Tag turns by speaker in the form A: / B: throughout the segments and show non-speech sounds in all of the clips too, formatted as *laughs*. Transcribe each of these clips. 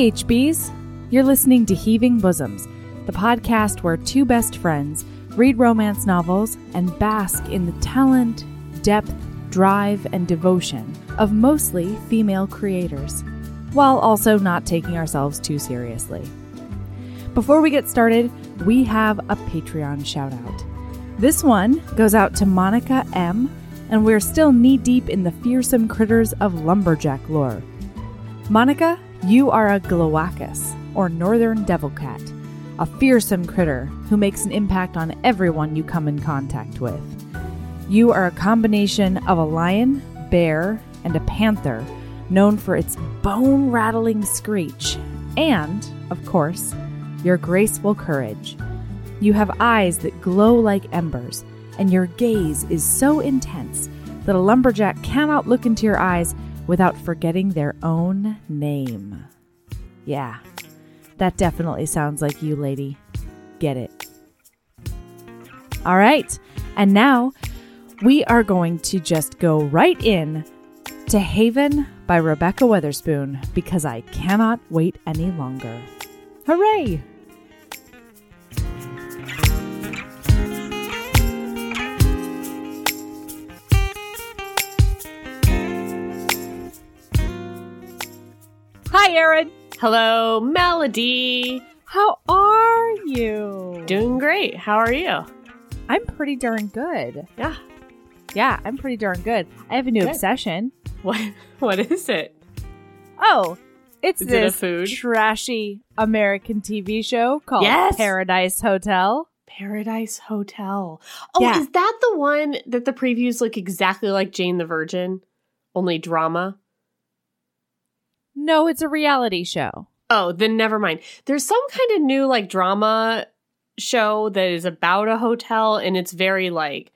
A: HBs! You're listening to Heaving Bosoms, the podcast where two best friends read romance novels and bask in the talent, depth, drive, and devotion of mostly female creators, while also not taking ourselves too seriously. Before we get started, we have a Patreon shout out. This one goes out to Monica M., and we're still knee deep in the fearsome critters of lumberjack lore. Monica, you are a Glawackus, or northern devil cat, a fearsome critter who makes an impact on everyone you come in contact with. You are a combination of a lion, bear, and a panther, known for its bone rattling screech, and, of course, your graceful courage. You have eyes that glow like embers, and your gaze is so intense that a lumberjack cannot look into your eyes without forgetting their own name. Yeah, that definitely sounds like you, lady. Get it. All right, and now we are going to just go right in to Haven by Rebekah Weatherspoon because I cannot wait any longer. Hooray! Hi, Erin.
B: Hello, Melody.
A: How are you?
B: Doing great. How are you?
A: I'm pretty darn good.
B: Yeah.
A: Yeah, I'm pretty darn good. I have a new
B: Good.
A: obsession.
B: What *laughs* what is it?
A: Oh, it's
B: Is it
A: this
B: food?
A: trashy American TV show called
B: Yes.
A: Paradise Hotel.
B: Paradise Hotel. Oh,
A: Yeah.
B: is that the one that the previews look exactly like Jane the Virgin? Only drama?
A: No, it's a reality show.
B: Oh, then never mind. There's some kind of new like drama show that is about a hotel and it's very like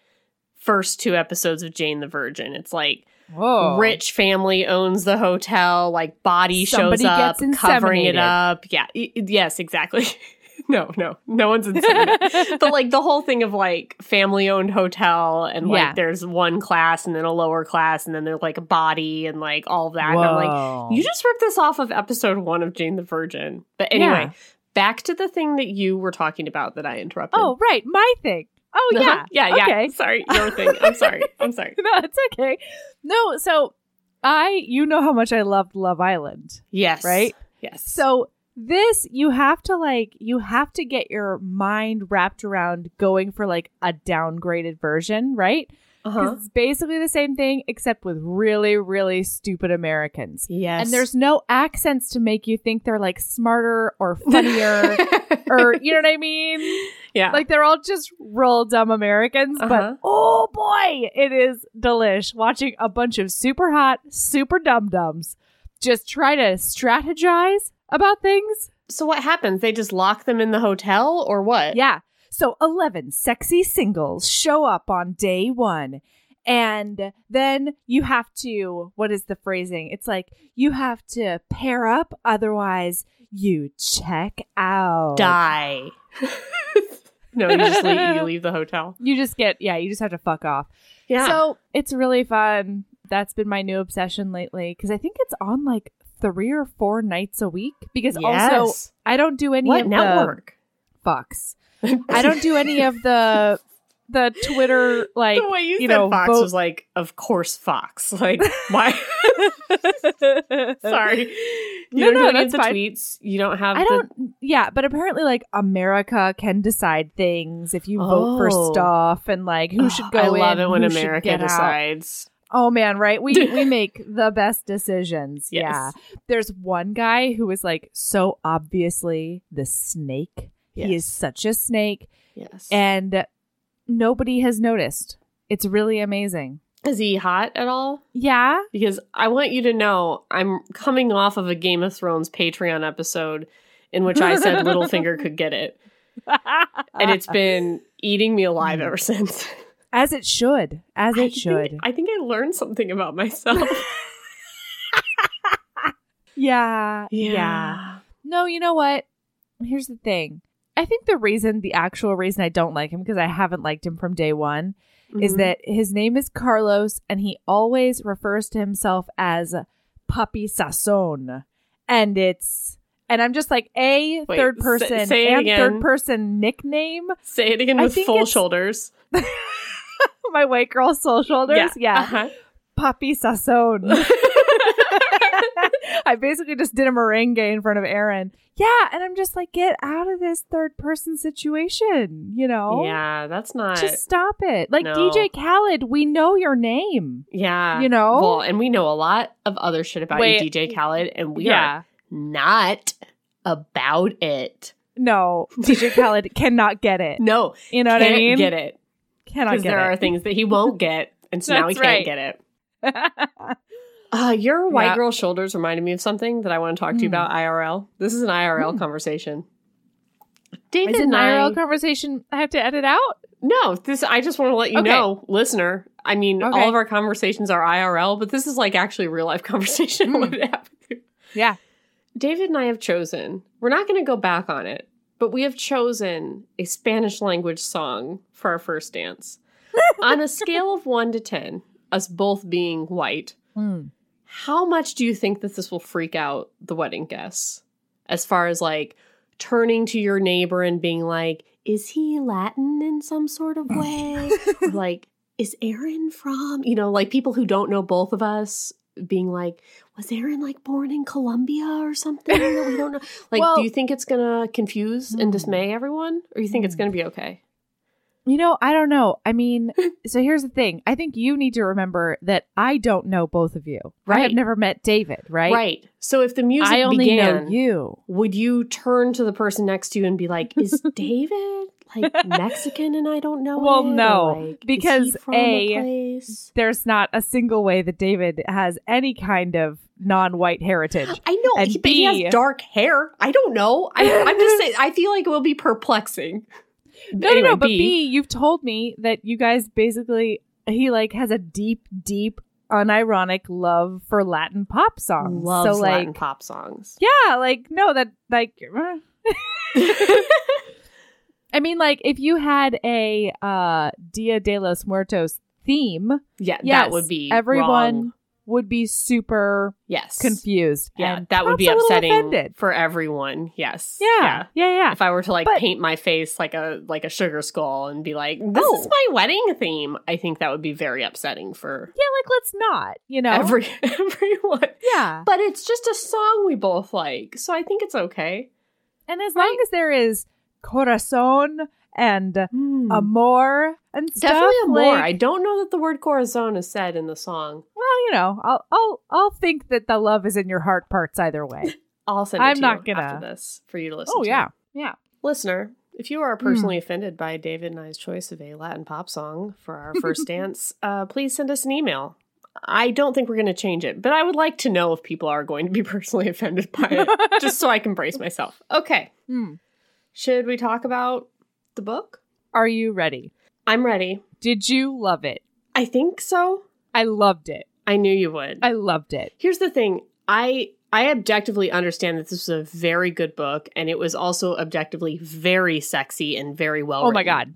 B: first two episodes of Jane the Virgin. It's like
A: Whoa.
B: rich family owns the hotel, like body
A: Somebody
B: shows up, covering it up. Yeah, yes, exactly. *laughs* *laughs* no, no, no one's inseminated. *laughs* but like the whole thing of like family owned hotel and like
A: Yeah.
B: there's one class and then a lower class and then there's like a body and like all that. And I'm like, you just ripped this off of episode one of Jane the Virgin. But anyway,
A: Yeah.
B: back to the thing that you were talking about that I interrupted.
A: Oh, right. My thing. Oh, yeah.
B: Uh-huh. yeah, yeah.
A: Okay.
B: Sorry, your thing. I'm sorry. *laughs* I'm sorry.
A: no, it's okay. No, so I, you know how much I loved Love Island,
B: Yes.
A: right?
B: Yes.
A: So this you have to like you have to get your mind wrapped around going for like a downgraded version, right?
B: uh-huh.
A: it's basically the same thing except with really really stupid Americans.
B: Yes.
A: And there's no accents to make you think they're like smarter or funnier *laughs* or you know what I mean?
B: yeah.
A: Like they're all just real dumb Americans,
B: Uh-huh.
A: but oh boy, it is delish watching a bunch of super hot, super dum dums just try to strategize about things.
B: so what happens? They just lock them in the hotel or what?
A: Yeah. So 11 sexy singles show up on day one. And then you have to, what is the phrasing? It's like you have to pair up, otherwise, you check out.
B: Die. *laughs* no, you just leave, you leave the hotel.
A: You just get, yeah, you just have to fuck off.
B: Yeah.
A: So it's really fun. That's been my new obsession lately because I think it's on like three or four nights a week. Because also, I don't do any
B: what
A: of
B: network?
A: the fucks. I don't do any of the the Twitter *laughs* like
B: the way you,
A: you
B: said
A: know,
B: Fox
A: vote-
B: was like, of course Fox. *laughs* Like, why? Sorry. *laughs* You
A: No,
B: don't
A: no,
B: do any
A: that's
B: of the
A: fine.
B: tweets. You don't have
A: I
B: the
A: don't yeah, but apparently like America can decide things if you vote for
B: Oh.
A: stuff and like who should go
B: I love
A: in,
B: it when America
A: decides out. Oh man, right? We we *laughs* make the best decisions.
B: Yes.
A: Yeah. There's one guy who is like so obviously the snake. He is such a snake
B: Yes.
A: and nobody has noticed. It's really amazing.
B: Is he hot at all?
A: Yeah.
B: because I want you to know I'm coming off of a Game of Thrones Patreon episode in which I said *laughs* Littlefinger could get it. And it's been eating me alive ever *laughs* since.
A: As it should. As
B: I
A: it should.
B: Think, I think I learned something about myself. *laughs* *laughs*
A: yeah. Yeah. No, you know what? Here's the thing. I think the reason, the actual reason I don't like him, because I haven't liked him from day one, is
B: Mhm.
A: that his name is Carlos and he always refers to himself as Puppy Sasson. And it's and I'm just like a
B: Wait,
A: third person
B: say it
A: and third person nickname.
B: Say it again
A: I
B: with full shoulders. *laughs* *laughs*
A: My white girl soul shoulders. Yeah.
B: Uh-huh.
A: Puppy Sasson. *laughs* I basically just did a merengue in front of Erin. Yeah, and I'm just like, get out of this third person situation, you know?
B: yeah, that's not.
A: Just stop it. Like
B: No.
A: DJ Khaled, we know your name.
B: yeah,
A: you know?
B: Well, and we know a lot of other shit about
A: Wait.
B: you, DJ Khaled, and we are not about it.
A: No, DJ Khaled cannot get it.
B: No,
A: You know what I mean?
B: get it
A: Cannot
B: because
A: get
B: there are things that he won't get, and so now he
A: right.
B: can't get it. *laughs* Uh, your white
A: Yeah.
B: girl shoulders reminded me of something that I want to talk to you
A: Hmm.
B: about IRL. This is an IRL
A: Hmm.
B: conversation. David
A: an
B: I,
A: IRL conversation I have to edit out?
B: no, this I just want to let you
A: Okay.
B: know, listener. I mean,
A: Okay.
B: all of our conversations are IRL, but this is like actually real life *laughs* conversation. I wanted to have with you.
A: Yeah.
B: David and I have chosen. We're not going to go back on it, but we have chosen a Spanish language song for our first dance. *laughs* on a scale of one to ten, us both being white,
A: Hmm.
B: how much do you think that this will freak out the wedding guests as far as like turning to your neighbor and being like is he latin in some sort of way Or, *laughs* like is erin from you know like people who don't know both of us being like was erin like born in colombia or something that we don't know *laughs* like
A: Well-
B: do you think it's gonna confuse and
A: Hmm.
B: dismay everyone or you think it's
A: Hmm.
B: gonna be okay
A: You know, I don't know. I mean, *laughs* so here's the thing. I think you need to remember that I don't know both of you. I have never met David, right?
B: right so if the music
A: I only
B: began
A: know you.
B: would you turn to the person next to you and be like, "Is *laughs* David like Mexican and I don't know?"
A: Well,
B: it?"
A: No,
B: like,
A: because
B: from
A: A. There's not a single way that David has any kind of non-white heritage.
B: I know,
A: and
B: he- but he has dark hair. I don't know. I, I'm just *laughs* saying. I feel like it will be perplexing.
A: No,
B: Anyway,
A: no, no. But
B: B,
A: B, you've told me that you guys basically he like has a deep, deep, unironic love for Latin pop songs.
B: loves
A: so like,
B: Latin pop songs.
A: yeah, like no, that like. *laughs* I mean, like if you had a uh Dia de los Muertos theme,
B: yeah,
A: yes,
B: that would be
A: everyone
B: wrong.
A: Would be super
B: Yes,
A: confused.
B: Yeah,
A: and
B: that would be
A: perhaps a little
B: upsetting
A: offended.
B: for everyone. Yes.
A: Yeah, yeah, yeah.
B: if I were to like
A: But-
B: paint my face like a like a sugar skull and be like, "This oh. is
A: Oh.
B: my wedding theme," I think that would be very upsetting for
A: Yeah, like let's not, you know.
B: every *laughs* everyone.
A: yeah.
B: But it's just a song we both like, so I think it's okay.
A: And as
B: Right.
A: long as there is corazon and amor and stuff,
B: Hmm. Definitely a more.
A: like-
B: I don't know that the word corazon is said in the song.
A: well, you know, I'll I'll I'll think that the love is in your heart parts either way. *laughs*
B: I'll send it
A: I'm
B: to
A: not
B: you
A: gonna-
B: after this for you to listen.
A: oh
B: to.
A: yeah, yeah.
B: listener. If you are personally offended by David and I's choice of a Latin pop song for our first *laughs* dance, uh, please send us an email. I don't think we're going to change it, but I would like to know if people are going to be *laughs* personally offended by it, just so I can brace myself. Okay,
A: Hmm.
B: should we talk about the book?
A: Are you ready?
B: I'm ready.
A: Did you love it?
B: I think so.
A: I loved it.
B: I knew you would.
A: I loved it.
B: Here's the thing. I I objectively understand that this was a very good book and it was also objectively very sexy and very well
A: oh my god.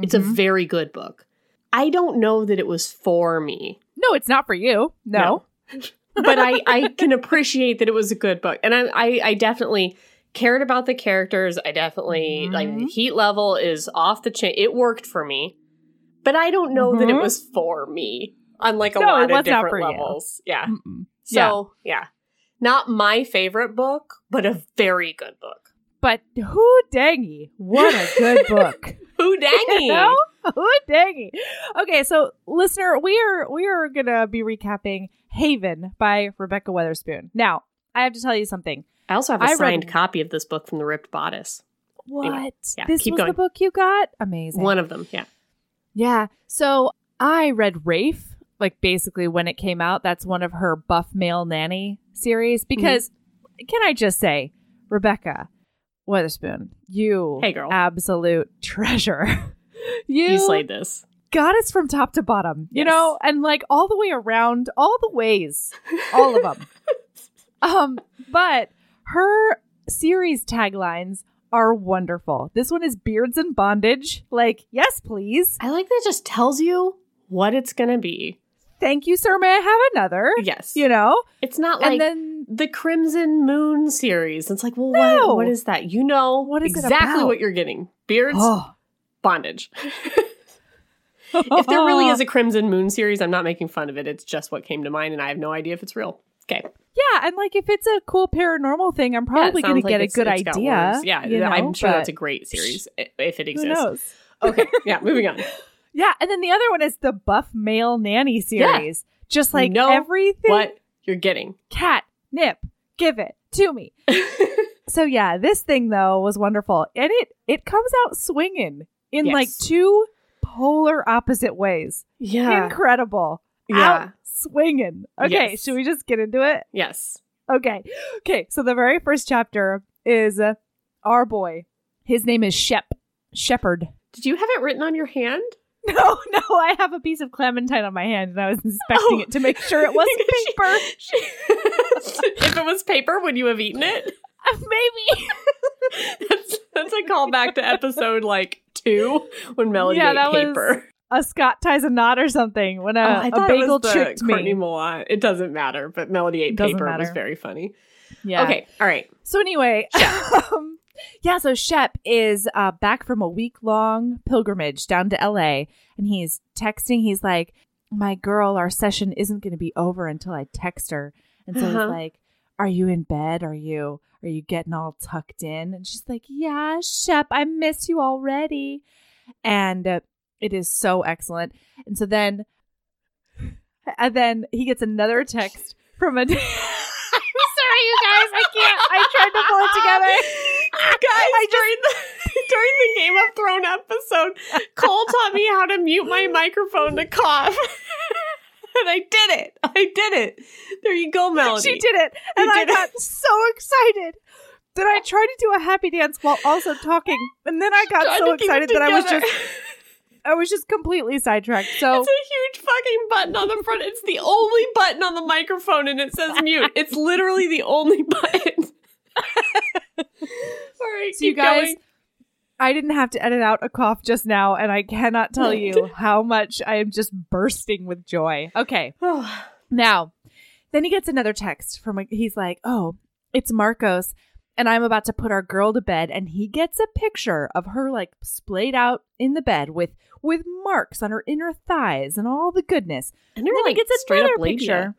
B: It's a
A: Mhm.
B: very good book. I don't know that it was for me,
A: no, it's not for you. No.
B: but I, I can appreciate that it was a good book. And I, I, I definitely cared about the characters. I definitely, like, the heat level is off the chain. It worked for me, but I don't know that it
A: Mhm.
B: was for me on like a
A: No,
B: lot of different
A: for you.
B: levels. Yeah.
A: Mm-mm.
B: So, yeah. Not my favorite book, but a very good book.
A: But who dangy? What a good book. *laughs*
B: Who dangy?
A: You *laughs* know? Who dangy. Okay, so listener, we are we are gonna be recapping Haven by Rebekah Weatherspoon. Now, I have to tell you something.
B: I also have a
A: I read-
B: signed copy of this book from the Ripped Bodice.
A: What?
B: Anyway, yeah,
A: this was
B: going.
A: the book you got? Amazing.
B: One of them, yeah.
A: Yeah. So I read Rafe, like basically when it came out. That's one of her buff male nanny series. Because can I just say, Rebekah Weatherspoon, you
B: Hey, girl.
A: absolute *laughs* treasure. you,
B: You slayed this.
A: got us from top to bottom, you
B: Yes.
A: know, and like all the way around, all the ways, all of them. *laughs* um, but her series taglines are wonderful. This one is beards and bondage. Like, yes, please.
B: I like that it just tells you what it's gonna be.
A: Thank you, sir. May I have another?
B: Yes.
A: You know,
B: It's not like
A: and then
B: the Crimson Moon series. It's like, well,
A: No.
B: what, what is that? You know
A: What is
B: exactly what you're getting. Beards,
A: Oh.
B: bondage. *laughs* if there really is a Crimson Moon series, I'm not making fun of it. It's just what came to mind, and I have no idea if it's real. Okay.
A: Yeah, and like if it's a cool paranormal thing, I'm probably
B: Yeah,
A: going to get a good idea.
B: Yeah,
A: you know,
B: I'm sure that's a great series if it exists. *laughs* Okay, *laughs* yeah, moving on.
A: Yeah, and then the other one is the Buff Male Nanny series. Just like
B: know
A: everything
B: What you're getting.
A: cat nip, give it to me. *laughs* So yeah, this thing though was wonderful, and it it comes out swinging in
B: Yes.
A: like two polar opposite ways.
B: yeah.
A: Incredible.
B: Yeah.
A: Swinging. Okay,
B: Yes.
A: should we just get into it?
B: Yes.
A: Okay. Okay. So the very first chapter is uh, our boy. His name is Shep. Shepherd.
B: Did you have it written on your hand? *laughs*
A: No, no, I have a piece of clementine on my hand and I was inspecting
B: Oh.
A: it to make sure it wasn't *laughs* paper. *laughs*
B: if it was paper, would you have eaten it?
A: Maybe.
B: That's, that's a callback to episode like two when Melody
A: Yeah,
B: ate
A: that was
B: paper.
A: A Scott ties a knot or something when a,
B: oh, I
A: a
B: thought it
A: bagel
B: the
A: tricked
B: Courtney
A: me.
B: Milan. It doesn't matter, but Melody ate
A: Doesn't
B: paper was very funny.
A: Yeah.
B: Okay, all right.
A: So anyway, *laughs* um, yeah. So Shep is uh, back from a week long pilgrimage down to LA, and he's texting. He's like, "My girl, our session isn't going to be over until I text her." And so
B: Uh-huh.
A: he's like, "Are you in bed? Are you are you getting all tucked in?" And she's like, "Yeah, Shep, I miss you already." And uh, it is so excellent. And so then, and then he gets another text from a. *laughs* I'm sorry, you guys. I can't. I tried to pull it together. *laughs*
B: Guys, during the *laughs* during the Game of Thrones episode, Cole taught me how to mute my microphone to cough. and I did it. I did it. There you go, Melody.
A: She did it, and
B: You
A: I
B: did it.
A: got so excited that I tried to do a happy dance while also talking, and then I got so
B: to keep it
A: excited that I was just I was just completely sidetracked. So
B: It's a huge fucking button on the front. It's the only button on the microphone, and it says mute. It's literally the only *laughs* button. *laughs* All right,
A: So you guys-
B: going.
A: I didn't have to edit out a cough just now, and I cannot tell you *laughs* how much I am just bursting with joy. Okay, *sighs* Now, then he gets another text from a, he's like, "Oh, it's Marcos." And I'm about to put our girl to bed, and he gets a picture of her like splayed out in the bed with with marks on her inner thighs and all the goodness.
B: and they're
A: then
B: like
A: he gets
B: straight up labia.
A: picture.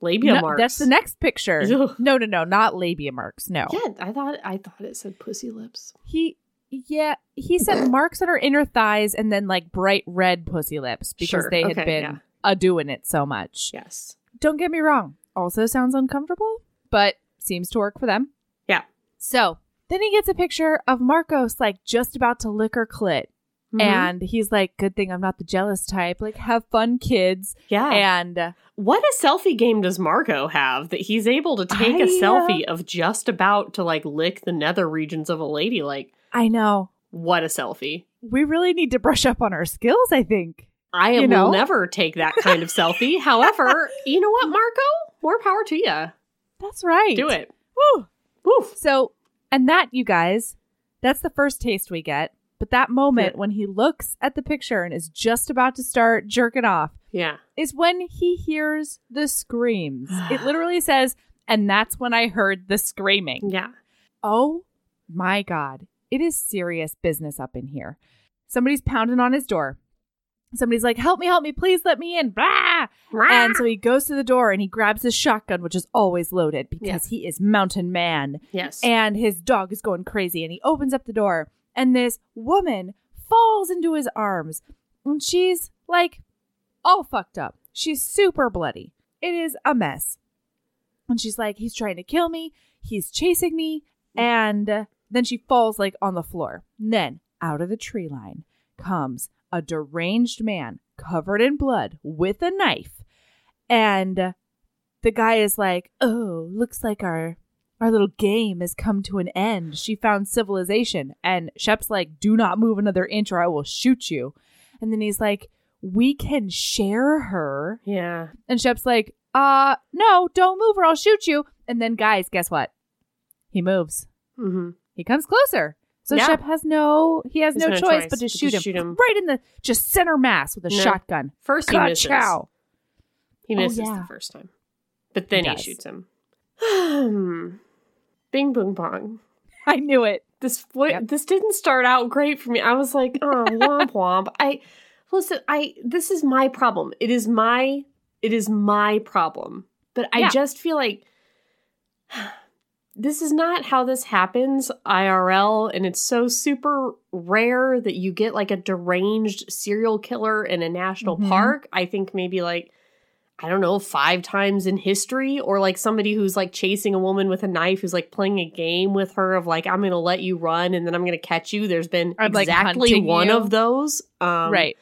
B: Labia
A: No,
B: marks.
A: That's the next picture. No, no, no, not labia marks. No,
B: Yeah, I thought I thought it said pussy lips.
A: he, yeah, he said *clears throat* marks on her inner thighs and then like bright red pussy lips because
B: Sure,
A: they had
B: okay,
A: been
B: yeah.
A: a doing it so much.
B: Yes.
A: Don't get me wrong. Also sounds uncomfortable, but seems to work for them. So then he gets a picture of Marcos like just about to lick her clit.
B: Mhm.
A: And he's like, good thing I'm not the jealous type. Like, have fun, kids.
B: yeah.
A: And uh,
B: what a selfie game does Marco have that he's able to take a
A: I, uh,
B: selfie of just about to like lick the nether regions of a lady? Like,
A: I know
B: what a selfie.
A: we really need to brush up on our skills, I think.
B: I
A: You
B: will
A: know?
B: never take that kind of selfie. *laughs* However, you know what, Marco? More power to you.
A: That's right.
B: Do it.
A: Woo.
B: Woof.
A: So, and that, you guys, that's the first taste we get. But that moment
B: Yeah.
A: when he looks at the picture and is just about to start jerking off
B: Yeah.
A: is when he hears the screams. *sighs* it literally says, and that's when I heard the screaming.
B: Yeah.
A: Oh my God. It is serious business up in here. Somebody's pounding on his door. Somebody's like, help me, help me, please let me in. Blah! And so he goes to the door and he grabs his shotgun, which is always loaded because
B: Yeah.
A: he is mountain man.
B: yes.
A: And his dog is going crazy. And he opens up the door and this woman falls into his arms. And she's like all fucked up. She's super bloody. It is a mess. And she's like, he's trying to kill me. He's chasing me. And then she falls like on the floor. And then out of the tree line comes a deranged man covered in blood with a knife. And the guy is like, "Oh, looks like our our little game has come to an end. She found civilization." And Shep's like, "Do not move another inch or I will shoot you." And then he's like, "We can share her."
B: yeah.
A: And Shep's like, "Uh, no, don't move or I'll shoot you." And then guys, guess what? He moves.
B: Mm-hmm.
A: He comes closer. So
B: Yeah.
A: Shep has no he has no,
B: no
A: choice, but to
B: but to
A: shoot him,
B: shoot him.
A: right in the just center mass with a
B: No.
A: shotgun.
B: First he misses.
A: Ka-chow.
B: He
A: Oh,
B: misses
A: yeah.
B: the first time. But then
A: He
B: he, shoots him. *sighs* Bing boom bong. *laughs*
A: I knew it.
B: This what
A: Yep.
B: this didn't start out great for me. I was like, oh *laughs* womp womp. I listen, I this is my problem. It is my it is my problem. But I
A: Yeah.
B: just feel like this is not how this happens IRL and it's so super rare that you get like a deranged serial killer in a national
A: Mhm.
B: park. I think maybe like I don't know, five times in history, or like somebody who's like chasing a woman with a knife who's like playing a game with her of like, I'm gonna let you run and then I'm gonna catch you. There's been
A: I'm,
B: exactly
A: hunting
B: one
A: you.
B: of those. Um,
A: right.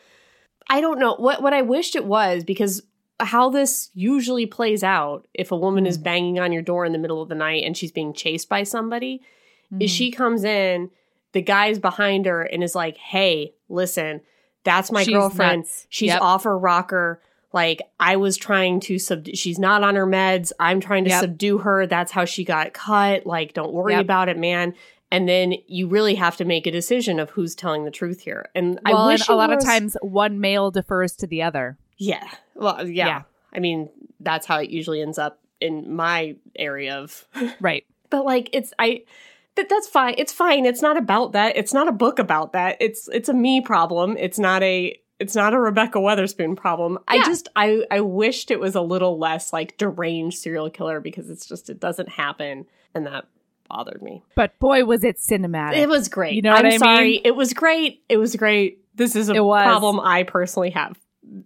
B: I don't know what what I wished it was because how this usually plays out if a woman is
A: Mm.
B: banging on your door in the middle of the night and she's being chased by somebody is
A: Mhm.
B: she comes in, the guy's behind her and is like, "Hey, listen, that's my
A: She's
B: girlfriend.
A: nuts.
B: She's
A: Yep.
B: off her rocker. Like I was trying to sub. She's not on her meds. I'm trying to
A: Yep.
B: subdue her. That's how she got cut. Like, don't worry
A: Yep.
B: about it, man." And then you really have to make a decision of who's telling the truth here. And
A: Well,
B: I
A: and
B: wish
A: a lot
B: was-
A: of times one male defers to the other.
B: Yeah. Well, yeah.
A: Yeah.
B: I mean, that's how it usually ends up in my area of *laughs*
A: Right.
B: but like it's I that that's fine. It's fine. It's not about that. It's not a book about that. It's it's a me problem. It's not a it's not a Rebekah Weatherspoon problem. I just I I wished it was a little less like deranged serial killer because it's just it doesn't happen and that bothered me.
A: But boy, was it cinematic.
B: It was great.
A: You know what
B: I'm
A: I mean?
B: sorry. It was great. It was great. This is a problem I personally have.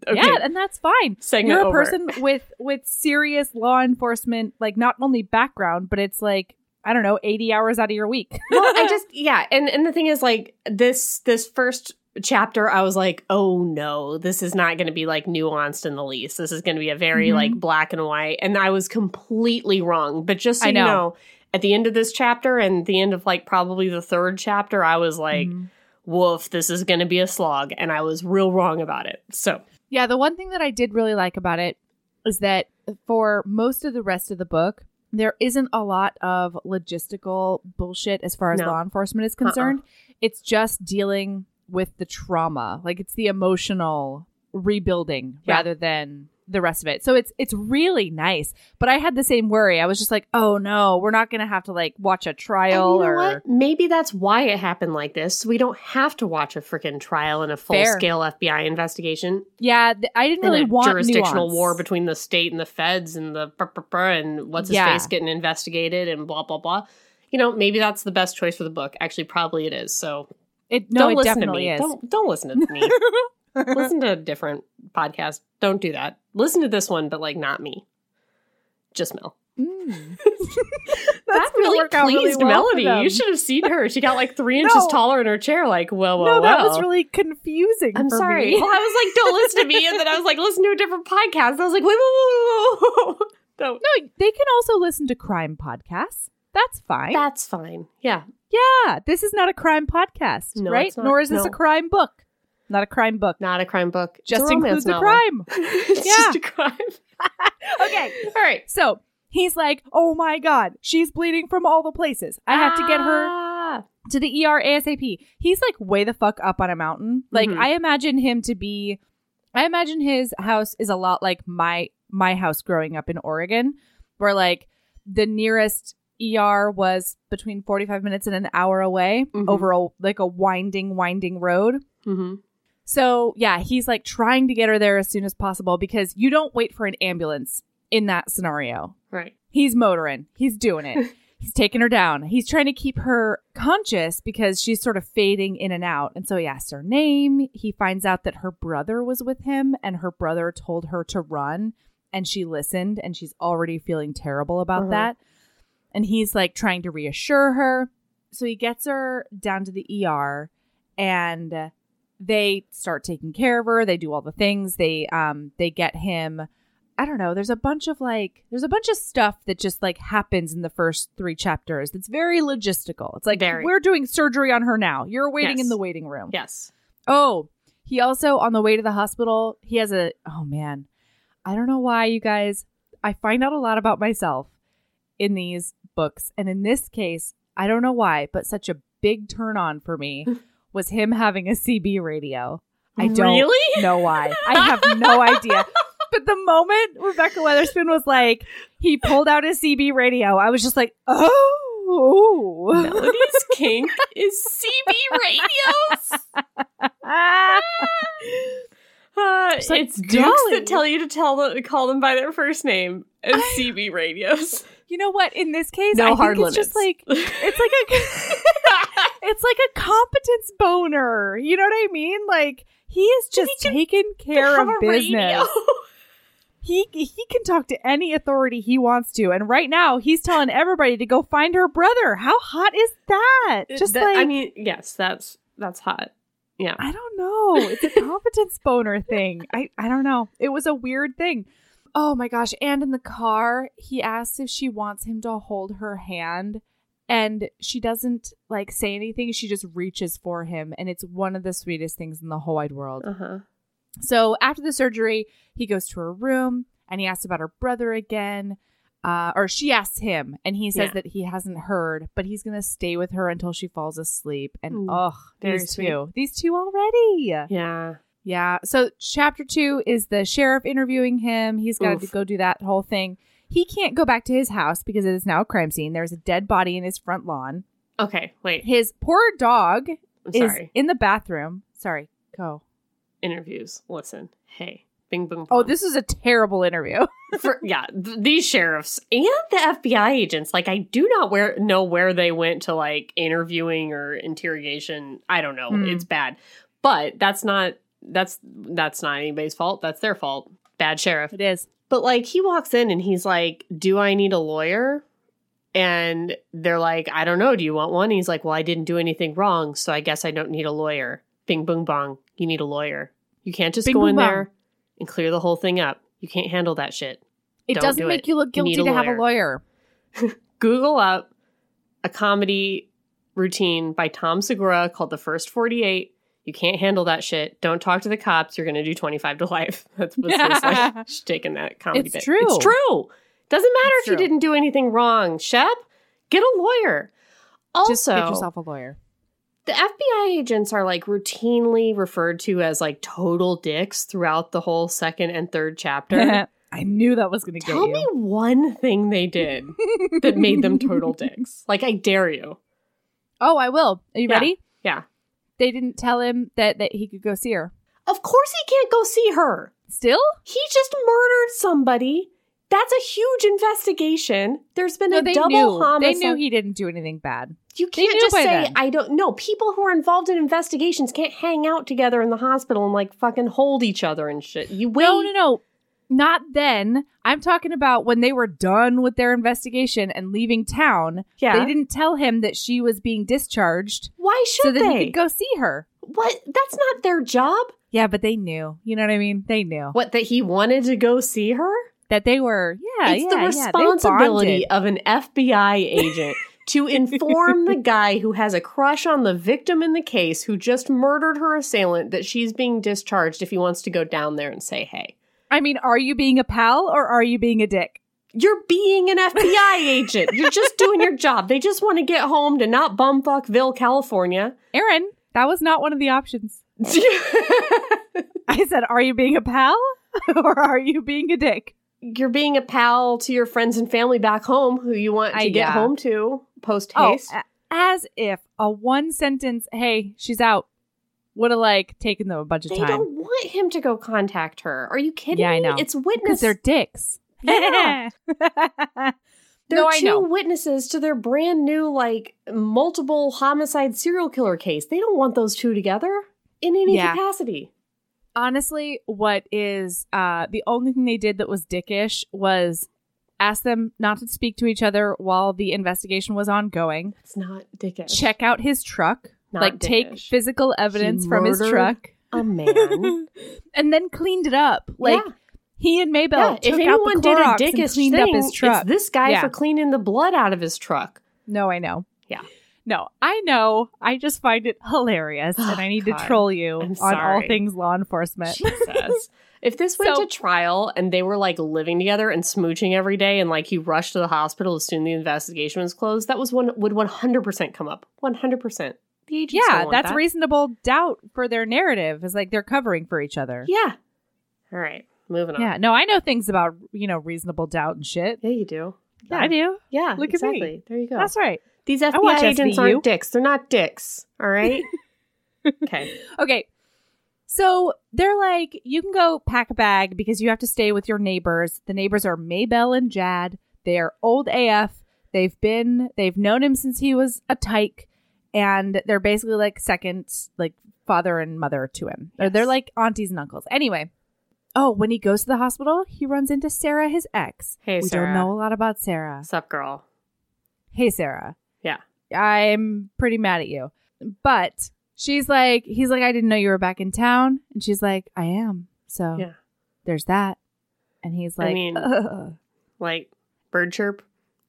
B: Okay.
A: Yeah, and that's fine.
B: Segment
A: You're a
B: over.
A: person *laughs* with with serious law enforcement, like not only background, but it's like I don't know, eighty hours out of your week. *laughs*
B: well, I just yeah, and and the thing is like this this first chapter I was like, "Oh no, this is not going to be like nuanced in the least. This is going to be a very
A: Mhm.
B: like black and white." And I was completely wrong. But just so
A: I
B: you
A: know.
B: know, at the end of this chapter and the end of like probably the third chapter, I was like,
A: Mhm.
B: "Woof, this is going to be a slog." And I was real wrong about it. So,
A: Yeah, the one thing that I did really like about it is that for most of the rest of the book, there isn't a lot of logistical bullshit as far as
B: No. Uh-uh.
A: law enforcement is uh-uh. concerned. It's just dealing with the trauma. Like it's the emotional rebuilding
B: Yeah.
A: rather than the rest of it. So it's it's really nice. But I had the same worry. I was just like, "Oh no, we're not going to have to like watch a trial
B: you know
A: or
B: what? Maybe that's why it happened like this. So we don't have to watch a freaking trial and a full
A: Fair.
B: scale FBI investigation.
A: Yeah, th- I didn't really
B: a
A: want
B: jurisdictional
A: nuance.
B: war between the state and the feds and the brr, brr, brr, and what's his
A: Yeah.
B: face getting investigated and blah blah blah. You know, maybe that's the best choice for the book. Actually, probably it is. So
A: It no,
B: don't
A: it
B: listen
A: definitely
B: to me.
A: is.
B: Don't don't listen to me. *laughs* listen *laughs* to a different podcast. Don't do that. Listen to this one, but like not me. Just Mel.
A: Mm. *laughs*
B: that really
A: out really
B: pleased
A: well
B: Melody. You should have seen her. She got like three *laughs* inches
A: No.
B: taller in her chair. Like, well, well,
A: no, that was really confusing.
B: I'm sorry. Well, I was like, don't listen to me. And then I was like, listen to a different podcast. I was like, wait, wait, wait, wait. Don't.
A: No, they can also listen to crime podcasts. That's fine.
B: That's fine. Yeah.
A: yeah, this is not a crime podcast,
B: No,
A: right? Nor is this
B: No.
A: a crime book. Not a crime book.
B: Not a crime book. It's
A: Just
B: a romance
A: includes a crime. *laughs*
B: it's
A: Yeah.
B: just a crime. *laughs*
A: okay.
B: All right.
A: So he's like, oh my God, she's bleeding from all the places. I have to get her
B: Ah.
A: to the ER ASAP. He's like way the fuck up on a mountain. Like
B: Mhm.
A: I imagine him to be I imagine his house is a lot like my my house growing up in Oregon, where like the nearest ER was between 45 minutes and an hour away
B: Mhm.
A: over a like a winding winding road.
B: Mm-hmm.
A: So, yeah, he's like trying to get her there as soon as possible because you don't wait for an ambulance in that scenario.
B: Right.
A: He's motoring. He's doing it. *laughs* He's taking her down. He's trying to keep her conscious because she's sort of fading in and out. And so he asks her name. He finds out that her brother was with him and her brother told her to run and she listened and she's already feeling terrible about
B: Uh-huh.
A: that. And he's like trying to reassure her. So he gets her down to the ER and they start taking care of her. They do all the things. They um they get him I don't know. There's a bunch of like, there's a bunch of stuff that just like happens in the first three chapters. That's very logistical. It's like
B: Very.
A: we're doing surgery on her now. You're waiting
B: Yes.
A: in the waiting room.
B: Yes.
A: Oh, he also on the way to the hospital, he has a. Oh man, I don't know why you guys. I find out a lot about myself in these books, and in this case, I don't know why, but such a big turn on for me *laughs* was him having a CB radio. I don't
B: Really?
A: know why. I have no *laughs* idea. But the moment Rebekah Weatherspoon was like, he pulled out his CB radio. I was just like, oh.
B: Melody's *laughs* kink is CB radios. *laughs* Uh,
A: Just like,
B: it's dukes that tell you to tell them, call them by their first name and
A: I-
B: CB radios.
A: You know what? In this case,
B: No
A: I
B: hard
A: think it's just like it's like a it's like a competence boner. You know what I mean? Like he is just
B: can
A: taking care of business. He he can talk to any authority he wants to, and right now he's telling everybody to go find her brother. How hot is that? Uh, just
B: That-
A: like
B: I mean, yes, that's that's hot. Yeah.
A: I don't know. It's a *laughs* competence boner thing. I, I don't know. It was a weird thing. Oh my gosh. And in the car, he asks if she wants him to hold her hand. And she doesn't like say anything. She just reaches for him. And it's one of the sweetest things in the whole wide world.
B: Uh huh.
A: So after the surgery, he goes to her room and he asks about her brother again. Uh, or she asks him, and he says
B: Yeah.
A: that he hasn't heard, but he's gonna stay with her until she falls asleep. And oh, these
B: sweet.
A: two, these two already.
B: Yeah.
A: Yeah. So chapter two is the sheriff interviewing him. He's got to go do that whole thing. He can't go back to his house because it is now a crime scene. There's a dead body in his front lawn.
B: Okay. Wait.
A: His poor dog
B: I'm
A: is
B: sorry.
A: in the bathroom. Sorry. Go.
B: Interviews. Listen. Hey. Bing boom.
A: Oh, this is a terrible interview. *laughs*
B: For, yeah, th- these sheriffs and the FBI agents, like I do not where know where they went to like interviewing or interrogation. I don't know.
A: Hmm.
B: It's bad. But that's not that's that's not anybody's fault. That's their fault. Bad sheriff.
A: it is.
B: But like he walks in and he's like, "Do I need a lawyer?" And they're like, "I don't know. Do you want one?" he's like, "Well, I didn't do anything wrong, so I guess I don't need a lawyer." Bing boom bong. You need a lawyer. You can't just
A: Bing,
B: go
A: boom,
B: in
A: bong.
B: there and clear the whole thing up. You can't handle that shit.
A: It
B: Don't
A: doesn't
B: do
A: make
B: it.
A: you look guilty
B: a
A: to have a lawyer. *laughs*
B: Google up a comedy routine by Tom Segura called The First 48. You can't handle that shit. Don't talk to the cops. You're going to do 25 to life. *laughs* That's what's like, *laughs* shtick in that comedy
A: It's
B: bit.
A: true.
B: It's true. Doesn't matter
A: It's
B: if you didn't do anything wrong. Shep, get a lawyer. Also,
A: Just get yourself a lawyer.
B: the FBI agents are like routinely referred to as like total dicks throughout the whole second and third chapter. *laughs*
A: I knew that was going to get
B: Tell
A: you.
B: me one thing they did that made them total dicks. Like, I dare you.
A: Oh, I will. Are you
B: Yeah.
A: ready?
B: Yeah.
A: They didn't tell him that, that he could go see her.
B: Of course he can't go see her.
A: Still?
B: He just murdered somebody. That's a huge investigation. There's been
A: No,
B: a double
A: knew.
B: homicide.
A: They knew he didn't do anything bad.
B: you can't just say
A: then.
B: I don't know. People who are involved in investigations can't hang out together in the hospital and like fucking hold each other and shit. You wait.
A: No, no, no. Not then. I'm talking about when they were done with their investigation and leaving town.
B: Yeah.
A: They didn't tell him that she was being discharged
B: Why should
A: so that
B: they?
A: he could go see her.
B: what? That's not their job.
A: Yeah, but they knew. You know what I mean? They knew
B: What that he wanted to go see her?
A: that they were. Yeah,
B: it's
A: yeah,
B: the responsibility
A: bonded.
B: of an FBI agent to *laughs* inform the guy who has a crush on the victim in the case who just murdered her assailant that she's being discharged if he wants to go down there and say, hey.
A: I mean, are you being a pal or are you being a dick?
B: You're being an FBI *laughs* agent. You're just doing your job. They just want to get home to not bumfuckville, California.
A: Erin, that was not one of the options. *laughs* I said, are you being a pal *laughs* or are you being a dick?
B: You're being a pal to your friends and family back home who you want to
A: I-
B: get
A: yeah.
B: home to post
A: Oh,
B: haste.
A: a- as if a one sentence, hey, she's out, would have like taken them a bunch of
B: they
A: time.
B: They don't want him to go contact her. Are you kidding
A: Yeah, I
B: me?
A: know.
B: It's witness. *laughs*
A: they're dicks.
B: Yeah. They're
A: no,
B: two witnesses to their brand new, like, multiple homicide serial killer case. They don't want those two together in any
A: Yeah.
B: capacity.
A: Honestly, what is uh the only thing they did that was dickish was ask them not to speak to each other while the investigation was ongoing.
B: It's not dickish.
A: Check out his truck.
B: Not
A: like take physical evidence from his truck.
B: a man. *laughs*
A: and then cleaned it up. Like
B: yeah.
A: he and Maybell
B: yeah.
A: took
B: If
A: out the
B: anyone did a
A: Clorox and cleaned
B: thing,
A: up his truck.
B: it's this guy
A: Yeah.
B: for cleaning the blood out of his truck.
A: No, I know.
B: Yeah.
A: No, I know. I just find it hilarious oh, and I need
B: God.
A: to troll you
B: I'm
A: on all things law enforcement. *laughs*
B: If this went
A: So-
B: to trial and they were like living together and smooching every day and like he rushed to the hospital as soon as the investigation was closed, that was one would 100% come up. 100%. The agents don't
A: yeah,
B: want
A: that's
B: that.
A: reasonable doubt for their narrative. Is like they're covering for each other.
B: Yeah. All right. moving on.
A: Yeah. No, I know things about, you know, reasonable doubt and shit.
B: Yeah, you do. Yeah.
A: I do.
B: Yeah,
A: Look at me.
B: exactly. There you go.
A: That's right.
B: These FBI agents
A: SVU.
B: aren't dicks. They're not dicks. All right. *laughs* okay.
A: Okay. So they're like, you can go pack a bag because you have to stay with your neighbors. The neighbors are Maybell and Jad. They are old AF. They've been, they've known him since he was a tyke, and they're basically like second, like father and mother to him. Or they're like aunties and uncles. Anyway. Oh, when he goes to the hospital, he runs into Sarah, his ex.
B: Hey, Sarah.
A: we
B: Sarah.
A: don't know a lot about Sarah.
B: What's up, girl?
A: Hey, Sarah.
B: Yeah.
A: I'm pretty mad at you. But she's like, he's like, I didn't know you were back in town. And she's like, I am. So
B: Yeah.
A: there's that. And he's like, I
B: mean-
A: "Ugh."
B: Like bird chirp.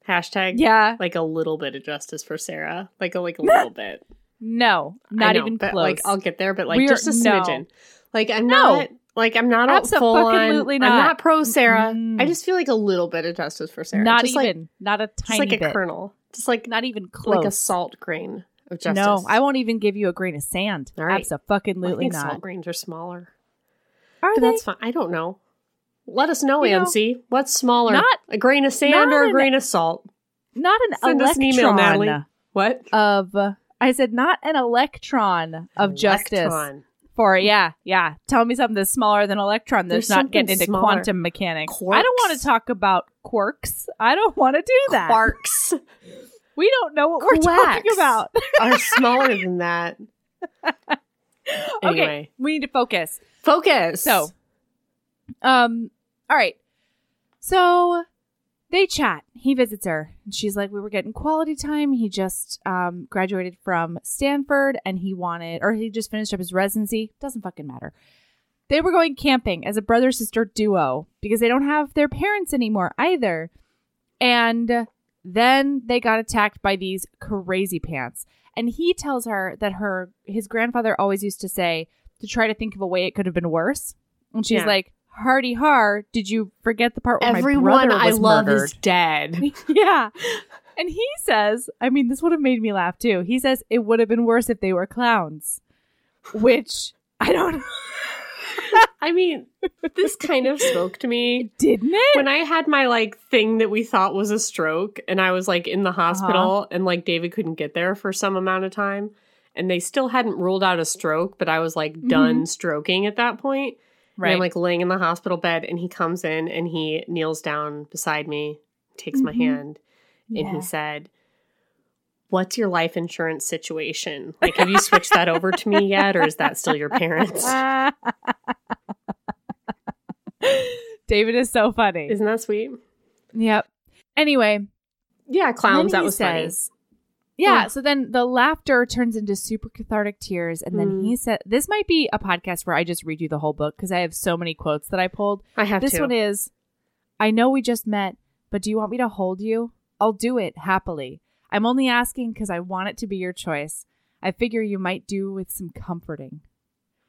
B: Hashtag.
A: yeah,
B: Like a little bit of justice for Sarah. Like a like a little bit.
A: no, not
B: know,
A: even
B: but,
A: close.
B: Like I'll get there, but like
A: We're-
B: just a
A: no.
B: Like I'm
A: No.
B: not. Like I'm not a full on.
A: Abso-fucking-lutely
B: I'm
A: not.
B: not pro Sarah.
A: Mm.
B: I just feel like a little bit of justice for Sarah.
A: not
B: just
A: even,
B: Like,
A: not a tiny
B: like a kernel. Just like
A: Not even close.
B: like a salt grain of justice.
A: No, I won't even give you a grain of sand.
B: All right.
A: fucking
B: I think
A: not.
B: salt grains are smaller.
A: Are
B: But
A: they?
B: that's fine. I don't know. Let us know,
A: You know,
B: What's smaller?
A: not-
B: a grain of sand or a
A: an-
B: grain of salt?
A: Not an
B: Send us an email,
A: electron
B: Natalie. What?
A: of. I said not an electron of justice.
B: Electron.
A: For yeah, yeah. Tell me something that's smaller than electron that's
B: There's
A: not getting into
B: smaller.
A: quantum mechanics. I don't want to talk about quirks. I don't want to do that.
B: Quarks *laughs*
A: We don't know what we're talking about. *laughs*
B: are smaller *laughs* than that.
A: Okay, we need to focus.
B: Focus.
A: So, um, all right. So they chat. He visits her. And she's like, We were getting quality time. He just um, graduated from Stanford and he wanted, or he just finished up his residency. Doesn't fucking matter. They were going camping as a brother sister duo because they don't have their parents anymore either. And then they got attacked by these crazy pants. And he tells her that her his grandfather always used to say to try to think of a way it could have been worse. And she's
B: Yeah.
A: like, Hardy har, did you forget the part where my
B: everyone
A: brother
B: I love
A: murdered?
B: is dead. *laughs*
A: yeah. And he says, I mean, this would have made me laugh too. He says it would have been worse if they were clowns, which I don't. *laughs*
B: I mean, this kind of spoke to me
A: Didn't it?
B: when I had my like thing that we thought was a stroke, and I was like in the uh-huh. hospital, and like David couldn't get there for some amount of time, and they still hadn't ruled out a stroke, but I was like done mm-hmm. stroking at that point. And I'm like laying in the hospital bed, and he comes in and he kneels down beside me, takes my
A: Mhm.
B: hand, and
A: Yeah.
B: he said, What's your life insurance situation? Like, have you switched that over to me yet, or is that still your parents? *laughs*
A: David is so funny.
B: Isn't that sweet?
A: yep. Anyway,
B: Yeah, clowns. That was funny.
A: Yeah, so then the laughter turns into super cathartic tears. And then
B: Mm.
A: he said, This might be a podcast where I just read you the whole book because I have so many quotes that I pulled.
B: I have
A: this
B: to.
A: one is I know we just met, but do you want me to hold you? I'll do it happily. I'm only asking because I want it to be your choice. I figure you might do with some comforting.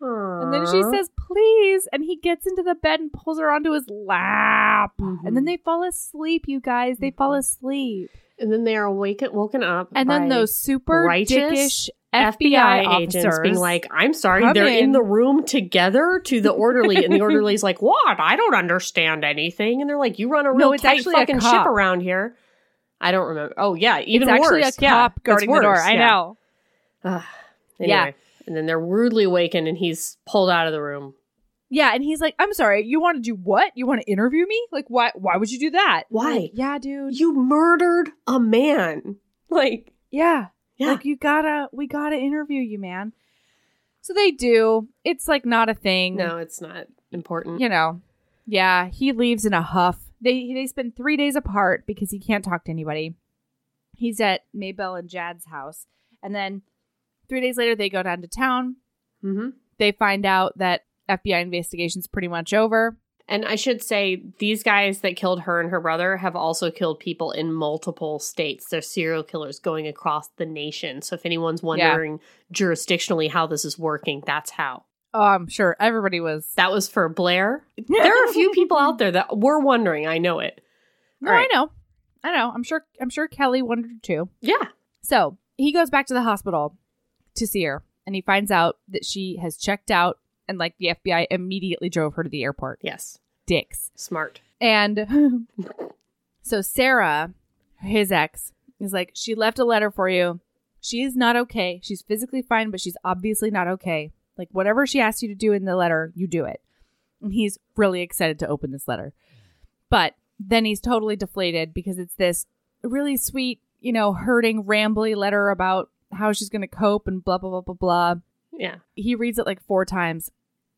A: And then she says, please. And he gets into the bed and pulls her onto his lap.
B: Mhm.
A: And then they fall asleep, you guys. They fall asleep.
B: And then they are waken, woken up,
A: And then those super
B: righteous
A: dickish FBI,
B: agents
A: officers
B: being like, "I'm sorry, they're in.
A: in.
B: the room together." To the orderly, and the *laughs* orderly's like, "What? I don't understand anything." And they're like, "You run a real
A: No, it's
B: tight
A: actually a
B: fucking ship around here." I don't remember. Oh yeah, even
A: it's actually
B: worse.
A: a
B: Yeah,
A: cop guarding the door.
B: worse.
A: I
B: Yeah.
A: know.
B: Ugh.
A: Yeah.
B: And then they're rudely awakened, and he's pulled out of the room.
A: Yeah, and he's like, "I'm sorry, you want to do what? You want to interview me? Like, why? Why would you do that?
B: Why?
A: Like, yeah, dude.
B: You murdered a man. Like,
A: Yeah,
B: yeah,
A: like you gotta, we gotta interview you, man." So they do. It's like not a thing.
B: no, it's not important.
A: you know. Yeah, he leaves in a huff. They they spend three days apart because he can't talk to anybody. He's at Maybell and Jad's house, and then three days later they go down to town.
B: hmm
A: They find out that FBI investigation's pretty much over.
B: And I should say, these guys that killed her and her brother have also killed people in multiple states. They're serial killers going across the nation. So if anyone's wondering jurisdictionally how this is working, that's how.
A: Oh, I'm sure everybody was.
B: That was for Blair. There are a few people out there that were wondering. I know it.
A: No,
B: right.
A: I know, I know. I'm sure. I'm sure Kelly wondered too.
B: Yeah.
A: So he goes back to the hospital to see her, and he finds out that she has checked out, and like the FBI immediately drove her to the airport.
B: Yes.
A: dicks.
B: Smart.
A: And *laughs* so Sarah, his ex, is like, she left a letter for you. She is not okay. She's physically fine, but she's obviously not okay. Like, whatever she asks you to do in the letter, you do it. And he's really excited to open this letter. But then he's totally deflated because it's this really sweet, you know, hurting, rambly letter about how she's going to cope and blah, blah, blah, blah, blah.
B: Yeah.
A: He reads it like four times.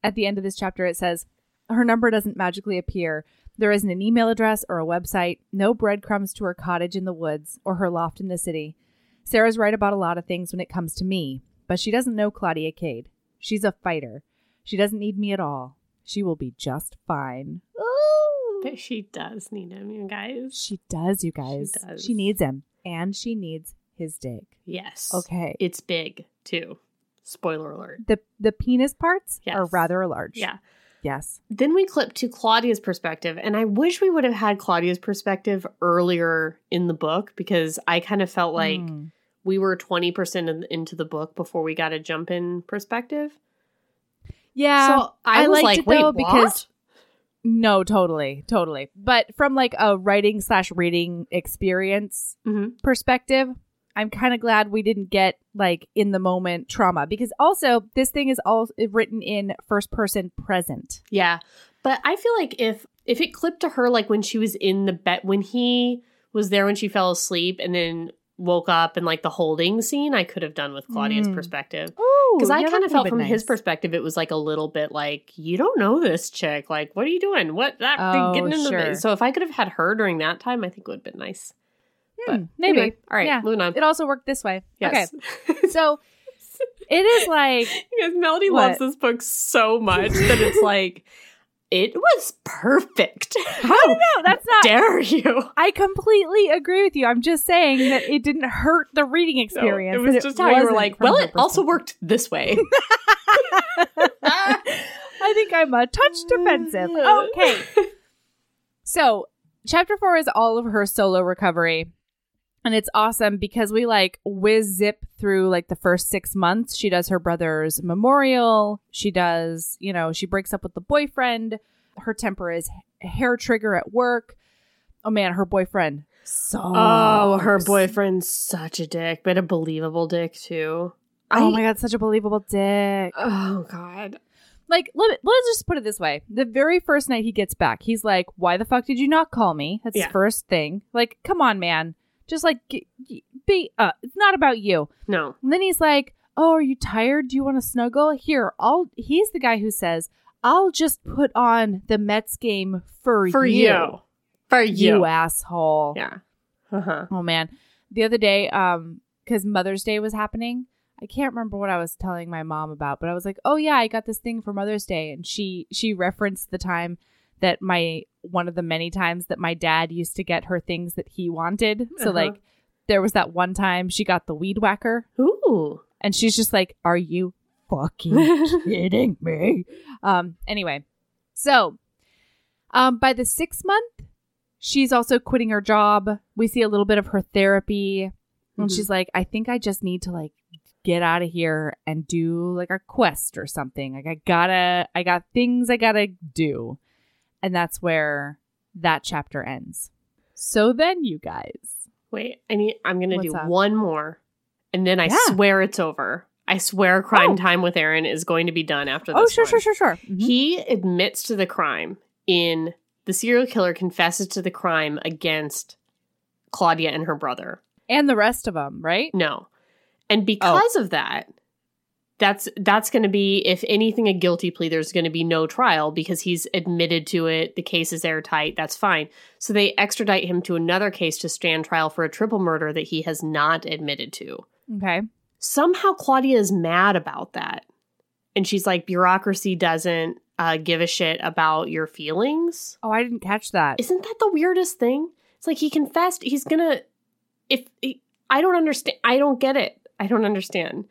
A: At the end of this chapter, it says, Her number doesn't magically appear. There isn't an email address or a website, no breadcrumbs to her cottage in the woods or her loft in the city. Sarah's right about a lot of things when it comes to me, but she doesn't know Claudia Cade. She's a fighter. She doesn't need me at all. She will be just fine. Ooh.
B: But she does need him, you guys.
A: She does, you guys. She,
B: does.
A: she needs him. And she needs his dick.
B: Yes.
A: Okay.
B: It's big, too. Spoiler alert.
A: The the penis parts
B: Yes.
A: are rather large.
B: Yeah.
A: Yes.
B: Then we clip to Claudia's perspective, and I wish we would have had Claudia's perspective earlier in the book because I kind of felt like
A: Mm.
B: we were 20% in- into the book before we got a jump in perspective.
A: Yeah.
B: so I,
A: I
B: was
A: liked
B: like,
A: it, though, because- No, totally, totally. But from like a writing slash reading experience
B: Mhm.
A: perspective, I'm kind of glad we didn't get like in the moment trauma because also this thing is all written in first person present.
B: Yeah. But I feel like if if it clipped to her like when she was in the bed when he was there when she fell asleep and then woke up and like the holding scene, I could have done with Claudia's
A: Mm.
B: perspective. Because I
A: yeah,
B: kind of felt from
A: been
B: his perspective, it was like a little bit like, you don't know this chick. Like, what are you doing? What that
A: Oh,
B: getting into
A: sure.
B: this? So if I could have had her during that time, I think it would have been nice. But
A: Hmm, maybe.
B: anyway, all right,
A: Yeah.
B: moving on.
A: It also worked this way.
B: Yes.
A: Okay. *laughs* So it is like *laughs*
B: Because Melody
A: What?
B: loves this book so much that it's *laughs* like, it was perfect. How
A: no, that's not
B: dare you?
A: I completely agree with you. I'm just saying that it didn't hurt the reading experience.
B: No, it was just how you were like, well, it also worked this way.
A: I think I'm a touch defensive. Okay. So, chapter four is all of her solo recovery. And it's awesome because we like whiz zip through like the first six months. She does her brother's memorial. She does, you know, she breaks up with the boyfriend. Her temper is hair trigger at work. Oh man, her boyfriend. So
B: Oh, her boyfriend's such a dick, but a believable dick too.
A: Oh
B: I-
A: my god, such a believable dick.
B: Oh god.
A: like let, let's just put it this way the very first night he gets back he's like why the fuck did you not call me that's
B: Yeah.
A: his first thing like come on man just like be uh it's not about you
B: No.
A: and then he's like oh are you tired do you want to snuggle here i'll he's the guy who says i'll just put on the mets game for,
B: For
A: you
B: you. For
A: you,
B: you.
A: asshole
B: Yeah. Uh-huh.
A: Oh man. The other day, um, because Mother's Day was happening, I can't remember what I was telling my mom about, but I was like, Oh yeah, I got this thing for Mother's Day and she she referenced the time that my one of the many times that my dad used to get her things that he wanted. So
B: Uh-huh.
A: like there was that one time she got the weed whacker
B: Ooh.
A: and she's just like, Are you fucking *laughs* kidding me? Um, anyway, so um, by the sixth month, she's also quitting her job. We see a little bit of her therapy, and
B: Mhm.
A: she's like, I think I just need to like get out of here and do like a quest or something. Like I gotta, I got things I gotta do, and that's where that chapter ends. So then, you guys,
B: Wait, I need I'm gonna do
A: up?
B: one more. And then I
A: Yeah.
B: swear it's over. I swear crime
A: Oh.
B: time with Erin is going to be done after this.
A: oh sure,
B: one.
A: sure, sure, sure. Mhm.
B: He admits to the crime in the serial killer confesses to the crime against Claudia and her brother.
A: and the rest of them, right?
B: No.
A: Oh.
B: And because of that, that's that's going to be if anything a guilty plea there's going to be no trial because he's admitted to it the case is airtight that's fine. So they extradite him to another case to stand trial for a triple murder that he has not admitted to.
A: Okay.
B: somehow claudia is mad about that. And she's like bureaucracy doesn't uh, give a shit about your feelings.
A: Oh, I didn't catch that.
B: isn't that the weirdest thing? It's like he confessed he's gonna if he, i don't understand i don't get it. I don't understand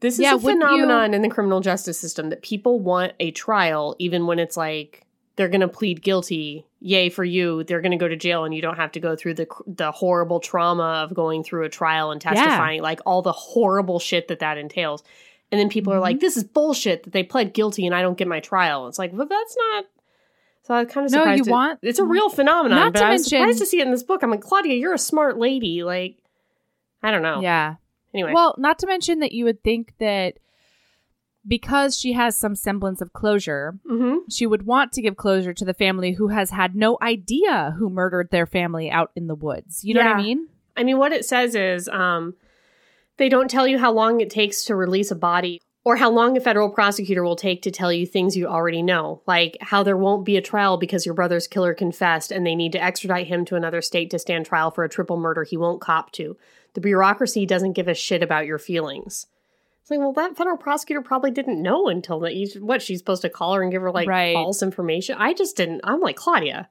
B: this is
A: Yeah,
B: a
A: wouldn't you-
B: phenomenon in the criminal justice system that people want a trial even when it's like they're gonna plead guilty yay for you they're gonna go to jail and you don't have to go through the the horrible trauma of going through a trial and testifying like all the horrible shit that that entails and then people are
A: Mhm.
B: like this is bullshit that they pled guilty and i don't get my trial it's like well that's not So I kind of
A: No,
B: surprised.
A: you
B: it-
A: want-
B: it's a real phenomenon,
A: Not
B: but
A: to
B: I was
A: mention-
B: surprised to see it in this book. I'm like, Claudia, you're a smart lady. Like, I don't know.
A: Yeah.
B: Anyway,
A: Well, not to mention that you would think that because she has some semblance of closure,
B: hmm
A: she would want to give closure to the family who has had no idea who murdered their family out in the woods. You know what I mean?
B: I mean, what it says is um, they don't tell you how long it takes to release a body or how long a federal prosecutor will take to tell you things you already know, like how there won't be a trial because your brother's killer confessed and they need to extradite him to another state to stand trial for a triple murder he won't cop to. The bureaucracy doesn't give a shit about your feelings. It's like, well, that federal prosecutor probably didn't know until that. You, what she's supposed to call her and give her like
A: Right.
B: false information. I just didn't. I'm like Claudia.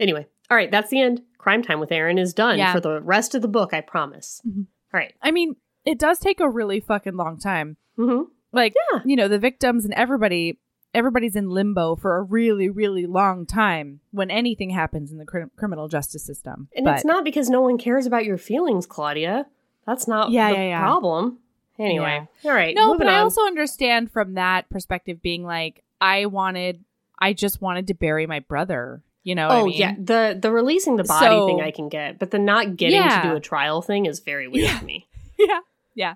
B: Anyway, all right, that's the end. Crime time with Erin is done
A: Yeah.
B: for the rest of the book. I promise.
A: Mhm.
B: All right.
A: I mean, it does take a really fucking long time.
B: Mm-hmm.
A: Like,
B: Yeah.
A: you know, the victims and everybody, everybody's in limbo for a really, really long time when anything happens in the cri- criminal justice system.
B: And
A: But-
B: it's not because no one cares about your feelings, Claudia. That's not
A: Yeah,
B: the
A: yeah, yeah.
B: problem. Anyway, all right.
A: No, but I also understand from that perspective being like, I wanted, I just wanted to bury my brother. You know? what I
B: Oh
A: mean?
B: yeah, the the releasing the body
A: So-
B: thing I can get, but the not getting to do a trial thing is very weird to me. *laughs*
A: yeah, yeah.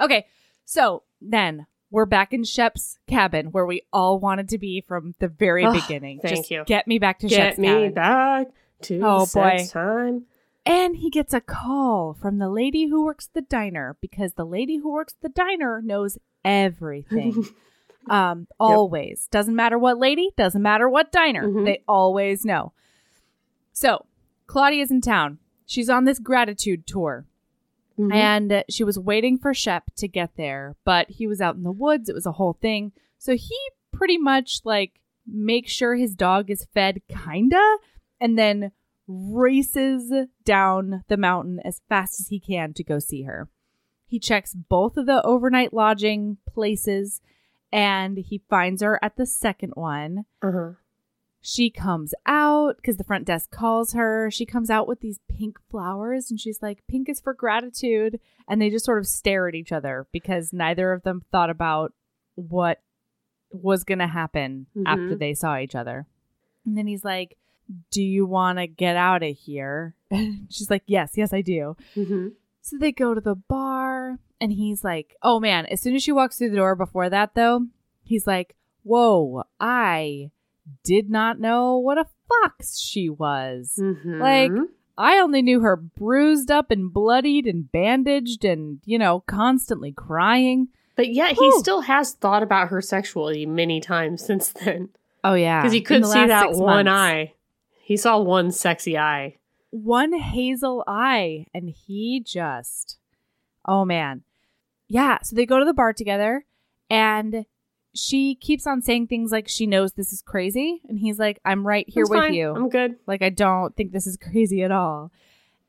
A: Okay, so then we're back in Shep's cabin where we all wanted to be from the very
B: Ugh,
A: beginning.
B: thank
A: Just
B: you.
A: Get me back to
B: Get
A: Shep's
B: me
A: cabin.
B: back to
A: Oh, boy.
B: time.
A: And he gets a call from the lady who works the diner because the lady who works the diner knows everything. *laughs* um, always. Doesn't matter what lady, doesn't matter what diner.
B: Mhm.
A: They always know. So, Claudia's in town. She's on this gratitude tour.
B: Mhm.
A: And she was waiting for Shep to get there, but he was out in the woods. It was a whole thing. So he pretty much like makes sure his dog is fed, kinda, and then races down the mountain as fast as he can to go see her. He checks both of the overnight lodging places and he finds her at the second one.
B: Uh-huh.
A: She comes out because the front desk calls her. She comes out with these pink flowers and she's like, Pink is for gratitude. And they just sort of stare at each other because neither of them thought about what was going to happen
B: Mhm.
A: after they saw each other. And then he's like, Do you want to get out of here? *laughs* She's like, Yes, yes, I do.
B: hmm
A: So they go to the bar, and he's like, "Oh man!" As soon as she walks through the door, before that though, he's like, "Whoa! I did not know what a fox she was.
B: hmm
A: Like, I only knew her bruised up and bloodied and bandaged, and you know, constantly crying.
B: but yet he still has thought about her sexually many times since then
A: Oh yeah,
B: because he could see that one
A: months.
B: eye. He saw one sexy eye.
A: one hazel eye and he just oh man yeah so they go to the bar together and she keeps on saying things like she knows this is crazy and he's like i'm right here with
B: fine.
A: you
B: I'm good.
A: like i don't think this is crazy at all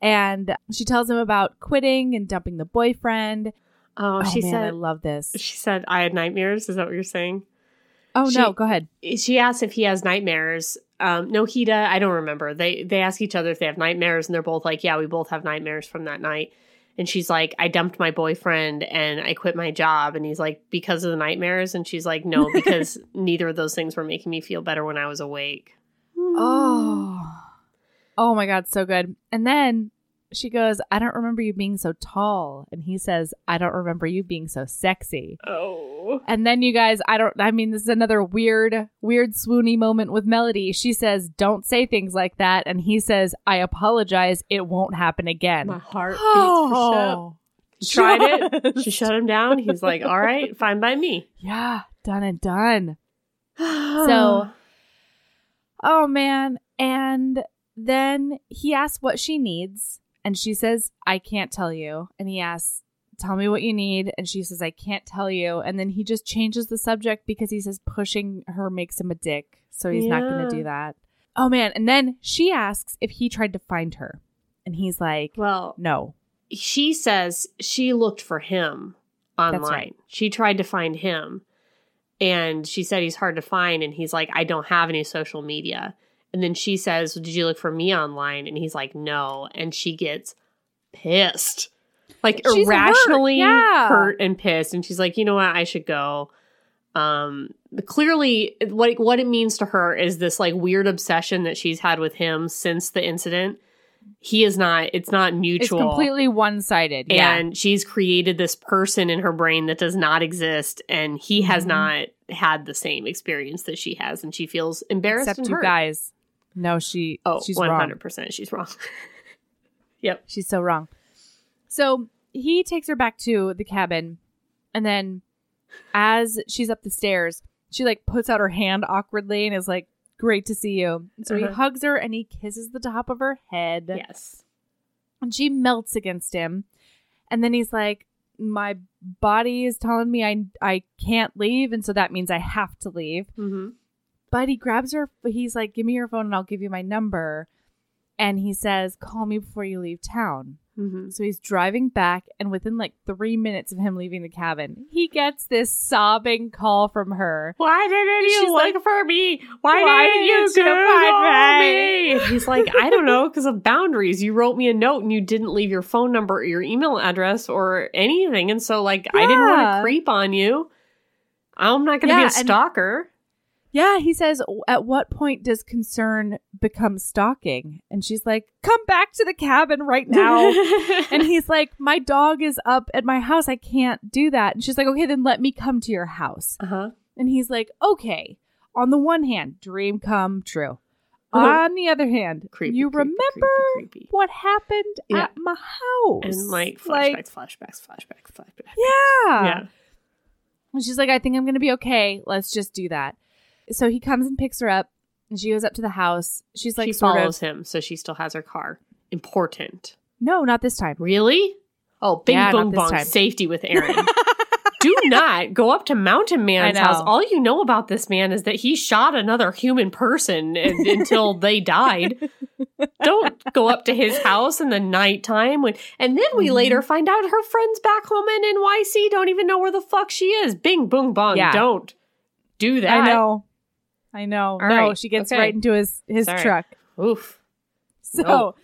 A: and she tells him about quitting and dumping the boyfriend
B: Oh,
A: oh
B: she
A: man i love this
B: She said I had nightmares. Is that what you're saying?
A: oh
B: she-
A: no go ahead
B: she asks if he has nightmares. Um, no, Hida, I don't remember. They they ask each other if they have nightmares, and they're both like, "Yeah, we both have nightmares from that night." And she's like, "I dumped my boyfriend and I quit my job." And he's like, "Because of the nightmares?" And she's like, "No, because *laughs* neither of those things were making me feel better when I was awake."
A: oh oh my god so good and then she goes i don't remember you being so tall and he says i don't remember you being so sexy
B: Oh,
A: And then you guys, I don't, I mean, this is another weird, weird swoony moment with Melody. She says, don't say things like that. And he says, I apologize. It won't happen again.
B: my heart beats for.
A: Oh,
B: He tried it. She shut him down. He's like, "All right, fine by me."
A: Yeah, done and done. *sighs* So, oh man. And then he asks what she needs. And she says, I can't tell you. And he asks, Tell me what you need. And she says, I can't tell you. And then he just changes the subject because he says pushing her makes him a dick. So he's not going to do that. Oh man. And then she asks if he tried to find her. And he's like,
B: well,
A: No.
B: she says she looked for him online.
A: Right.
B: She tried to find him. And she said he's hard to find. And he's like, I don't have any social media. And then she says, Did you look for me online? And he's like, No. And she gets pissed. Like
A: She's hurt,
B: irrationally
A: yeah.
B: hurt and pissed. And she's like, You know what? I should go. Um, clearly, what what it means to her is this like weird obsession that she's had with him since the incident. He is not. It's not mutual It's
A: completely one sided. Yeah.
B: and she's created this person in her brain that does not exist, and he has
A: Mhm.
B: not had the same experience that she has, and she feels embarrassed
A: Except you
B: hurt.
A: guys. No, she.
B: Oh,
A: she's
B: one
A: wrong.
B: hundred percent, she's wrong. *laughs* yep.
A: She's so wrong. So he takes her back to the cabin, and then as she's up the stairs, she like puts out her hand awkwardly and is like, "Great to see you." So he
B: Uh-huh.
A: hugs her and he kisses the top of her head,
B: Yes.
A: and she melts against him. And then he's like, "My body is telling me I I can't leave, and so that means I have to leave."
B: Mm-hmm.
A: But he grabs her. He's like, "Give me your phone, and I'll give you my number." And he says, "Call me before you leave town."
B: Mm-hmm.
A: So he's driving back, and within like three minutes of him leaving the cabin, he gets this sobbing call from her.
B: Why didn't you
A: She's
B: look
A: like,
B: for me? Why,
A: "Why
B: didn't you
A: didn't you
B: Google
A: find
B: me?
A: me?"
B: He's like, I don't know, because of boundaries. You wrote me a note and you didn't leave your phone number or your email address or anything. And so, like, I didn't want to creep on you. I'm not going to
A: Yeah,
B: be a stalker.
A: Yeah, he says, At what point does concern become stalking? And she's like, Come back to the cabin right now. *laughs* and he's like, My dog is up at my house. I can't do that. And she's like, Okay, then let me come to your house.
B: uh-huh.
A: And he's like, Okay. On the one hand, dream come true.
B: Uh-huh.
A: On the other hand,
B: Creepy,
A: you
B: creepy,
A: remember
B: creepy, creepy.
A: what happened
B: Yeah.
A: at my house.
B: And like flashbacks,
A: Like,
B: flashbacks, flashbacks, flashbacks.
A: yeah.
B: Yeah.
A: And she's like, I think I'm going to be okay. Let's just do that. So he comes and picks her up, and she goes up to the house. She's like,
B: she follows
A: of,
B: him, so she still has her car. Important.
A: no, not this time.
B: Really? Oh, bing
A: Yeah, not
B: boom
A: this
B: bong,
A: time.
B: safety with *laughs* Erin. Do not go up to Mountain Man's house. All you know about this man is that he shot another human person and, until they died. Don't go up to his house in the nighttime when and then we
A: Mhm.
B: later find out her friends back home in NYC don't even know where the fuck she is. Bing boom bong.
A: Yeah.
B: Don't do that.
A: I know. I know.
B: All
A: no,
B: right.
A: she gets
B: Okay.
A: right into his, his
B: Sorry.
A: truck.
B: Oof.
A: So
B: No.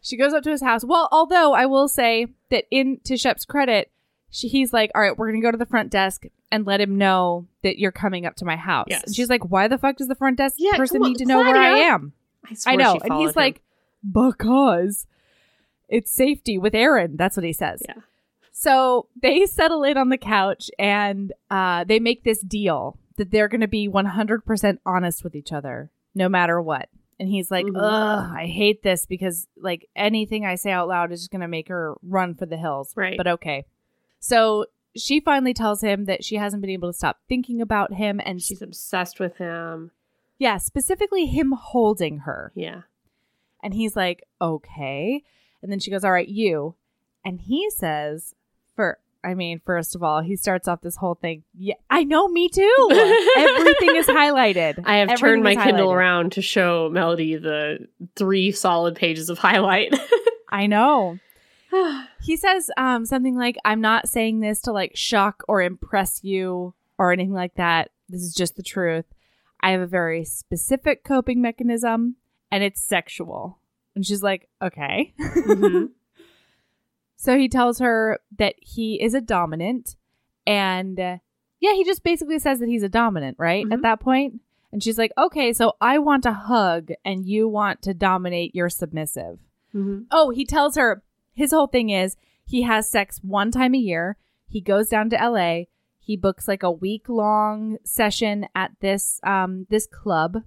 A: she goes up to his house. Well, although I will say that in to Shep's credit, she, he's like, "All right, we're gonna go to the front desk and let him know that you're coming up to my house."
B: Yes.
A: And she's like, "Why the fuck does the front desk
B: Yeah,
A: person need to know where I am?"
B: I,
A: I know, and he's
B: him.
A: like, "Because it's safety with Erin." That's what he says.
B: Yeah.
A: So they settle in on the couch and uh, they make this deal that they're going to be 100% honest with each other, no matter what. And he's like,
B: Mhm.
A: ugh, I hate this because like anything I say out loud is just going to make her run for the hills.
B: Right.
A: But okay. So she finally tells him that she hasn't been able to stop thinking about him. And
B: she's obsessed with him.
A: yeah, specifically him holding her.
B: Yeah.
A: And he's like, okay. And then she goes, all right, you. And he says, for, I mean, first of all, he starts off this whole thing. Yeah, I know, me too. *laughs* Everything is highlighted.
B: I have
A: Everything
B: turned my Kindle around to show Melody the three solid pages of highlight. *laughs*
A: I know. *sighs* He says um, something like, I'm not saying this to like shock or impress you or anything like that. This is just the truth. I have a very specific coping mechanism and it's sexual. And she's like, okay.
B: Mhm. *laughs*
A: So he tells her that he is a dominant, and uh, yeah, he just basically says that he's a dominant, right? At
B: Mhm.
A: that point, and she's like, "Okay, so I want a hug, and you want to dominate. You're submissive."
B: Mhm.
A: Oh, he tells her his whole thing is he has sex one time a year. He goes down to L.A. He books like a week long session at this um this club,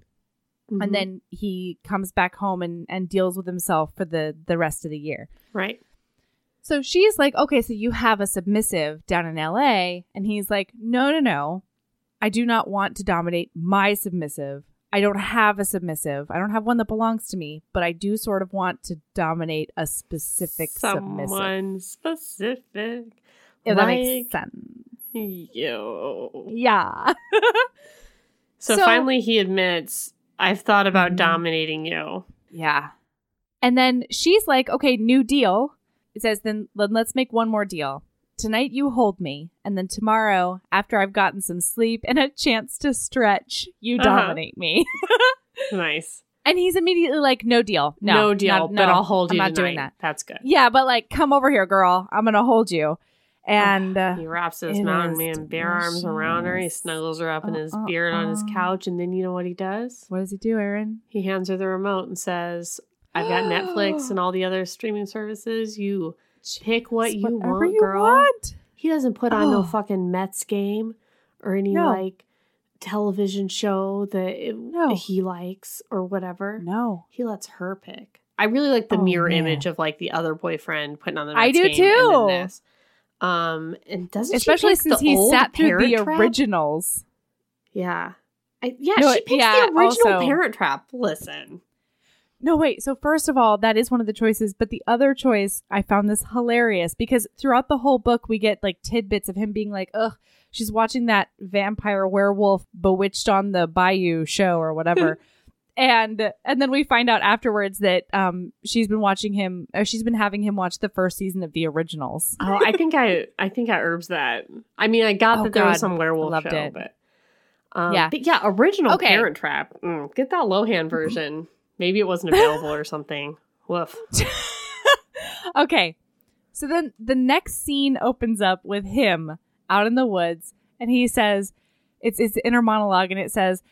B: Mhm.
A: and then he comes back home and and deals with himself for the the rest of the year.
B: right.
A: So she's like, okay, so you have a submissive down in LA. And he's like, no, no, no. I do not want to dominate my submissive. I don't have a submissive. I don't have one that belongs to me, but I do sort of want to dominate a specific submissive.
B: Someone specific.
A: If that makes sense.
B: You.
A: Yeah. *laughs*
B: So,
A: So-
B: finally, he admits, "I've thought about
A: Mhm.
B: dominating you."
A: yeah. And then she's like, okay, new deal. It says, then, then let's make one more deal. Tonight you hold me, and then tomorrow, after I've gotten some sleep and a chance to stretch, you
B: Uh-huh.
A: dominate me. *laughs*
B: Nice.
A: And he's immediately like, "No deal, no,
B: No, deal,
A: not-
B: but I'll hold you.
A: I'm not
B: tonight.
A: doing that."
B: That's good.
A: Yeah, but like, come over here, girl. I'm gonna hold you. And uh,
B: He wraps his mountain man bare arms around her. He snuggles her up in
A: Uh,
B: his
A: uh,
B: beard on his
A: uh.
B: couch, and then you know what he does?
A: what does he do, Erin?
B: He hands her the remote and says, "I've got Netflix and all the other streaming services. You pick what you want,
A: you
B: girl."
A: want.
B: He doesn't put on no
A: Oh.
B: fucking Mets game or any
A: No.
B: like television show that it-
A: No.
B: he likes or whatever.
A: No.
B: He lets her pick. I really like the
A: Oh,
B: mirror
A: man.
B: image of like the other boyfriend putting on the
A: I
B: Mets
A: do
B: game and then
A: too.
B: this. Um, and doesn't
A: Especially since he sat through the
B: Trap?
A: originals.
B: Yeah, I, yeah,
A: No,
B: she picks
A: yeah,
B: the original
A: also-
B: Parent Trap. Listen,
A: No, wait. So first of all, that is one of the choices, but the other choice, I found this hilarious because throughout the whole book, we get like tidbits of him being like, "Ugh, she's watching that vampire werewolf bewitched on the bayou show or whatever." *laughs* and and then we find out afterwards that um she's been watching him or she's been having him watch the first season of the originals.
B: oh, I think I, I think I herbs that. I mean, I got
A: Oh,
B: that there was some werewolf
A: Loved
B: show,
A: it.
B: but um,
A: Yeah.
B: but yeah, original
A: Okay.
B: Parent Trap. Mm, get that Lohan version. Maybe it wasn't available or something. Woof. *laughs*
A: okay. So then the next scene opens up with him out in the woods and he says it's it's inner monologue and it says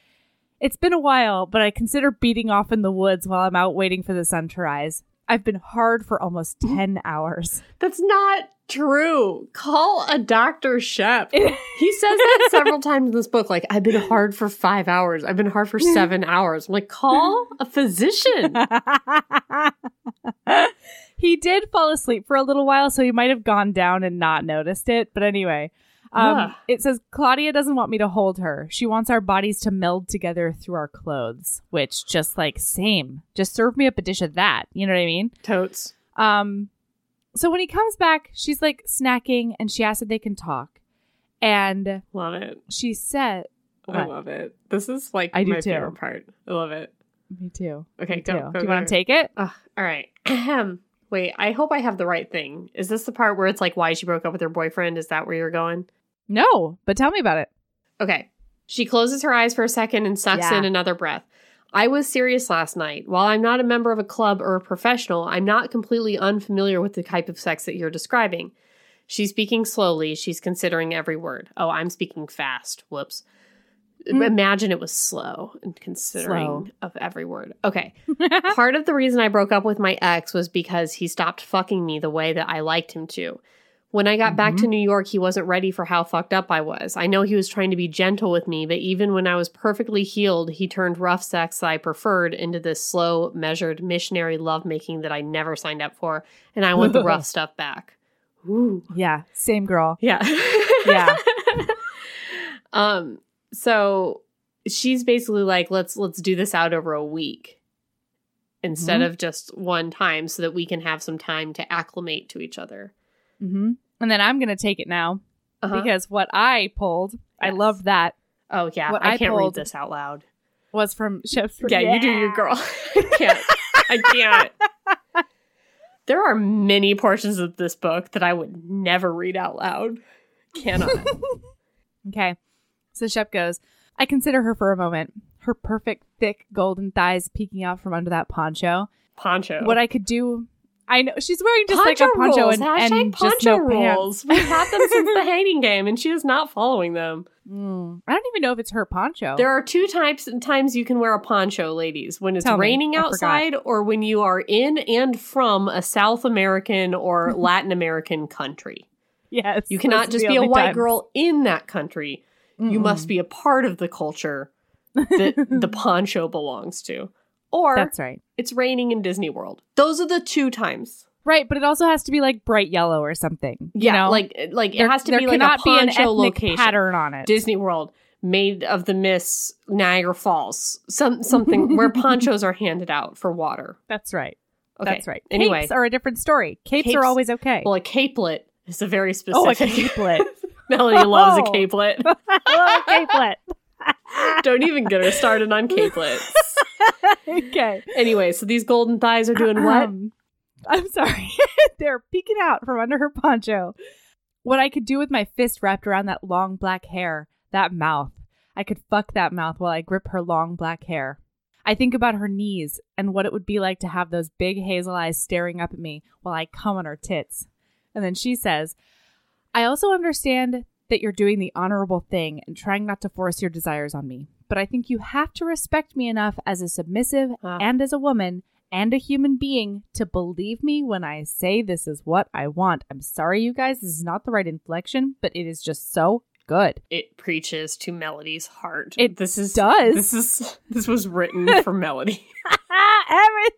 A: it's been a while, but I consider beating off in the woods while I'm out waiting for the sun to rise. I've been hard for almost mm-hmm. 10 hours.
B: That's not true. Call a Dr. Shep. *laughs* He says that several times in this book. Like, I've been hard for five hours. I've been hard for *laughs* seven hours. I'm like, call a physician. *laughs*
A: he did fall asleep for a little while, so he might have gone down and not noticed it. But anyway, um,
B: Ugh.
A: it says Claudia doesn't want me to hold her. She wants our bodies to meld together through our clothes, which just like same. Just serve me up a dish of that. You know what I mean?
B: Totes.
A: Um, so when he comes back, she's like snacking, and she asks if they can talk, and
B: Love it.
A: she said,
B: I love it. This is like
A: I do
B: my
A: too.
B: favorite part. I love it.
A: "Me too."
B: Okay,
A: Me
B: go.
A: too.
B: go
A: Do you want to take it?
B: All right. Ahem. Wait, I hope I have the right thing. Is this the part where it's like why she broke up with her boyfriend? Is that where you're going?
A: No, but tell me about it.
B: Okay. She closes her eyes for a second and sucks
A: Yeah.
B: in another breath. I was serious last night. While I'm not a member of a club or a professional, I'm not completely unfamiliar with the type of sex that you're describing. She's speaking slowly. She's considering every word. Oh, I'm speaking fast. Whoops.
A: Mm.
B: Imagine it was slow and considering
A: Slow.
B: of every word. Okay. *laughs* Part of the reason I broke up with my ex was because he stopped fucking me the way that I liked him to. When I got back to New York, he wasn't ready for how fucked up I was. I know he was trying to be gentle with me, but even when I was perfectly healed, he turned rough sex that I preferred into this slow, measured, missionary lovemaking that I never signed up for, and I want the rough *laughs* stuff back. Ooh.
A: yeah, same girl.
B: Yeah.
A: Yeah. *laughs*
B: um so she's basically like let's let's do this out over a week instead
A: Mhm.
B: of just one time so that we can have some time to acclimate to each other.
A: hmm And then I'm gonna take it now
B: Uh-huh.
A: because what I pulled, I love that
B: oh yeah,
A: what
B: I
A: I
B: can't read this out loud.
A: was from Shep's. *laughs*
B: Yeah, you do your girl. *laughs* I can't. I can't. There are many portions of this book that I would never read out loud. Cannot. *laughs*
A: Okay. So Shep goes, I consider her for a moment. Her perfect, thick, golden thighs peeking out from under that poncho.
B: Poncho.
A: What I could do. I know she's wearing just like a poncho
B: rules.
A: and, and
B: poncho
A: just no
B: rules.
A: pants.
B: We've had them since the hating game, and she is not following them. *laughs*
A: Mm. I don't even know if it's her poncho.
B: There are two types times you can wear a poncho, ladies. When it's
A: Tell
B: raining
A: forgot.
B: outside, or when you are in and from a South American or *laughs* Latin American country.
A: yes.
B: You cannot just be a white
A: times.
B: girl in that country. You
A: Mm-mm.
B: must be a part of the culture *laughs* that the poncho belongs to. Or
A: That's right.
B: It's raining in Disney World. Those are the two times.
A: Right, but it also has to be like bright yellow or something. you
B: Yeah,
A: know?
B: like like it has to
A: there
B: be like a
A: cannot be an
B: poncho
A: ethnic
B: location.
A: pattern on it.
B: Disney World, Maid of the Mist Niagara Falls, some something where *laughs* ponchos are handed out for water.
A: That's right.
B: Okay.
A: That's right.
B: Anyway,
A: Capes are a different story. Capes,
B: Capes-
A: are always okay.
B: well, a capelet is a very
A: oh, a
B: specific.
A: capelet. *laughs*
B: Melanie loves a
A: Oh.
B: capelet.
A: I *laughs* love oh, a capelet.
B: Don't even get her started on capelets. *laughs*
A: okay.
B: anyway, so these golden thighs are doing what?
A: Um, I'm sorry. *laughs* They're peeking out from under her poncho. What I could do with my fist wrapped around that long black hair, that mouth. I could fuck that mouth while I grip her long black hair. I think about her knees and what it would be like to have those big hazel eyes staring up at me while I come on her tits. And then she says, I also understand that you're doing the honorable thing and trying not to force your desires on me, but I think you have to respect me enough as a submissive
B: Ah.
A: and as a woman and a human being to believe me when I say this is what I want. I'm sorry, you guys, this is not the right inflection, but it is just so good.
B: It preaches to Melody's heart.
A: It
B: this is
A: does.
B: This is this was written *laughs* for Melody.
A: every,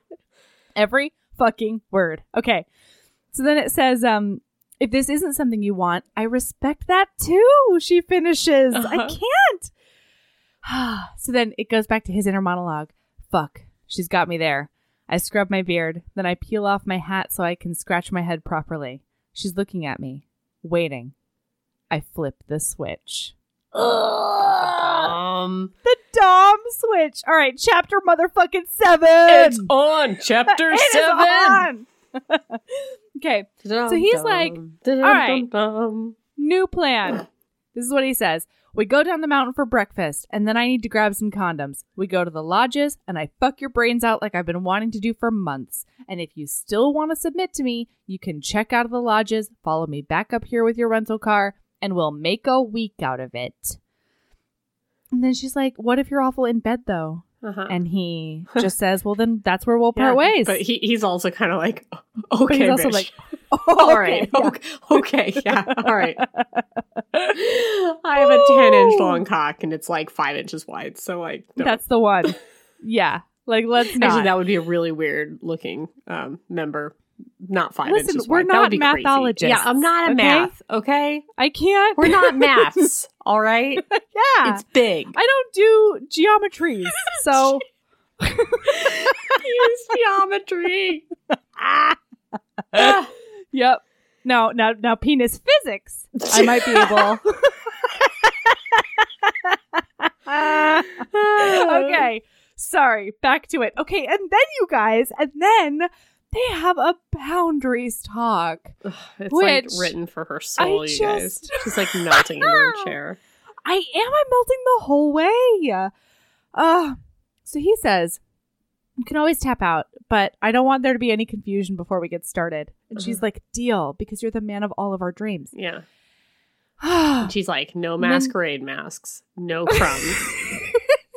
A: every fucking word. Okay. So then it says, um, if this isn't something you want, I respect that too. She finishes. I
B: Uh-huh.
A: can't. *sighs* so then it goes back to his inner monologue. Fuck. She's got me there. I scrub my beard, then I peel off my hat so I can scratch my head properly. She's looking at me, waiting. I flip the switch.
B: Um,
A: The Dom switch. All right, chapter motherfucking seven.
B: it's on chapter *laughs*
A: It is
B: seven.
A: on. *laughs* okay, So he's like,
B: all
A: right. new plan. This is what he says. We go down the mountain for breakfast, and then I need to grab some condoms. We go to the lodges, and I fuck your brains out like I've been wanting to do for months. And if you still want to submit to me, you can check out of the lodges, follow me back up here with your rental car, and we'll make a week out of it. And then she's like, What if you're awful in bed, though?
B: Uh-huh.
A: And he *laughs* just says, Well, then that's where we'll part
B: Yeah,
A: ways.
B: But he, he's also kind of like, *laughs*
A: But
B: okay,
A: he's also
B: bitch.
A: like, *laughs*
B: all right,
A: yeah.
B: okay, okay, yeah, all right. I have a ten inch long cock and it's like five inches wide, so like, no.
A: That's the one. yeah. Like, let's not.
B: actually that would be a really weird looking um, member. Not five
A: Listen,
B: inches
A: we're
B: wide.
A: not
B: be crazy.
A: mathologists,
B: Yeah, I'm not a
A: okay?
B: math. Okay,
A: I can't.
B: we're not *laughs* maths. all right, *laughs*
A: yeah.
B: it's big.
A: I don't do geometries. *laughs* So,
B: Use geometry. Ah.
A: yep. No, now, now penis physics. I might be able. okay. Sorry. Back to it. Okay. And then you guys, and then they have a boundaries talk.
B: It's like written for her soul,
A: I
B: you guys. She's like melting into her *laughs* chair.
A: I am. I'm melting the whole way. Uh, so he says, you can always tap out, but I don't want there to be any confusion before we get started. And she's
B: Uh-huh.
A: like, deal, because you're the man of all of our dreams.
B: Yeah. *sighs* She's like, no
A: And then-
B: masquerade masks, no *laughs* crumbs,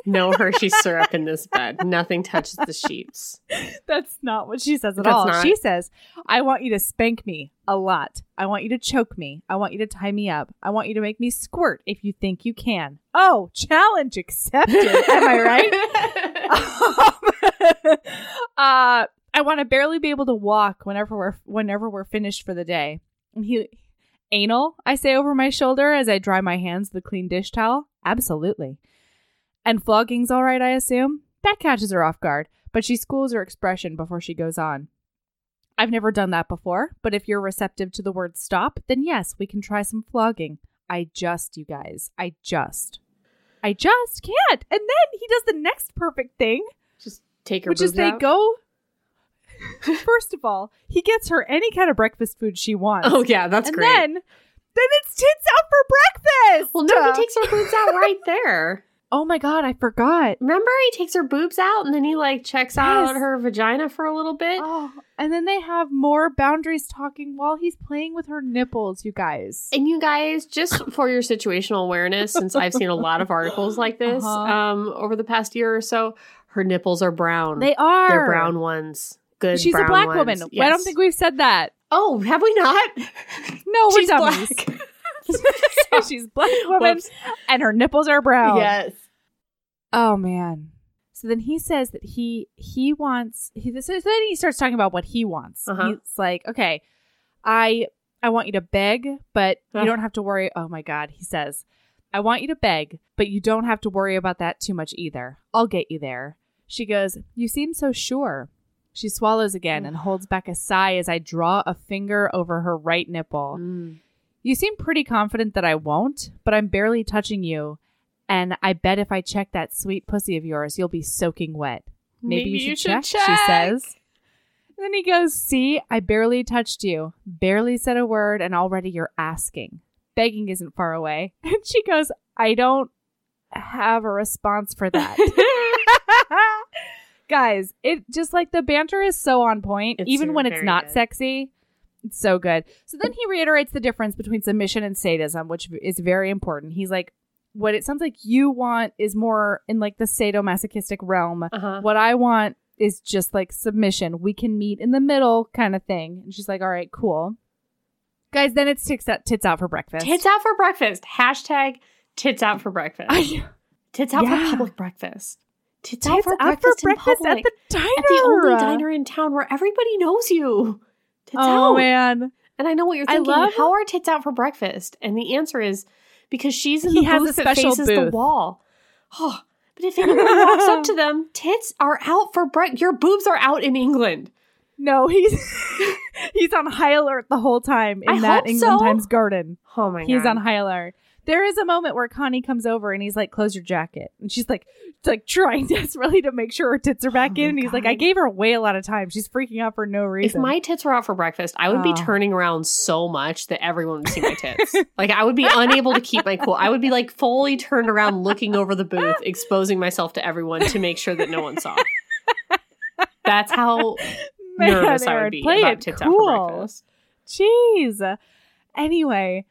B: no Hershey syrup in this bed. Nothing touches the sheets.
A: That's not what she says at
B: That's
A: all.
B: not?
A: She says, I want you to spank me a lot. I want you to choke me. I want you to tie me up. I want you to make me squirt if you think you can. Oh, challenge accepted. Am I right? *laughs* *laughs* uh, I want to barely be able to walk whenever we're whenever we're finished for the day. And he anal, I say over my shoulder as I dry my hands with a clean dish towel. Absolutely. And flogging's all right, I assume. That catches her off guard, but she schools her expression before she goes on. I've never done that before, but if you're receptive to the word stop, then yes, we can try some flogging. I just, you guys, I just. I just can't. And then he does the next perfect thing,
B: Just take her
A: which is they
B: out.
A: go. *laughs* First of all, he gets her any kind of breakfast food she wants.
B: Oh yeah, that's
A: and
B: great.
A: then, then it's tits out for breakfast.
B: well, no, he takes her boobs out right there.
A: Oh my god, I forgot.
B: Remember, he takes her boobs out and then he like checks out her vagina for a little bit.
A: Oh, and then they have more boundaries talking while he's playing with her nipples, you guys.
B: And you guys, just *coughs* for your situational awareness, since I've seen a lot of articles like this
A: Uh-huh.
B: um, over the past year or so, her nipples are brown.
A: They are.
B: They're brown ones. Good.
A: She's a black
B: ones.
A: woman. I don't think we've said that.
B: Oh, have we not?
A: No, we're
B: She's
A: dummies.
B: black. *laughs* *laughs*
A: She's black *laughs* woman,
B: Whoops.
A: and her nipples are brown.
B: Yes.
A: Oh man. So then he says that he he wants he is then he starts talking about what he wants.
B: Uh-huh.
A: He's like, okay, I I want you to beg, but you don't have to worry. Oh my god, he says, I want you to beg, but you don't have to worry about that too much either. I'll get you there. She goes, You seem so sure. She swallows again and holds back a sigh as I draw a finger over her right nipple.
B: Mm.
A: You seem pretty confident that I won't, but I'm barely touching you. And I bet if I check that sweet pussy of yours, you'll be soaking wet. Maybe, you, should, check, she says. And then he goes, See, I barely touched you, barely said a word, and already you're asking. Begging isn't far away. *laughs* And she goes, I don't have a response for that. *laughs* Guys, it just like the banter is so on point,
B: It's
A: even when it's not
B: good.
A: sexy. It's so good. So then he reiterates the difference between submission and sadism, which is very important. He's like, what it sounds like you want is more in like the sadomasochistic realm.
B: Uh-huh.
A: What I want is just like submission. We can meet in the middle kind of thing. And she's like, all right, cool. Guys, then it's tits out, tits out for breakfast.
B: Tits out for breakfast. Hashtag tits out for breakfast.
A: I-
B: tits out
A: Yeah.
B: for public breakfast. Tits,
A: tits
B: out for
A: out
B: breakfast,
A: for breakfast
B: in
A: at the diner.
B: At the only diner in town where everybody knows you. Tits
A: Oh
B: out.
A: man.
B: And I know what you're
A: I
B: thinking.
A: love-
B: How are tits out for breakfast? And the answer is because she's in
A: He
B: the
A: a
B: booth that faces the wall. Oh, but if anyone walks up to them, *laughs* tits are out for break. Your boobs are out in England.
A: No, he's *laughs* he's on high alert the whole time in
B: I
A: that England
B: so.
A: Times garden.
B: Oh my
A: He's
B: god.
A: He's on high alert. There is a moment where Connie comes over and he's like, "Close your jacket," and she's like, like trying *laughs* desperately to make sure her tits are back
B: Oh
A: in. And he's like, "I gave her way a lot of time. She's freaking out for no reason."
B: if my tits were out for breakfast, I would be
A: Oh.
B: turning around so much that everyone would see my tits. *laughs* like I would be unable to keep my cool. I would be like fully turned around, looking over the booth, exposing myself to everyone to make sure that no one saw. *laughs* That's how
A: Man,
B: nervous I
A: Erin,
B: would be
A: play
B: about
A: it
B: tits
A: cool.
B: out for breakfast.
A: Jeez. Anyway,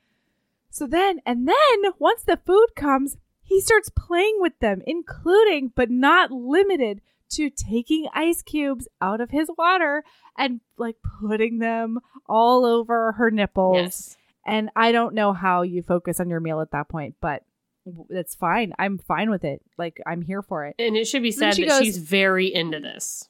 A: so then, and then once the food comes, he starts playing with them, including but not limited to taking ice cubes out of his water and like putting them all over her nipples.
B: Yes.
A: And I don't know how you focus on your meal at that point, but that's fine. I'm fine with it. Like I'm here for it.
B: And it should be said
A: she
B: that
A: goes-
B: she's very into this.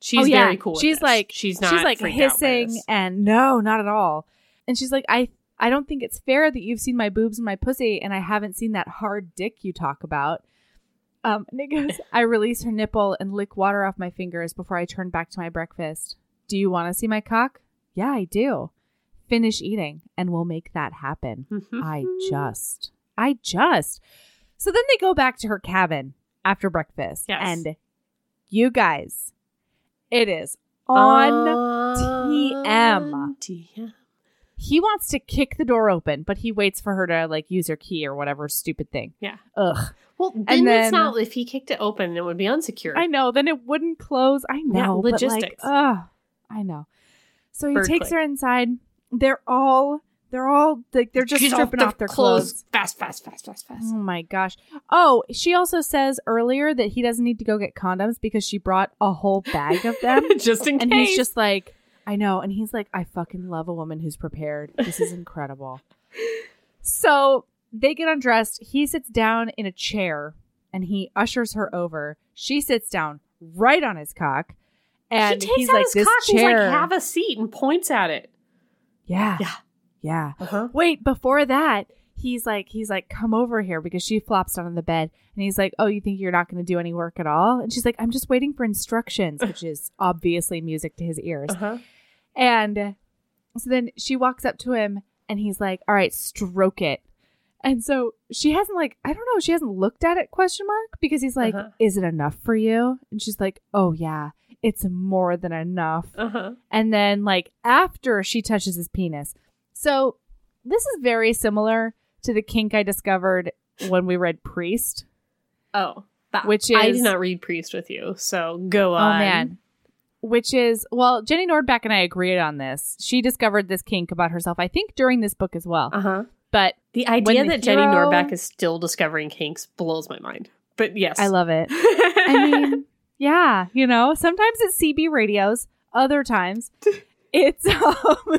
B: She's
A: Oh, yeah.
B: very cool.
A: She's like-
B: she's not
A: she's like
B: freaked out by
A: hissing and no, not at all. And she's like, I I don't think it's fair that you've seen my boobs and my pussy and I haven't seen that hard dick you talk about. Um, and it goes, *laughs* I release her nipple and lick water off my fingers before I turn back to my breakfast. Do you want to see my cock? Yeah, I do. Finish eating and we'll make that happen. *laughs* I just, I just. So then they go back to her cabin after breakfast.
B: Yes.
A: And you guys, it is on TM.
B: TM.
A: He wants to kick the door open, but he waits for her to like use her key or whatever stupid thing.
B: Yeah.
A: Ugh.
B: Well, then,
A: And
B: it's not. If he kicked it open, it would be unsecured.
A: I know. Then it wouldn't close. I
B: Yeah,
A: know. but, like,
B: logistics.
A: ugh. I know. So he
B: Bird
A: takes
B: click.
A: her inside. They're all they're all like they're just stripping off their clothes.
B: fast, fast, fast, fast, fast.
A: Oh my gosh. Oh, she also says earlier that he doesn't need to go get condoms because she brought a whole bag of them. *laughs*
B: just in
A: and
B: case.
A: And he's just like, I know. And he's like, I fucking love a woman who's prepared. This is *laughs* incredible. so they get undressed. He sits down in a chair and he ushers her over. She sits down right on his cock. And
B: he takes
A: he's
B: out
A: like,
B: his
A: this
B: cock. and He's like, have a seat, and points at it.
A: yeah.
B: Yeah.
A: Yeah.
B: Uh-huh.
A: Wait, before that, he's like, he's like, come over here because she flops down on the bed, and he's like, oh, you think you're not going to do any work at all? And she's like, I'm just waiting for instructions, *laughs* which is obviously music to his ears.
B: Uh-huh.
A: And so then she walks up to him, and he's like, all right, stroke it. And so she hasn't like, I don't know, she hasn't looked at it question mark because he's like,
B: Uh-huh.
A: is it enough for you? And she's like, oh yeah, it's more than enough
B: Uh-huh.
A: and then like after she touches his penis. So this is very similar to the kink I discovered when we read Priest.
B: Oh. That,
A: Which
B: I did not read Priest with you, so go on.
A: Oh
B: on.
A: man. Which is well, Jenny Nordback and I agreed on this. She discovered this kink about herself, I think, during this book as well.
B: Uh-huh.
A: But
B: The idea
A: the
B: that Jenny Nordback is still discovering kinks blows my mind. But yes.
A: I love it. *laughs* I mean, yeah, you know, sometimes it's CB radios, other times *laughs* it's *laughs* um,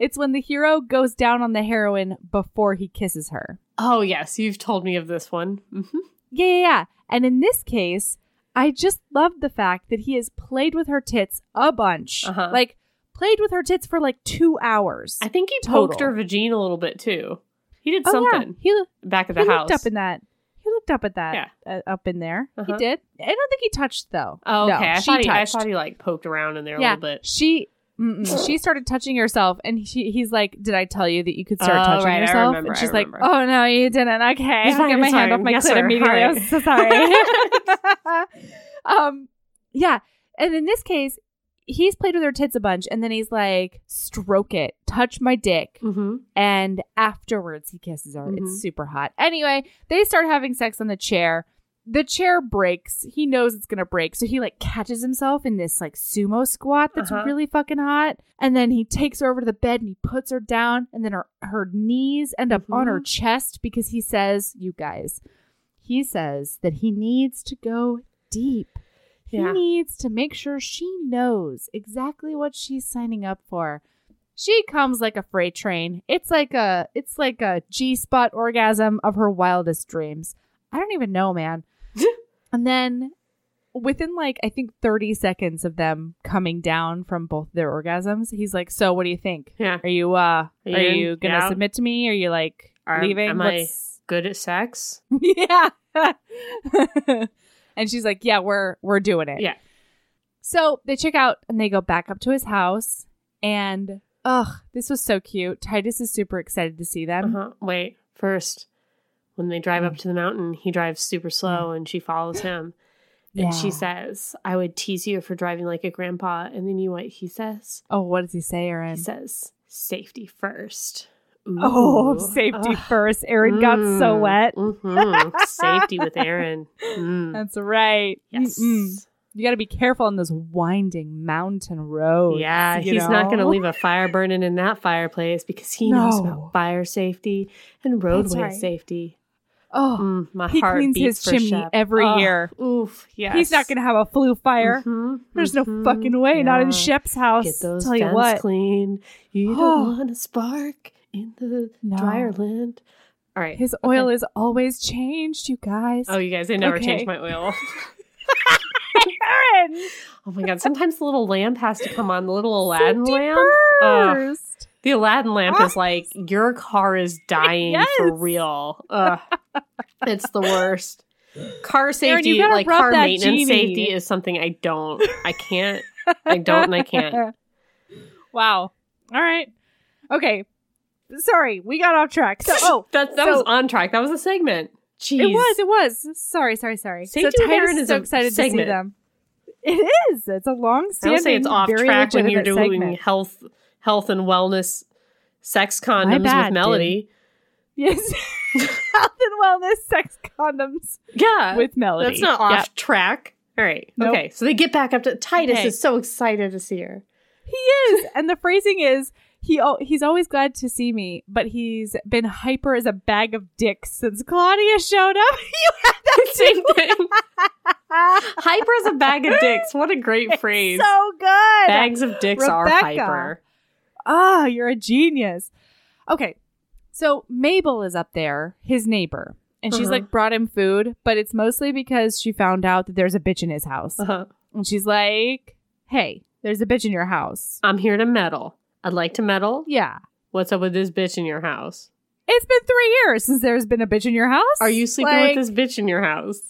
A: it's when the hero goes down on the heroine before he kisses her.
B: oh yes, you've told me of this one. hmm
A: Yeah, yeah, yeah. And in this case, I just love the fact that he has played with her tits a bunch.
B: Uh-huh.
A: Like played with her tits for like two hours.
B: I think he poked her vagina a little bit too. He did
A: oh,
B: something
A: Yeah. He,
B: back at
A: he
B: the house.
A: looked up in that. He looked up at that.
B: Yeah.
A: Uh, up in there. He
B: Uh-huh.
A: did. I don't think he touched though.
B: oh,
A: No,
B: okay. I
A: she
B: thought he, I thought he like poked around in there a
A: yeah.
B: little bit.
A: She. Mm-mm. *laughs* she started touching herself, and she, he's like, "Did I tell you that you could start
B: Oh,
A: touching
B: right,
A: yourself?"
B: remember,
A: and
B: I
A: she's like. "Oh no, you didn't." Okay,
B: fine,
A: get my hand off my
B: Yes,
A: clit
B: sir.
A: immediately. I'm so sorry. *laughs* *laughs* um, yeah, and in this case, he's played with her tits a bunch, and then he's like, "Stroke it, touch my dick,"
B: Mm-hmm.
A: and afterwards he kisses her.
B: Mhm.
A: It's super hot. Anyway, they start having sex on the chair. The chair breaks. He knows it's gonna break, so he like catches himself in this like sumo squat that's
B: Uh-huh.
A: really fucking hot. And then he takes her over to the bed and he puts her down, and then her her knees end up on her
B: Mhm.
A: chest because he says, "You guys," he says that he needs to go deep.
B: Yeah.
A: He needs to make sure she knows exactly what she's signing up for. She comes like a freight train. It's like a it's like a G spot orgasm of her wildest dreams. I don't even know, man. *laughs* and then within like I think 30 seconds of them coming down from both their orgasms, he's like, "So, what do you think?
B: Yeah.
A: Are you uh
B: you
A: are you going to
B: Yeah.
A: submit to me? Are you like
B: Are-
A: leaving?
B: am I- Good at sex? *laughs*
A: yeah. *laughs* and she's like, "Yeah, we're we're doing it."
B: Yeah.
A: So they check out and they go back up to his house, and ugh, this was so cute. Titus is super excited to see them.
B: Uh-huh. Wait, first, when they drive
A: Mm.
B: up to the mountain, he drives super slow and she follows *gasps* him. And she says, I would tease you for driving like a grandpa. And then you know what he says?
A: "Oh, what does he say, Erin?"
B: He says, safety first.
A: "Oh, safety
B: Ugh.
A: first." Erin got so
B: Mm,
A: wet.
B: mhm. Safety with *laughs* Erin. Mm.
A: That's right.
B: Yes.
A: Mm-mm. You got to be careful on those winding mountain roads.
B: Yeah, he's not going to leave a fire burning in that fireplace because he knows about fire safety and roadway
A: right.
B: safety.
A: Oh,
B: Mm, my
A: he
B: heart
A: cleans his chimney
B: Shep.
A: every
B: Oh,
A: year.
B: Oof, yes.
A: he's not going to have a flue fire.
B: Mhm,
A: There's no
B: mhm,
A: fucking way. Not in. Shep's house.
B: Get those
A: Tell you what.
B: clean. You
A: Oh.
B: don't want a spark in the
A: No.
B: dryer land. All right.
A: His oil
B: okay.
A: is always changed, you guys.
B: Oh, you guys, they never
A: Okay.
B: changed my oil.
A: Erin! *laughs* *laughs*
B: Oh my god! Sometimes the little lamp has to come on. The little Aladdin lamp.
A: First.
B: The Aladdin lamp
A: Ah.
B: is like your car is dying *laughs* for real. Ugh. *laughs* it's the worst. Car safety,
A: gotta
B: like car maintenance
A: genie.
B: safety, is something I don't. I can't. I don't, and I can't. *laughs*
A: wow. All right. Okay. Sorry, we got off track. So, oh,
B: that that
A: so-
B: was on track. That was a segment. Jeez.
A: it was, it was. Sorry, sorry, sorry.
B: Safety
A: so
B: Erin
A: is so excited to see them. It is. It's a long
B: I
A: standing,
B: don't say it's off track when you're doing
A: segment.
B: health, health and wellness, sex condoms
A: bad,
B: with
A: dude.
B: Melody.
A: Yes. *laughs* Health and wellness sex condoms
B: Yeah,
A: with Melody.
B: that's not off
A: Yep.
B: track. All right.
A: Nope.
B: Okay. So they get back up to Titus
A: Okay.
B: is so excited to see her.
A: He is, and the phrasing is he he's always glad to see me, but he's been hyper as a bag of dicks since Claudia showed up. *laughs* you had that *laughs*
B: Same thing. Hyper as a bag of dicks. What a great
A: It's
B: phrase.
A: so good.
B: Bags of dicks are hyper.
A: Ah, you're a genius. Okay. So Mabel is up there, his neighbor, and she's
B: Uh-huh.
A: like brought him food, but it's mostly because she found out that there's a bitch in his house.
B: Uh-huh.
A: And she's like, hey, there's a bitch in your house.
B: I'm here to meddle. I'd like to meddle.
A: Yeah.
B: What's up with this bitch in your house?
A: It's been three years since there's been a bitch in your house.
B: Are you sleeping
A: Like,
B: with this bitch in your house?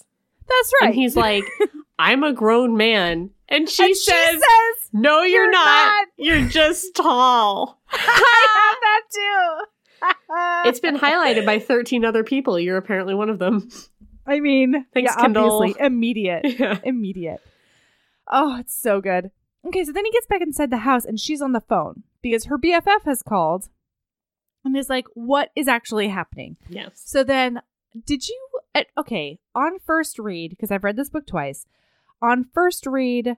A: That's right.
B: And he's like, *laughs* I'm a grown man. And she
A: And
B: says,
A: she says,
B: No, you're,
A: "You're
B: not.
A: not."
B: You're just *laughs* tall.
A: I have that too. *laughs*
B: It's been highlighted by 13 other people. You're apparently one of them.
A: I mean,
B: Thanks,
A: yeah,
B: Kendall.
A: obviously, immediate. *laughs*
B: Yeah.
A: immediate. Oh, it's so good. Okay, so then he gets back inside the house and she's on the phone because her BFF has called and is like, what is actually happening?
B: Yes.
A: So then, did you, okay, on first read, because I've read this book twice, on first read,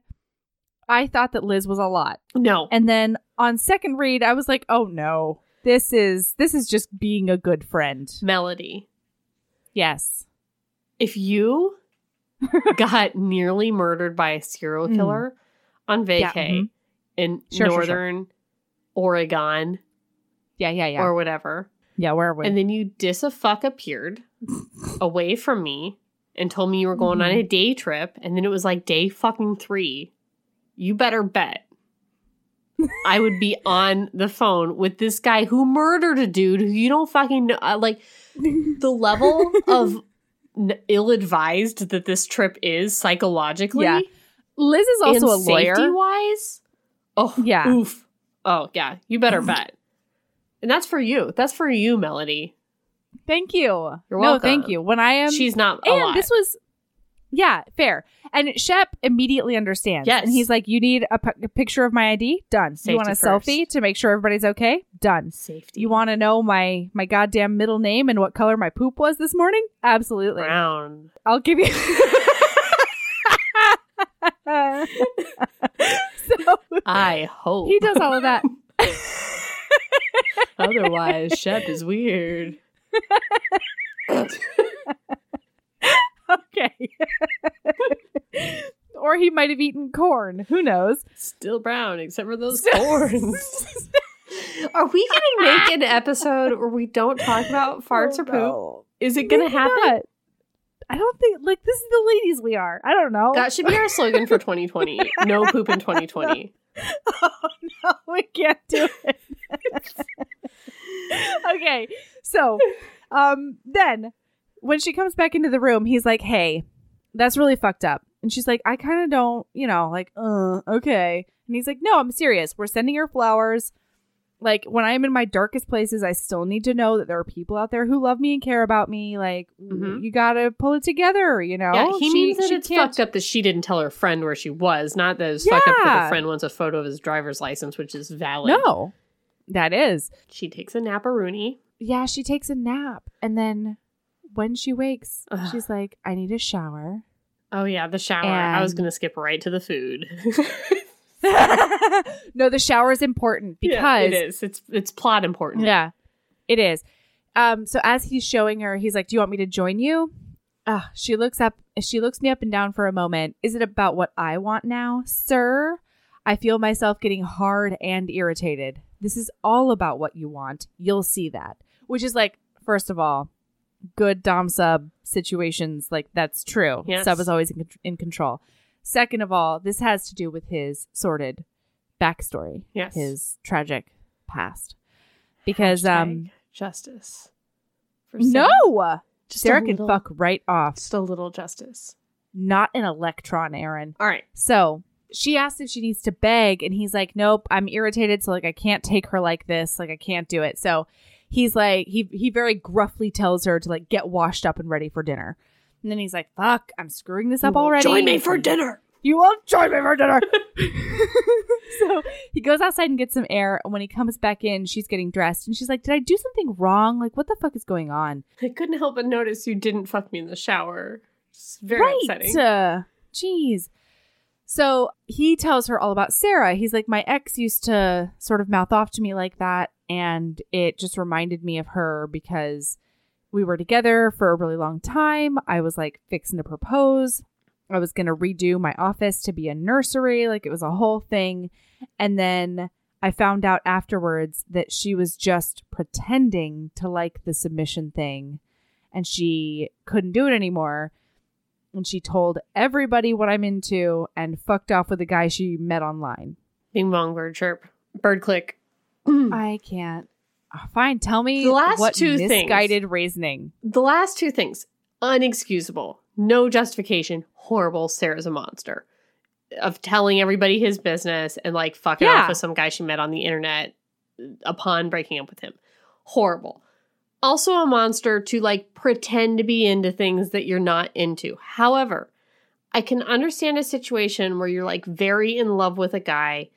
A: I thought that Liz was a lot.
B: No.
A: And then on second read, I was like, oh no, this is, this is just being a good friend.
B: Melody.
A: Yes.
B: If you *laughs* got nearly murdered by a serial
A: Mm.
B: killer on vacay
A: Yeah, mhm.
B: in
A: Sure, sure, sure.
B: northern Oregon
A: Yeah, yeah, yeah.
B: or whatever,
A: yeah, where are we?
B: and then you dis a fuck appeared away from me and told me you were going on
A: Mhm.
B: a day trip, and then it was like day fucking three, you better bet. I would be *laughs* on the phone with this guy who murdered a dude who you don't fucking know. uh, Like the level of *laughs* n- ill-advised that this trip is psychologically.
A: Yeah. Liz is also a lawyer.
B: Safety wise, oh
A: Yeah.
B: oof, oh yeah, you better *laughs* bet. And that's for you. That's for you, Melody.
A: Thank you.
B: You're welcome.
A: No, thank you. When I am
B: She's not
A: and
B: alive.
A: this was yeah, fair. And Shep immediately understands.
B: Yes.
A: And he's like, You need a, p- a picture of my ID? Done.
B: Safety
A: you want a
B: first.
A: selfie to make sure everybody's okay? Done.
B: Safety.
A: You want to know my my goddamn middle name and what color my poop was this morning? Absolutely.
B: brown?
A: I'll give you. *laughs* *laughs* so
B: I hope.
A: he does all of that. *laughs*
B: Otherwise, Shep is weird. *laughs*
A: okay. *laughs* or he might have eaten corn. Who knows?
B: Still brown, except for those *laughs* corns. Are we gonna make an episode where we don't talk about farts or poop?
A: No.
B: Is it gonna happen?
A: not. I don't think like this is the ladies we are. I don't know.
B: That should be our slogan for 2020. *laughs* No poop in 2020. *laughs*
A: oh no, we can't do it. *laughs* okay, so um, then when she comes back into the room, he's like, "Hey, that's really fucked up," and she's like, "I kind of don't, you know, like, uh, okay." And he's like, "No, I'm serious. We're sending her flowers." Like when I'm in my darkest places, I still need to know that there are people out there who love me and care about me. Like
B: Mhm.
A: you gotta pull it together, you know.
B: Yeah, he
A: She-
B: means that it's
A: can't-
B: fucked up that she didn't tell her friend where she was, not that it's fucked up that
A: Yeah.
B: her friend wants a photo of his driver's license, which is valid.
A: No, that is.
B: She takes a naparoonie.
A: Yeah, she takes a nap. And then when she wakes,
B: Ugh.
A: she's like, I need a shower.
B: Oh yeah, the shower. I was gonna skip right to the food. *laughs* *laughs*
A: no, the shower is important
B: Yeah,
A: because
B: it is. It's it's plot important.
A: Yeah, it is. Um, so as he's showing her, he's like, "Do you want me to join you?" Ah, she looks up. She looks me up and down for a moment. Is it about what I want now, sir? I feel myself getting hard and irritated. This is all about what you want. You'll see that. Which is like, first of all, good dom sub situations. Like that's true.
B: Yes.
A: Sub is always in, in control. Second of all, this has to do with his sordid backstory.
B: Yes.
A: His tragic past. Because um
B: justice. For Sarah.
A: no,
B: Just
A: Sarah can fuck right off.
B: Just a little justice.
A: Not an electron, Erin.
B: All right.
A: So she asks if she needs to beg, and he's like, "Nope, I'm irritated, so like I can't take her like this. Like I can't do it." So he's like, he he very gruffly tells her to like get washed up and ready for dinner. And then he's like, "Fuck, I'm screwing this up already."
B: Join me for dinner.
A: You won't join me for dinner. *laughs* *laughs* so he goes outside and gets some air. And when he comes back in, she's getting dressed. And she's like, Did I do something wrong? Like, what the fuck is going on?
B: I couldn't help but notice you didn't fuck me in the shower. It's very upsetting.
A: Uh, Jeez. So he tells her all about Sarah. He's like, My ex used to sort of mouth off to me like that. And it just reminded me of her because we were together for a really long time. I was like fixing to propose. I was going to redo my office to be a nursery. Like it was a whole thing. And then I found out afterwards that she was just pretending to like the submission thing and she couldn't do it anymore. And she told everybody what I'm into and fucked off with a guy she met online.
B: Bing bong bird chirp. Bird click. *clears throat*
A: I can't. Fine, tell me
B: The last
A: what
B: two things.
A: misguided reasoning.
B: The last two things, unexcusable. No justification. Horrible. Sarah's a monster. Of telling everybody his business and like fucking
A: Yeah.
B: off with some guy she met on the internet upon breaking up with him. Horrible. Also a monster to like pretend to be into things that you're not into. However, I can understand a situation where you're like very in love with a guy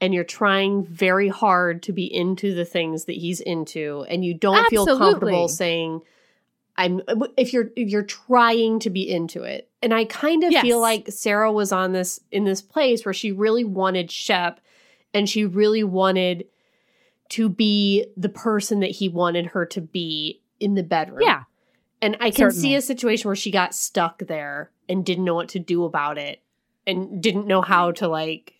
B: and you're trying very hard to be into the things that he's into and you don't feel comfortable saying I'm if you're if you're trying to be into it. And I kind of
A: Yes.
B: feel like Sarah was on this in this place where she really wanted Shep and she really wanted to be the person that he wanted her to be in the bedroom.
A: Yeah.
B: And I can see a situation where she got stuck there and didn't know what to do about it and didn't know how to like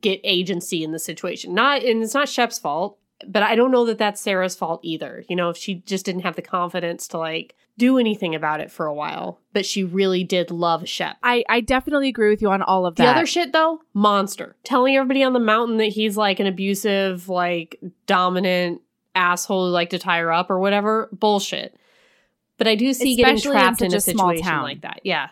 B: get agency in the situation. Not and it's not Shep's fault, but I don't know that that's Sarah's fault either. You know, if she just didn't have the confidence to like do anything about it for a while, but she really did love Shep.
A: I, I definitely agree with you on all of that.
B: The other shit though, monster. Telling everybody on the mountain that he's like an abusive, like dominant asshole who like to tie her up or whatever, bullshit. But I do see getting
A: Especially in
B: trapped in,
A: such
B: a situation
A: town.
B: like that. Yeah.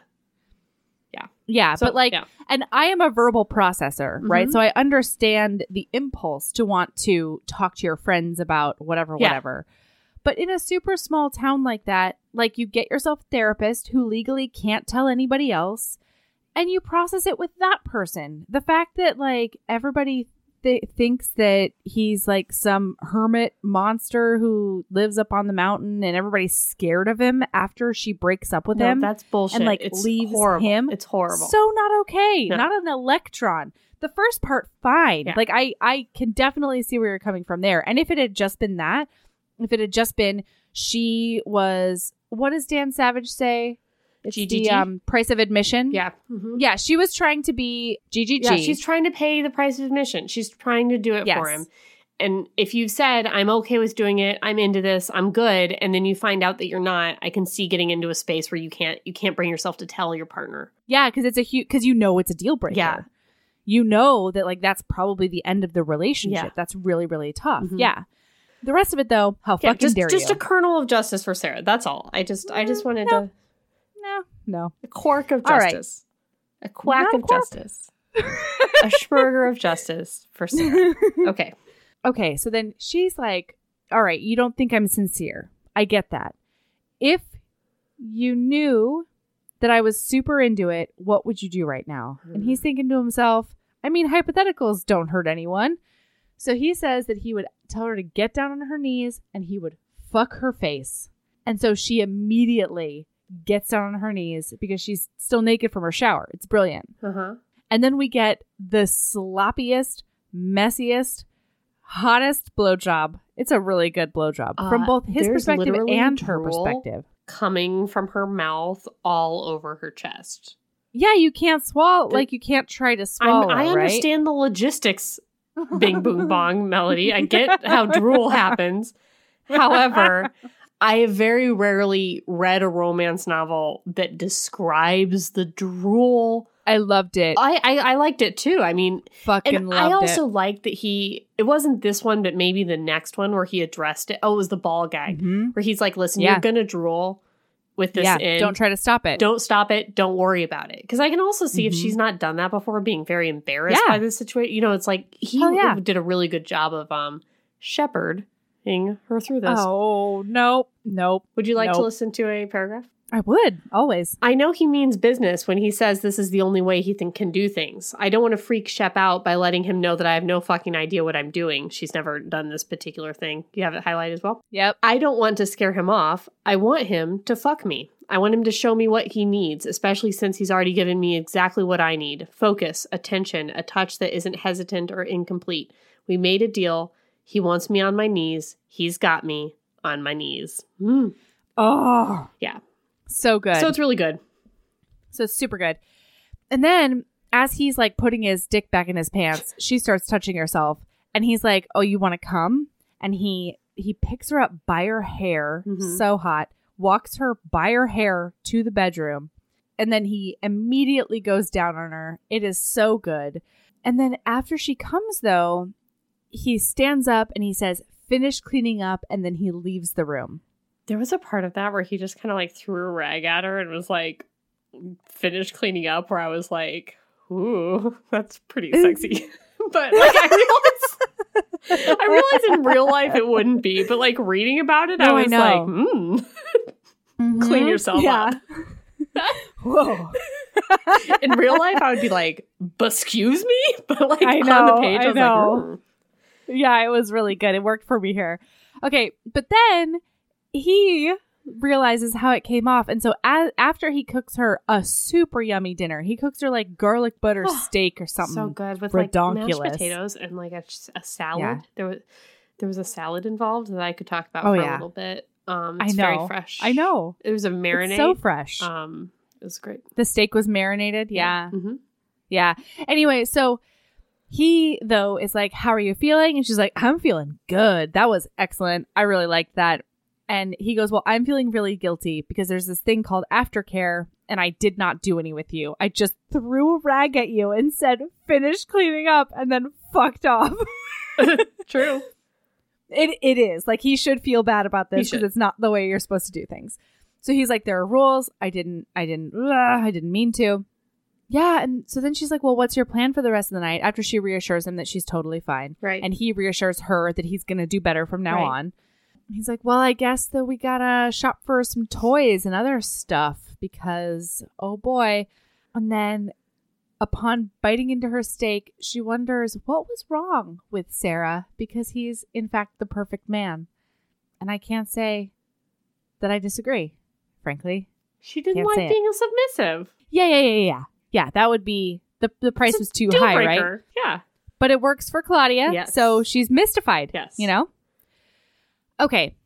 A: Yeah,
B: So,
A: but like,
B: yeah.
A: and I am a verbal processor, right?
B: Mhm.
A: So I understand the impulse to want to talk to your friends about whatever,
B: Yeah.
A: whatever. But in a super small town like that, like you get yourself a therapist who legally can't tell anybody else. and you process it with that person. The fact that like everybody th- thinks that he's like some hermit monster who lives up on the mountain and everybody's scared of him after she breaks up with
B: No,
A: him
B: that's bullshit.
A: and like
B: it's
A: leaves
B: horrible.
A: him.
B: It's horrible.
A: So not okay.
B: No.
A: Not an electron. The first part fine.
B: Yeah.
A: Like I I can definitely see where you're coming from there. And if it had just been that, if it had just been she was what does Dan Savage say? It's the
B: GGG?
A: um, price of admission.
B: yeah. Mhm.
A: Yeah, she was trying to be GGG.
B: Yeah, she's trying to pay the price of admission. She's trying to do it for him. And if you've said, I'm okay with doing it, I'm into this, I'm good, and then you find out that you're not, I can see getting into a space where you can't you can't bring yourself to tell your partner.
A: yeah, because it's a huge because you know it's a deal breaker.
B: Yeah.
A: you know that like that's probably the end of the relationship.
B: Yeah.
A: That's really really tough.
B: Mhm.
A: Yeah. The rest of it though, how
B: Yeah,
A: fucking
B: just
A: dare
B: just
A: you?
B: a kernel of justice for Sarah. That's all. I just I just wanted
A: no.
B: to
A: no, no.
B: a quark of
A: All right.
B: justice. A quack
A: Not
B: of
A: quark.
B: justice. a Schmerger of justice for Sarah. *laughs* Okay.
A: Okay, so then she's like, All right, you don't think I'm sincere. I get that. If you knew that I was super into it, what would you do right now? And he's hmm. thinking to himself, I mean, hypotheticals don't hurt anyone. So he says that he would tell her to get down on her knees and he would fuck her face. And so she immediately gets down on her knees because she's still naked from her shower. It's brilliant.
B: Uh-huh.
A: And then we get the sloppiest, messiest, hottest blowjob. It's a really good blowjob
B: Uh,
A: from both his perspective and her perspective.
B: Coming from her mouth all over her chest.
A: Yeah, you can't swallow
B: The-
A: like you can't try to
B: I'm,
A: swallow.
B: I
A: right?
B: understand the logistics, *laughs* Bing Boom Bong melody. I get how drool happens. *laughs* However, I have very rarely read a romance novel that describes the drool.
A: I loved it.
B: I, I, I liked it too. I mean,
A: Fucking
B: and I also
A: it.
B: liked that he, it wasn't this one, but maybe the next one where he addressed it. Oh, it was the ball gag
A: Mhm.
B: where he's like, listen,
A: Yeah.
B: you're going to drool with this
A: Yeah,
B: in.
A: don't try to stop it.
B: Don't stop it. Don't worry about it. Because I can also see if
A: Mhm.
B: she's not done that before, being very embarrassed
A: Yeah.
B: by this situation. You know, it's like he
A: yeah.
B: did a really good job of um her through this.
A: Oh nope, nope.
B: Would you like to listen to a paragraph?
A: I would always.
B: I know he means business when he says this is the only way he think, can do things. I don't want to freak Shep out by letting him know that I have no fucking idea what I'm doing. She's never done this particular thing. You have it highlighted as well?
A: Yep.
B: I don't want to scare him off. I want him to fuck me. I want him to show me what he needs, especially since he's already given me exactly what I need focus, attention, a touch that isn't hesitant or incomplete. We made a deal. He wants me on my knees. He's got me on my knees. Mm.
A: Oh
B: Yeah.
A: so good.
B: So it's really good.
A: So it's super good. And then as he's like putting his dick back in his pants, she starts touching herself and he's like, "Oh, you want to come?" And he he picks her up by her hair,
B: Mhm.
A: so hot, walks her by her hair to the bedroom, and then he immediately goes down on her. It is so good. And then after she comes though, he stands up and he says, "Finish cleaning up," and then he leaves the room.
B: There was a part of that where he just kind of like threw a rag at her and was like, finish cleaning up, where I was like, ooh, *laughs* that's pretty sexy. *laughs* but like, I realized. I realized in real life it wouldn't be, but like reading about it, I
A: No, I
B: was
A: know.
B: like, hmm. *laughs* Clean yourself up.
A: Whoa.
B: In real life, I would be like, "Excuse me," but like
A: I
B: on
A: know,
B: the page, I,
A: I
B: was
A: know.
B: like, "Hmm."
A: Yeah, it was really good. It worked for me here. Okay, but then he realizes how it came off, and so as, after he cooks her a super yummy dinner, he cooks her like garlic butter *gasps* steak or something.
B: so good with like mashed potatoes and like a, a salad.
A: Yeah.
B: There was there was a salad involved that I could talk about
A: Oh,
B: for
A: yeah.
B: a little bit. Um,
A: I
B: it's
A: know.
B: very fresh.
A: I know.
B: It was a
A: It's
B: marinade.
A: so fresh.
B: Um, it was great.
A: the steak was marinated. Yeah.
B: hmm
A: Yeah. Anyway, so he though is like, "How are you feeling?" And she's like, "I'm feeling good. That was excellent. I really liked that." And he goes, "Well, I'm feeling really guilty because there's this thing called aftercare, and I did not do any with you. I just threw a rag at you and said, "Finish cleaning up," and then fucked off." *laughs*
B: True.
A: It it is like he should feel bad about this because it's not the way you're supposed to do things. So he's like, there are rules. I didn't, I didn't, I didn't mean to. Yeah, and so then she's like, well, what's your plan for the rest of the night? After she reassures him that she's totally fine,
B: Right.
A: and he reassures her that he's gonna do better from now
B: Right.
A: on. He's like, well, I guess that we gotta shop for some toys and other stuff because, oh boy. And then Upon biting into her steak, she wonders what was wrong with Sarah because he's, in fact, the perfect man. And I can't say that I disagree, frankly.
B: She didn't like being a submissive.
A: Yeah, yeah, yeah, yeah. Yeah, that would be the the price
B: It's
A: was too high, right?
B: Yeah.
A: But it works for Claudia.
B: Yes.
A: So she's mystified.
B: Yes.
A: You know? Okay.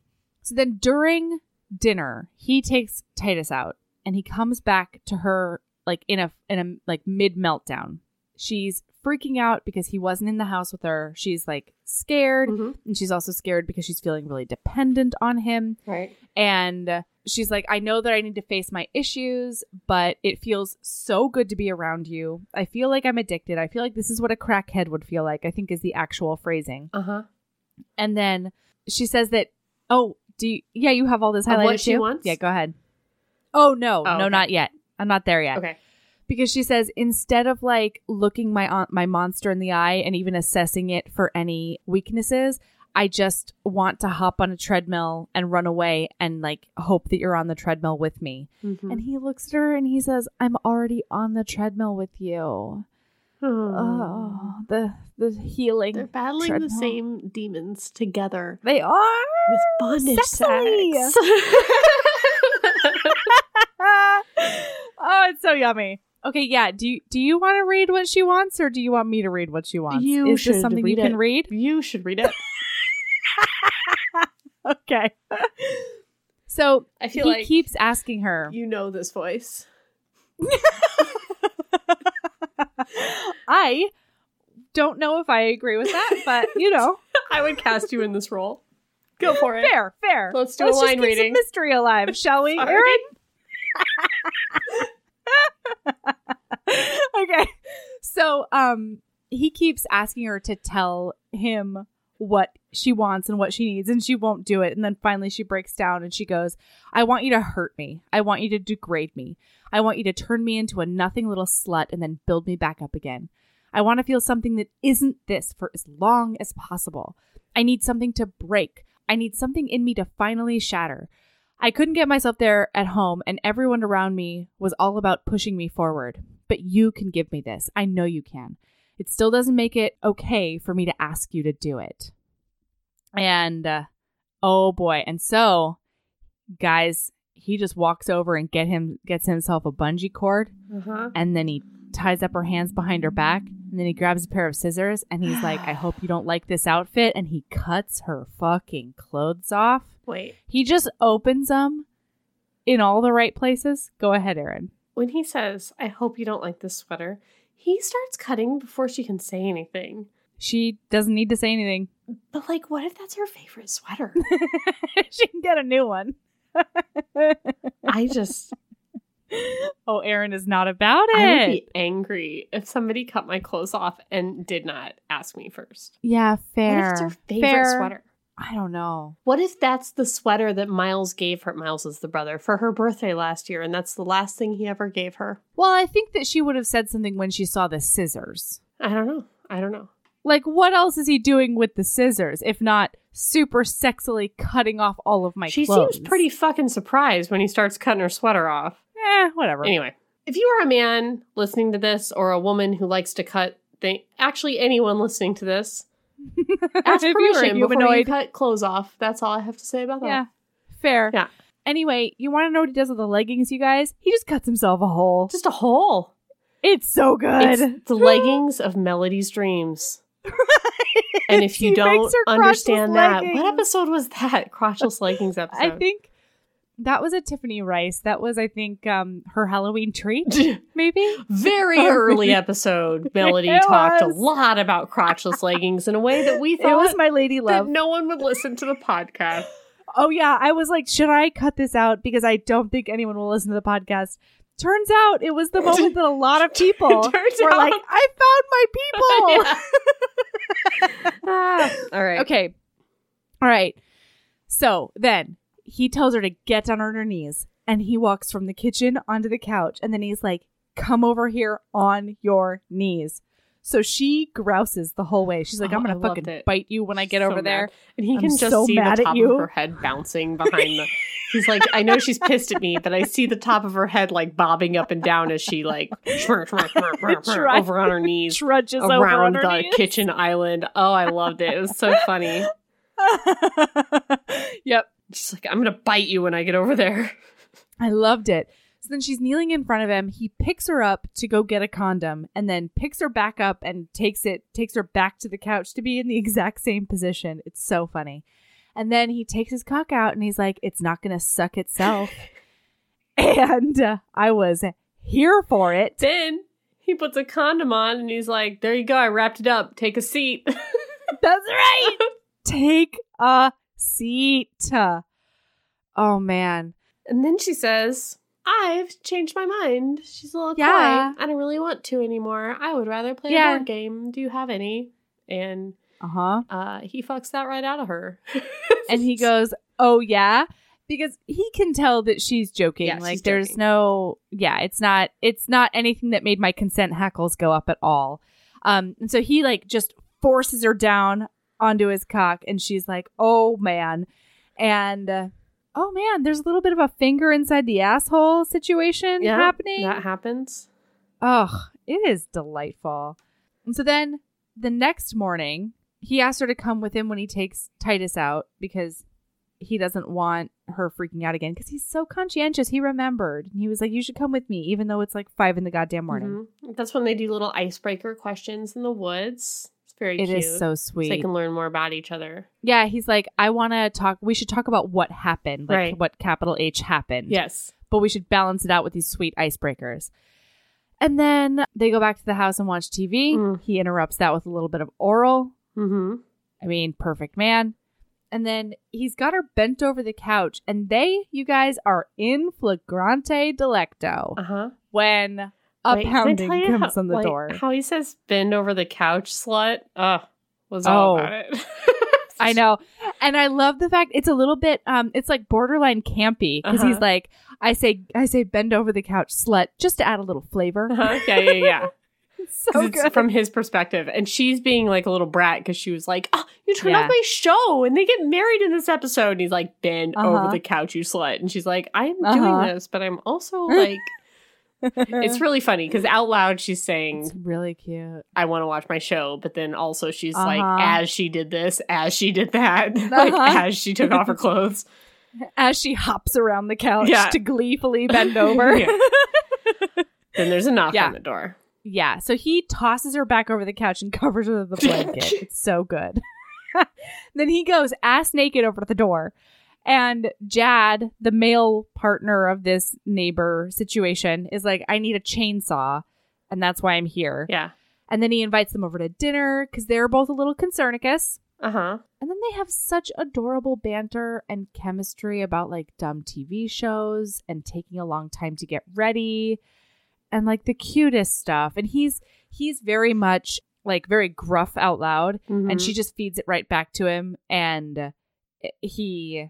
A: So then during dinner, he takes Titus out and he comes back to her like in a in a like mid meltdown. She's freaking out because he wasn't in the house with her. She's like scared
B: Mhm.
A: and she's also scared because she's feeling really dependent on him
B: Right.
A: and she's like i know that i need to face my issues but it feels so good to be around you i feel like i'm addicted i feel like this is what a crackhead would feel like i think is the actual phrasing
B: Uh huh.
A: and then she says that oh do you, yeah you have all this
B: Of
A: highlighted
B: what she
A: too?
B: wants?
A: yeah go ahead oh no
B: Oh,
A: no
B: okay.
A: not yet i'm not there yet
B: Okay.
A: Because she says instead of like looking my aunt my monster in the eye and even assessing it for any weaknesses i just want to hop on a treadmill and run away and like hope that you're on the treadmill with me
B: Mhm.
A: and he looks at her and he says i'm already on the treadmill with you oh the the healing
B: They're battling
A: treadmill.
B: the same demons together
A: they are
B: with bondage
A: Sexily.
B: sex. *laughs* *laughs*
A: oh it's so yummy okay yeah do you do you want to read what she wants or do you want me to read what she wants
B: You
A: is
B: should
A: this something
B: read
A: you can
B: it.
A: read
B: you should read it. *laughs*
A: okay. so
B: I feel
A: he
B: like
A: keeps asking her.
B: you know this voice.
A: I don't know if I agree with that, but you know, *laughs*
B: I would cast you in this role. Go for it.
A: fair, fair.
B: Let's do a
A: just
B: line reading.
A: mystery alive, shall we,
B: Sorry.
A: Erin? *laughs* *laughs* okay. So, um, he keeps asking her to tell him what she wants and what she needs, and she won't do it. And then finally, she breaks down and she goes, I want you to hurt me. I want you to degrade me. I want you to turn me into a nothing little slut and then build me back up again. I want to feel something that isn't this for as long as possible. I need something to break. I need something in me to finally shatter. I couldn't get myself there at home, and everyone around me was all about pushing me forward. But you can give me this. I know you can. It still doesn't make it okay for me to ask you to do it. And uh, oh boy. And so, guys, he just walks over and get him gets himself a bungee cord
B: Uh-huh.
A: and then he ties up her hands behind her back and then he grabs a pair of scissors and he's like i *sighs* hope you don't like this outfit and he cuts her fucking clothes off
B: Wait.
A: he just opens them in all the right places go ahead erin
B: When he says, I hope you don't like this sweater, he starts cutting before she can say anything.
A: she doesn't need to say anything
B: But, like, what if that's her favorite sweater? *laughs*
A: she can get a new one
B: I just, *laughs*
A: oh erin is not about it
B: I would be angry if somebody cut my clothes off and did not ask me first.
A: yeah fair.
B: What if it's her favorite
A: Fair.
B: sweater?
A: I don't know
B: What if that's the sweater that Miles gave her? Miles is the brother for her birthday last year, and that's the last thing he ever gave her.
A: well i think that she would have said something when she saw the scissors
B: I don't know. I don't know.
A: Like, what else is he doing with the scissors if not super sexily cutting off all of my clothes?
B: she
A: clothes?
B: seems pretty fucking surprised when he starts cutting her sweater off.
A: Eh, whatever.
B: Anyway, if you are a man listening to this or a woman who likes to cut thing, actually anyone listening to this, ask
A: If you
B: permission before you cut clothes off. That's all I have to say about that.
A: Yeah, fair.
B: Yeah.
A: Anyway, you want to know what he does with the leggings, you guys? He just cuts himself a hole.
B: Just a hole.
A: It's so good.
B: It's the *laughs* leggings of Melody's dreams. And if *laughs* you don't
A: makes her crotchless
B: understand that,
A: leggings.
B: what episode was that? *laughs* Crotchless leggings episode.
A: I think that was a Tiffany Reisz. That was, I think, um, her Halloween treat, *laughs* maybe.
B: Very early *laughs* episode. Melody
A: It
B: talked
A: was.
B: a lot about crotchless leggings in a way that we thought *laughs* It
A: was my lady love.
B: no one would listen to the podcast.
A: Oh yeah, I was like, should I cut this out because I don't think anyone will listen to the podcast. Turns out it was the moment that a lot of people were like. I found my people.
B: Ah, all right.
A: Okay. All right. So then he tells her to get down on her knees and he walks from the kitchen onto the couch and then he's like, come over here on your knees. So she grouses the whole way. She's like,
B: Oh,
A: I'm gonna fucking
B: it.
A: bite you when I get
B: So
A: over
B: mad.
A: there.
B: And he
A: I'm
B: can just
A: so
B: see the top of her head bouncing behind the. *laughs* He's like, I know she's pissed at me, but I see the top of her head like bobbing up and down as she like *laughs* over on her knees
A: Trudges over
B: around the
A: knees.
B: kitchen island. Oh, I loved it. It was so funny. *laughs*
A: yep.
B: She's like, I'm gonna bite you when I get over there. *laughs*
A: I loved it. So then she's kneeling in front of him. He picks her up to go get a condom and then picks her back up and takes it, takes her back to the couch to be in the *laughs* exact same position. It's so funny. And then he takes his cock out and he's like, it's not going to suck itself. *laughs* and uh, I was here for it.
B: Then he puts a condom on and he's like, There you go, I wrapped it up. Take a seat.
A: That's right. Take a seat. Oh, man.
B: And then she says, I've changed my mind. She's a little
A: Yeah.
B: coy. I don't really want to anymore. I would rather play
A: Yeah.
B: a board game. Do you have any? And
A: Uh huh.
B: uh, he fucks that right out of her. *laughs*
A: and he goes, "Oh yeah," because he can tell that she's joking.
B: Yeah,
A: like
B: she's
A: there's
B: joking.
A: no, yeah, it's not, it's not anything that made my consent hackles go up at all. Um, and so he like just forces her down onto his cock, and she's like, "Oh man," and. Uh, Oh man, there's a little bit of a finger inside the asshole situation
B: Yeah,
A: happening.
B: That happens.
A: Ugh, it is delightful. And so then the next morning, he asks her to come with him when he takes Titus out because he doesn't want her freaking out again because he's so conscientious. He remembered. And he was like, You should come with me, even though it's like five in the goddamn morning.
B: Mhm. That's when they do little icebreaker questions in the woods. Very
A: It
B: cute.
A: is so
B: So
A: sweet.
B: they can learn more about each other.
A: yeah, he's like, I want to talk. We should talk about what happened, like
B: Right.
A: what capital H happened.
B: Yes.
A: but we should balance it out with these sweet icebreakers. And then they go back to the house and watch TV.
B: Mm.
A: He interrupts that with a little bit of oral.
B: Mm-hmm.
A: I mean, perfect man. And then he's got her bent over the couch, and they, you guys, are in flagrante delicto
B: Uh-huh.
A: when a
B: Wait,
A: pounding comes
B: how-
A: on the
B: like,
A: door.
B: How he says bend over the couch, slut. Ugh. Was all
A: Oh.
B: about it. *laughs*
A: I know. And I love the fact it's a little bit um it's like borderline campy because he's
B: Uh-huh.
A: like I say I say bend over the couch slut just to add a little flavor.
B: Uh-huh. Yeah, yeah, yeah. *laughs*
A: So good.
B: from his perspective. And she's being like a little brat because she was like, oh, you turn
A: Yeah.
B: off my show and they get married in this episode. And he's like, bend over
A: Uh-huh.
B: the couch, you slut. And she's like, I'm
A: Uh-huh.
B: doing this, but I'm also *laughs* like, it's really funny because out loud she's saying,
A: It's really cute.
B: I want to watch my show. But then also she's
A: Uh-huh.
B: like, as she did this, as she did that, *laughs*
A: Uh-huh.
B: as she took off her *laughs* clothes.
A: As she hops around the couch
B: Yeah.
A: to gleefully *laughs* bend over.
B: Yeah. Then there's a knock
A: Yeah.
B: on the door.
A: Yeah, so he tosses her back over the couch and covers her with the blanket. it's so good. then he goes ass naked over to the door. And Jad, the male partner of this neighbor situation, is like, I need a chainsaw. And that's why I'm here.
B: Yeah.
A: And then he invites them over to dinner because they're both a little concernicus.
B: Uh huh.
A: And then they have such adorable banter and chemistry about like dumb TV shows and taking a long time to get ready and like the cutest stuff. And he's he's very much like very gruff out loud and
B: Mm-hmm.
A: she just feeds it right back to him and he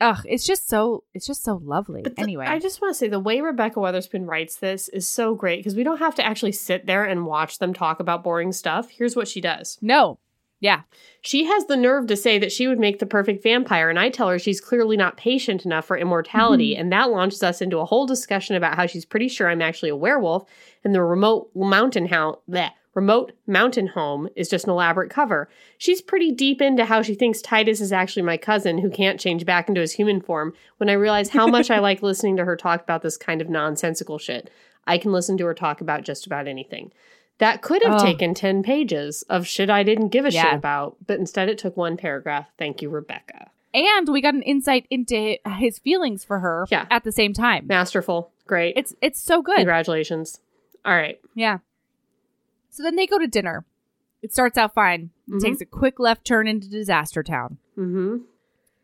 A: ugh, it's just so it's just so lovely.
B: But the-
A: anyway.
B: I just want to say the way Rebekah Weatherspoon writes this is so great because we don't have to actually sit there and watch them talk about boring stuff. Here's what she does.
A: no. Yeah.
B: She has the nerve to say that she would make the perfect vampire, and I tell her she's clearly not patient enough for immortality,
A: Mm-hmm.
B: and that launches us into a whole discussion about how she's pretty sure I'm actually a werewolf, and the remote mountain house, that remote mountain home is just an elaborate cover. She's pretty deep into how she thinks Titus is actually my cousin who can't change back into his human form. When I realize how much I *laughs* like listening to her talk about this kind of nonsensical shit, I can listen to her talk about just about anything. That could have
A: Oh.
B: taken 10 pages of shit I didn't give a
A: Yeah.
B: shit about, but instead it took one paragraph. Thank you, Rebekah.
A: And we got an insight into his feelings for her
B: Yeah.
A: at the same time.
B: Masterful. Great.
A: It's it's so good.
B: Congratulations. All right.
A: Yeah. So then they go to dinner. It starts out fine. It
B: Mhm.
A: takes a quick left turn into disaster town.
B: Mm-hmm.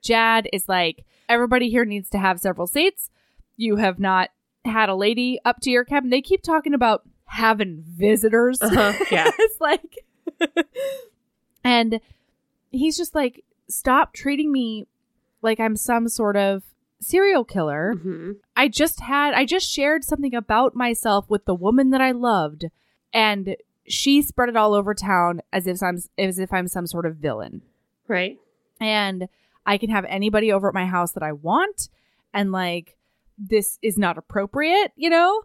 A: Jad is like, everybody here needs to have several seats. You have not had a lady up to your cabin. They keep talking about having visitors.
B: Uh-huh. *laughs* Yeah.
A: it's like, *laughs* and he's just like, stop treating me like I'm some sort of serial killer.
B: hmm
A: I just had I just shared something about myself with the woman that I loved and she spread it all over town as if I'm as if I'm some sort of villain.
B: Right.
A: And I can have anybody over at my house that I want and like this is not appropriate, you know?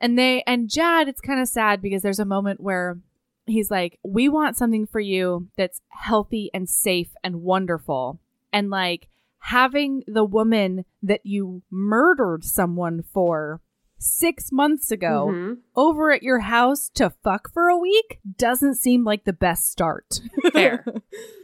A: And they and Jad, it's kind of sad because there's a moment where he's like, "We want something for you that's healthy and safe and wonderful." And like having the woman that you murdered someone for 6 months ago
B: Mhm.
A: over at your house to fuck for a week doesn't seem like the best start.
B: Fair.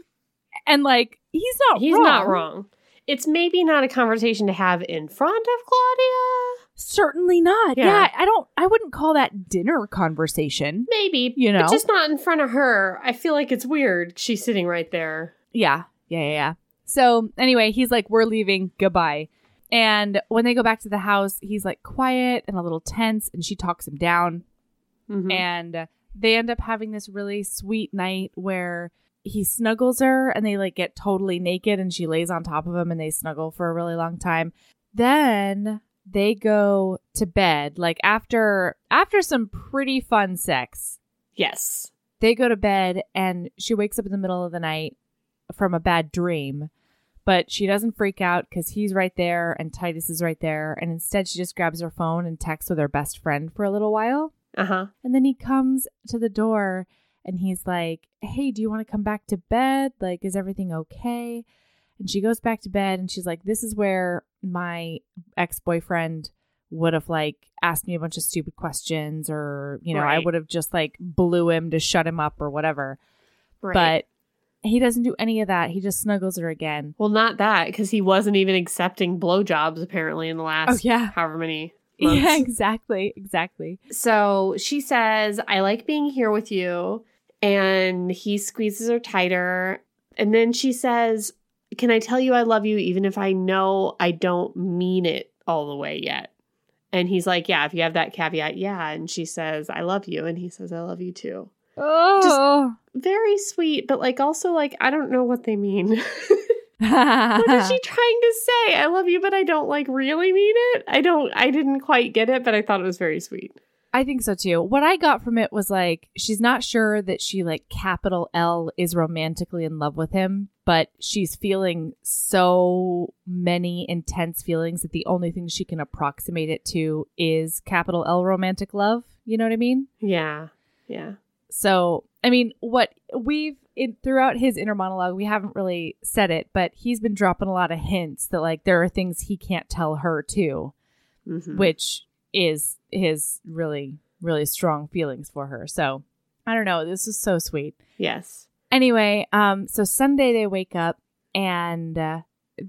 B: *laughs*
A: and like he's not
B: He's
A: wrong.
B: not wrong. It's maybe not a conversation to have in front of Claudia.
A: Certainly not. Yeah.
B: Yeah.
A: I don't I wouldn't call that dinner conversation.
B: Maybe.
A: You know?
B: Just not in front of her. I feel like it's weird. She's sitting right there.
A: Yeah. Yeah, yeah, yeah. So anyway, he's like, We're leaving, goodbye. And when they go back to the house, he's like quiet and a little tense, and she talks him down.
B: Mhm.
A: And they end up having this really sweet night where he snuggles her and they like get totally naked and she lays on top of him and they snuggle for a really long time. Then they go to bed like after after some pretty fun sex.
B: yes.
A: They go to bed and she wakes up in the middle of the night from a bad dream. But she doesn't freak out because he's right there and Titus is right there. And instead, she just grabs her phone and texts with her best friend for a little while.
B: Uh huh.
A: And then he comes to the door and he's like, Hey, do you want to come back to bed? Like, is everything okay? And she goes back to bed and she's like, This is where my ex boyfriend would have like asked me a bunch of stupid questions or, you know, I would have just like blew him to shut him up or whatever.
B: Right.
A: He doesn't do any of that. He just snuggles her again.
B: well, not that because he wasn't even accepting blowjobs apparently in the last
A: Oh, yeah.
B: however many. *laughs* Months.
A: Yeah, exactly. Exactly.
B: So she says, I like being here with you. And he squeezes her tighter. And then she says, Can I tell you I love you even if I know I don't mean it all the way yet? And he's like, Yeah, if you have that caveat, yeah. And she says, I love you. And he says, I love you too.
A: Oh.
B: Very sweet, but like also like, I don't know what they mean. *laughs* what is she *laughs* trying to say? I love you, but I don't like really mean it. I don't, I didn't quite get it, but I thought it was very sweet.
A: I think so too. What I got from it was like she's not sure that she like capital L is romantically in love with him, but she's feeling so many intense feelings that the only thing she can approximate it to is capital L romantic love. You know what I mean?
B: Yeah. Yeah.
A: So, I mean, what we've in, throughout his inner monologue, we haven't really said it, but he's been dropping a lot of hints that like there are things he can't tell her too
B: Mhm.
A: which is his really really strong feelings for her so i don't know this is so sweet
B: Yes.
A: anyway um so sunday they wake up and uh,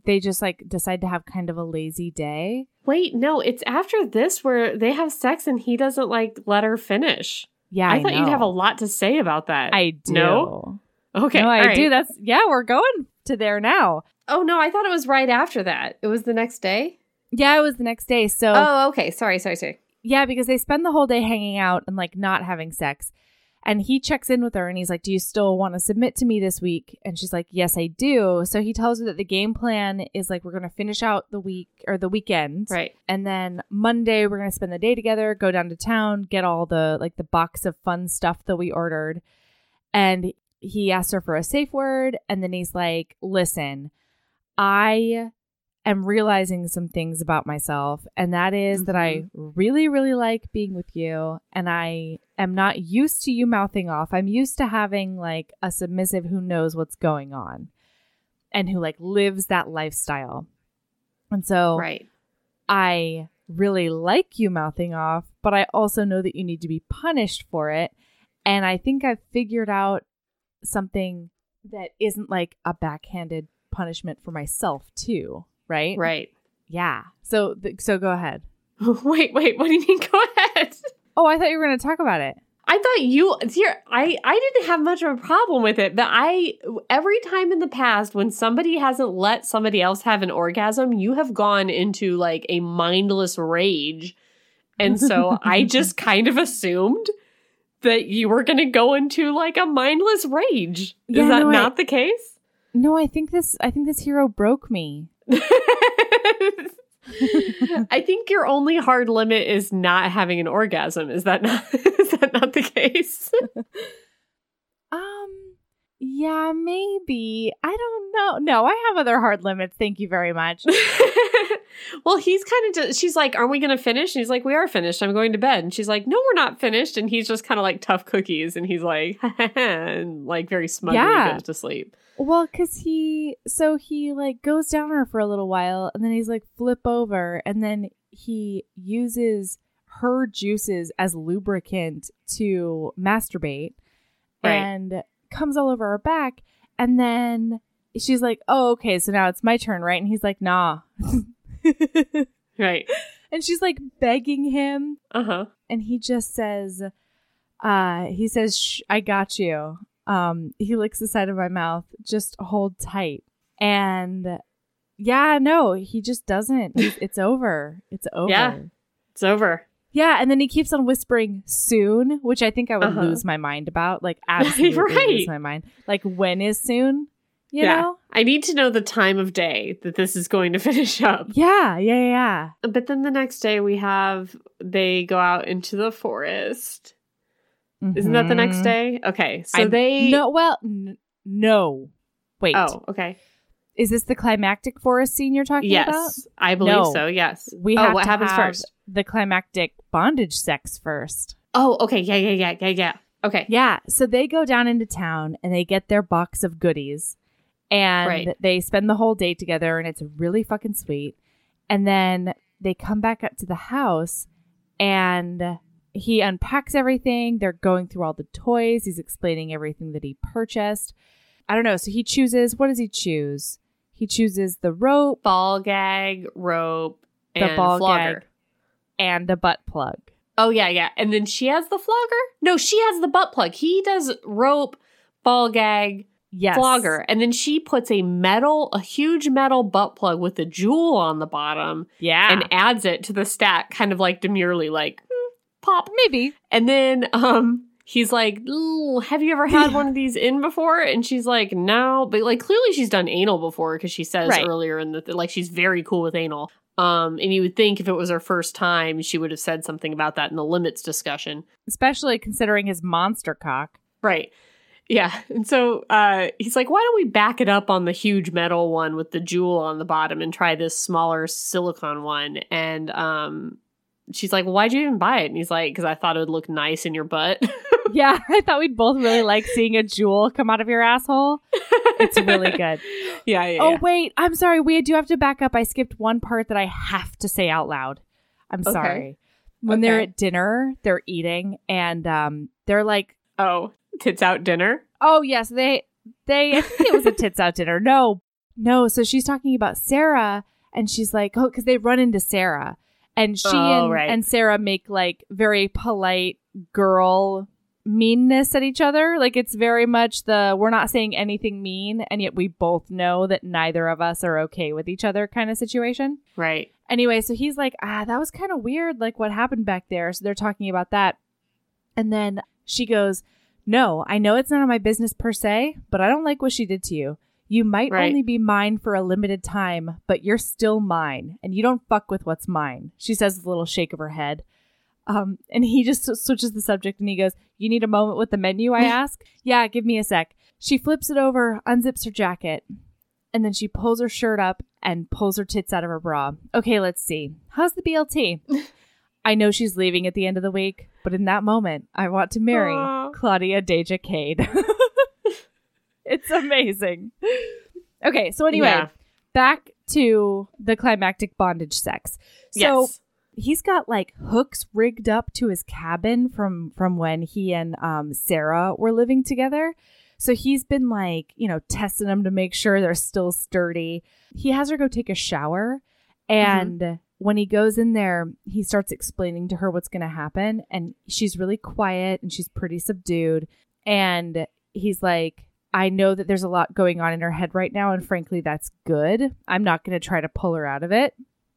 A: they just like decide to have kind of a lazy day
B: Wait, no, it's after this where they have sex and he doesn't like let her finish.
A: Yeah
B: I,
A: i,
B: thought you'd have a lot to say about that.
A: i do
B: No? Okay.
A: no i
B: right.
A: do that's yeah we're going to there now
B: Oh no, I thought it was right after that. It was the next day.
A: yeah it was the next day so
B: Oh, okay. Sorry, sorry, sorry.
A: Yeah, because they spend the whole day hanging out and like not having sex. And he checks in with her and he's like, Do you still want to submit to me this week? And she's like, Yes, I do. So he tells her that the game plan is like, We're going to finish out the week or the weekend.
B: Right.
A: And then Monday, we're going to spend the day together, go down to town, get all the like the box of fun stuff that we ordered. And he asks her for a safe word. And then he's like, Listen, I am realizing some things about myself, and that is that I mm-hmm. really, really like being with you, and I am not used to you mouthing off. I'm used to having like a submissive who knows what's going on and who like lives that lifestyle. And so
B: Right.
A: I really like you mouthing off, but I also know that you need to be punished for it. And I think I've figured out something that isn't like a backhanded punishment for myself too, right?
B: Right.
A: Yeah. So th- so go ahead. *laughs*
B: wait, wait. What do you mean? Go ahead.
A: Oh, I thought you were going to talk about it.
B: I thought you here I I didn't have much of a problem with it, but I every time in the past when somebody hasn't let somebody else have an orgasm, you have gone into like a mindless rage. And so I *laughs* just kind of assumed that you were going to go into like a mindless rage.
A: Yeah,
B: Is that
A: no, I-
B: not the case?
A: No, I think this I think this hero broke me. *laughs*
B: I think your only hard limit is not having an orgasm. Is that not *laughs* is that not the case? *laughs*
A: Um, yeah, maybe. I don't know. No, I have other hard limits. Thank you very much. *laughs*
B: well, he's kind of she's like, Aren't we going to finish? And he's like, We are finished. I'm going to bed. And she's like, No, we're not finished. And he's just kind of like tough cookies. And he's like, *laughs* and like very smugly
A: Yeah.
B: goes to sleep.
A: Well, cause he so he like goes down her for a little while, and then he's like flip over, and then he uses her juices as lubricant to masturbate,
B: Right.
A: and comes all over her back, and then she's like, "Oh, okay, so now it's my turn, right?" And he's like, "Nah," *laughs*
B: Right.
A: and she's like begging him,
B: Uh huh.
A: and he just says uh he says Shh, i got you um he licks the side of my mouth just hold tight and yeah no he just doesn't He's- it's over it's over
B: Yeah. It's over.
A: Yeah, and then he keeps on whispering soon which i think i would
B: Uh-huh.
A: lose my mind about like *laughs* absolutely
B: Right.
A: lose my mind like when is soon you
B: Yeah.
A: know
B: I need to know the time of day that this is going to *laughs* finish up.
A: yeah yeah yeah
B: But then the next day we have they go out into the forest. Isn't that the next
A: Mhm.
B: day? Okay. So
A: I-
B: they
A: no well n- no wait
B: Oh, okay.
A: Is this the climactic forest scene you're talking about
B: Yes. I believe
A: No.
B: so. Yes.
A: we
B: oh,
A: have
B: what
A: to
B: happens
A: have
B: first?
A: the climactic bondage sex first.
B: Oh, okay. Yeah, yeah, yeah, yeah, yeah. Okay.
A: Yeah, so they go down into town and they get their box of goodies and
B: Right.
A: they spend the whole day together and it's really fucking sweet. And then they come back up to the house and he unpacks everything. They're going through all the toys. He's explaining everything that he purchased. I don't know. So he chooses, what does he choose? He chooses the rope
B: Ball gag, rope,
A: The
B: and
A: ball
B: flogger.
A: gag. and a butt plug.
B: Oh yeah, yeah. And then she has the flogger? No, she has the butt plug. He does rope, ball gag,
A: Yes.
B: flogger. And then she puts a metal, a huge metal butt plug with a jewel on the bottom
A: Yeah.
B: and adds it to the stack, kind of like demurely, like "Hmm, pop.
A: maybe.
B: And then um he's like, have you ever had one of these in before? And she's like, no. But like clearly she's done anal before because she says
A: Right.
B: earlier in the like she's very cool with anal. Um, and you would think if it was her first time, she would have said something about that in the limits discussion.
A: especially considering his monster cock.
B: Right. Yeah. And so uh, he's like, why don't we back it up on the huge metal one with the jewel on the bottom and try this smaller silicone one? And um, she's like, well, why'd you even buy it? And he's like, because I thought it would look nice in your butt. *laughs*
A: Yeah, *laughs* I thought we'd both really like seeing a jewel come out of your asshole. It's really *laughs* good.
B: yeah. Yeah.
A: Oh
B: yeah.
A: wait, I'm sorry. We do have to back up. I skipped one part that I have to say out loud. I'm
B: Okay.
A: sorry. When they're at dinner, they're eating, and um, they're like,
B: Oh, tits out dinner?
A: "Oh yes, they they." I think it was a tits out dinner. No, no. So she's talking about Sarah, and she's like, "Oh," because they run into Sarah, and she
B: Oh,
A: and,
B: right.
A: and Sarah make like very polite girl meanness at each other. Like it's very much the we're not saying anything mean, and yet we both know that neither of us are okay with each other kind of situation.
B: Right.
A: Anyway, so he's like, ah, that was kind of weird, like what happened back there. So they're talking about that. And then she goes, No, I know it's none of my business per se, but I don't like what she did to you. You might
B: Right.
A: only be mine for a limited time, but you're still mine, and you don't fuck with what's mine. She says with a little shake of her head. Um, and he just switches the subject and he goes, You need a moment with the menu? I *laughs* ask. yeah, give me a sec. She flips it over, unzips her jacket, and then she pulls her shirt up and pulls her tits out of her bra. Okay, let's see. How's the BLT? *laughs* I know she's leaving at the end of the week, but in that moment, I want to marry
B: Aw.
A: Claudia Deja Cade. *laughs* it's amazing. Okay, so anyway,
B: Yeah.
A: back to the climactic bondage sex. So
B: yes.
A: he's got like hooks rigged up to his cabin from from when he and um Sarah were living together. So he's been like, you know, testing them to make sure they're still sturdy. He has her go take a shower and when he goes in there, he starts explaining to her what's going to happen and she's really quiet and she's pretty subdued and he's like I know that there's a lot going on in her head right now and frankly that's good. I'm not going to try to pull her out of it.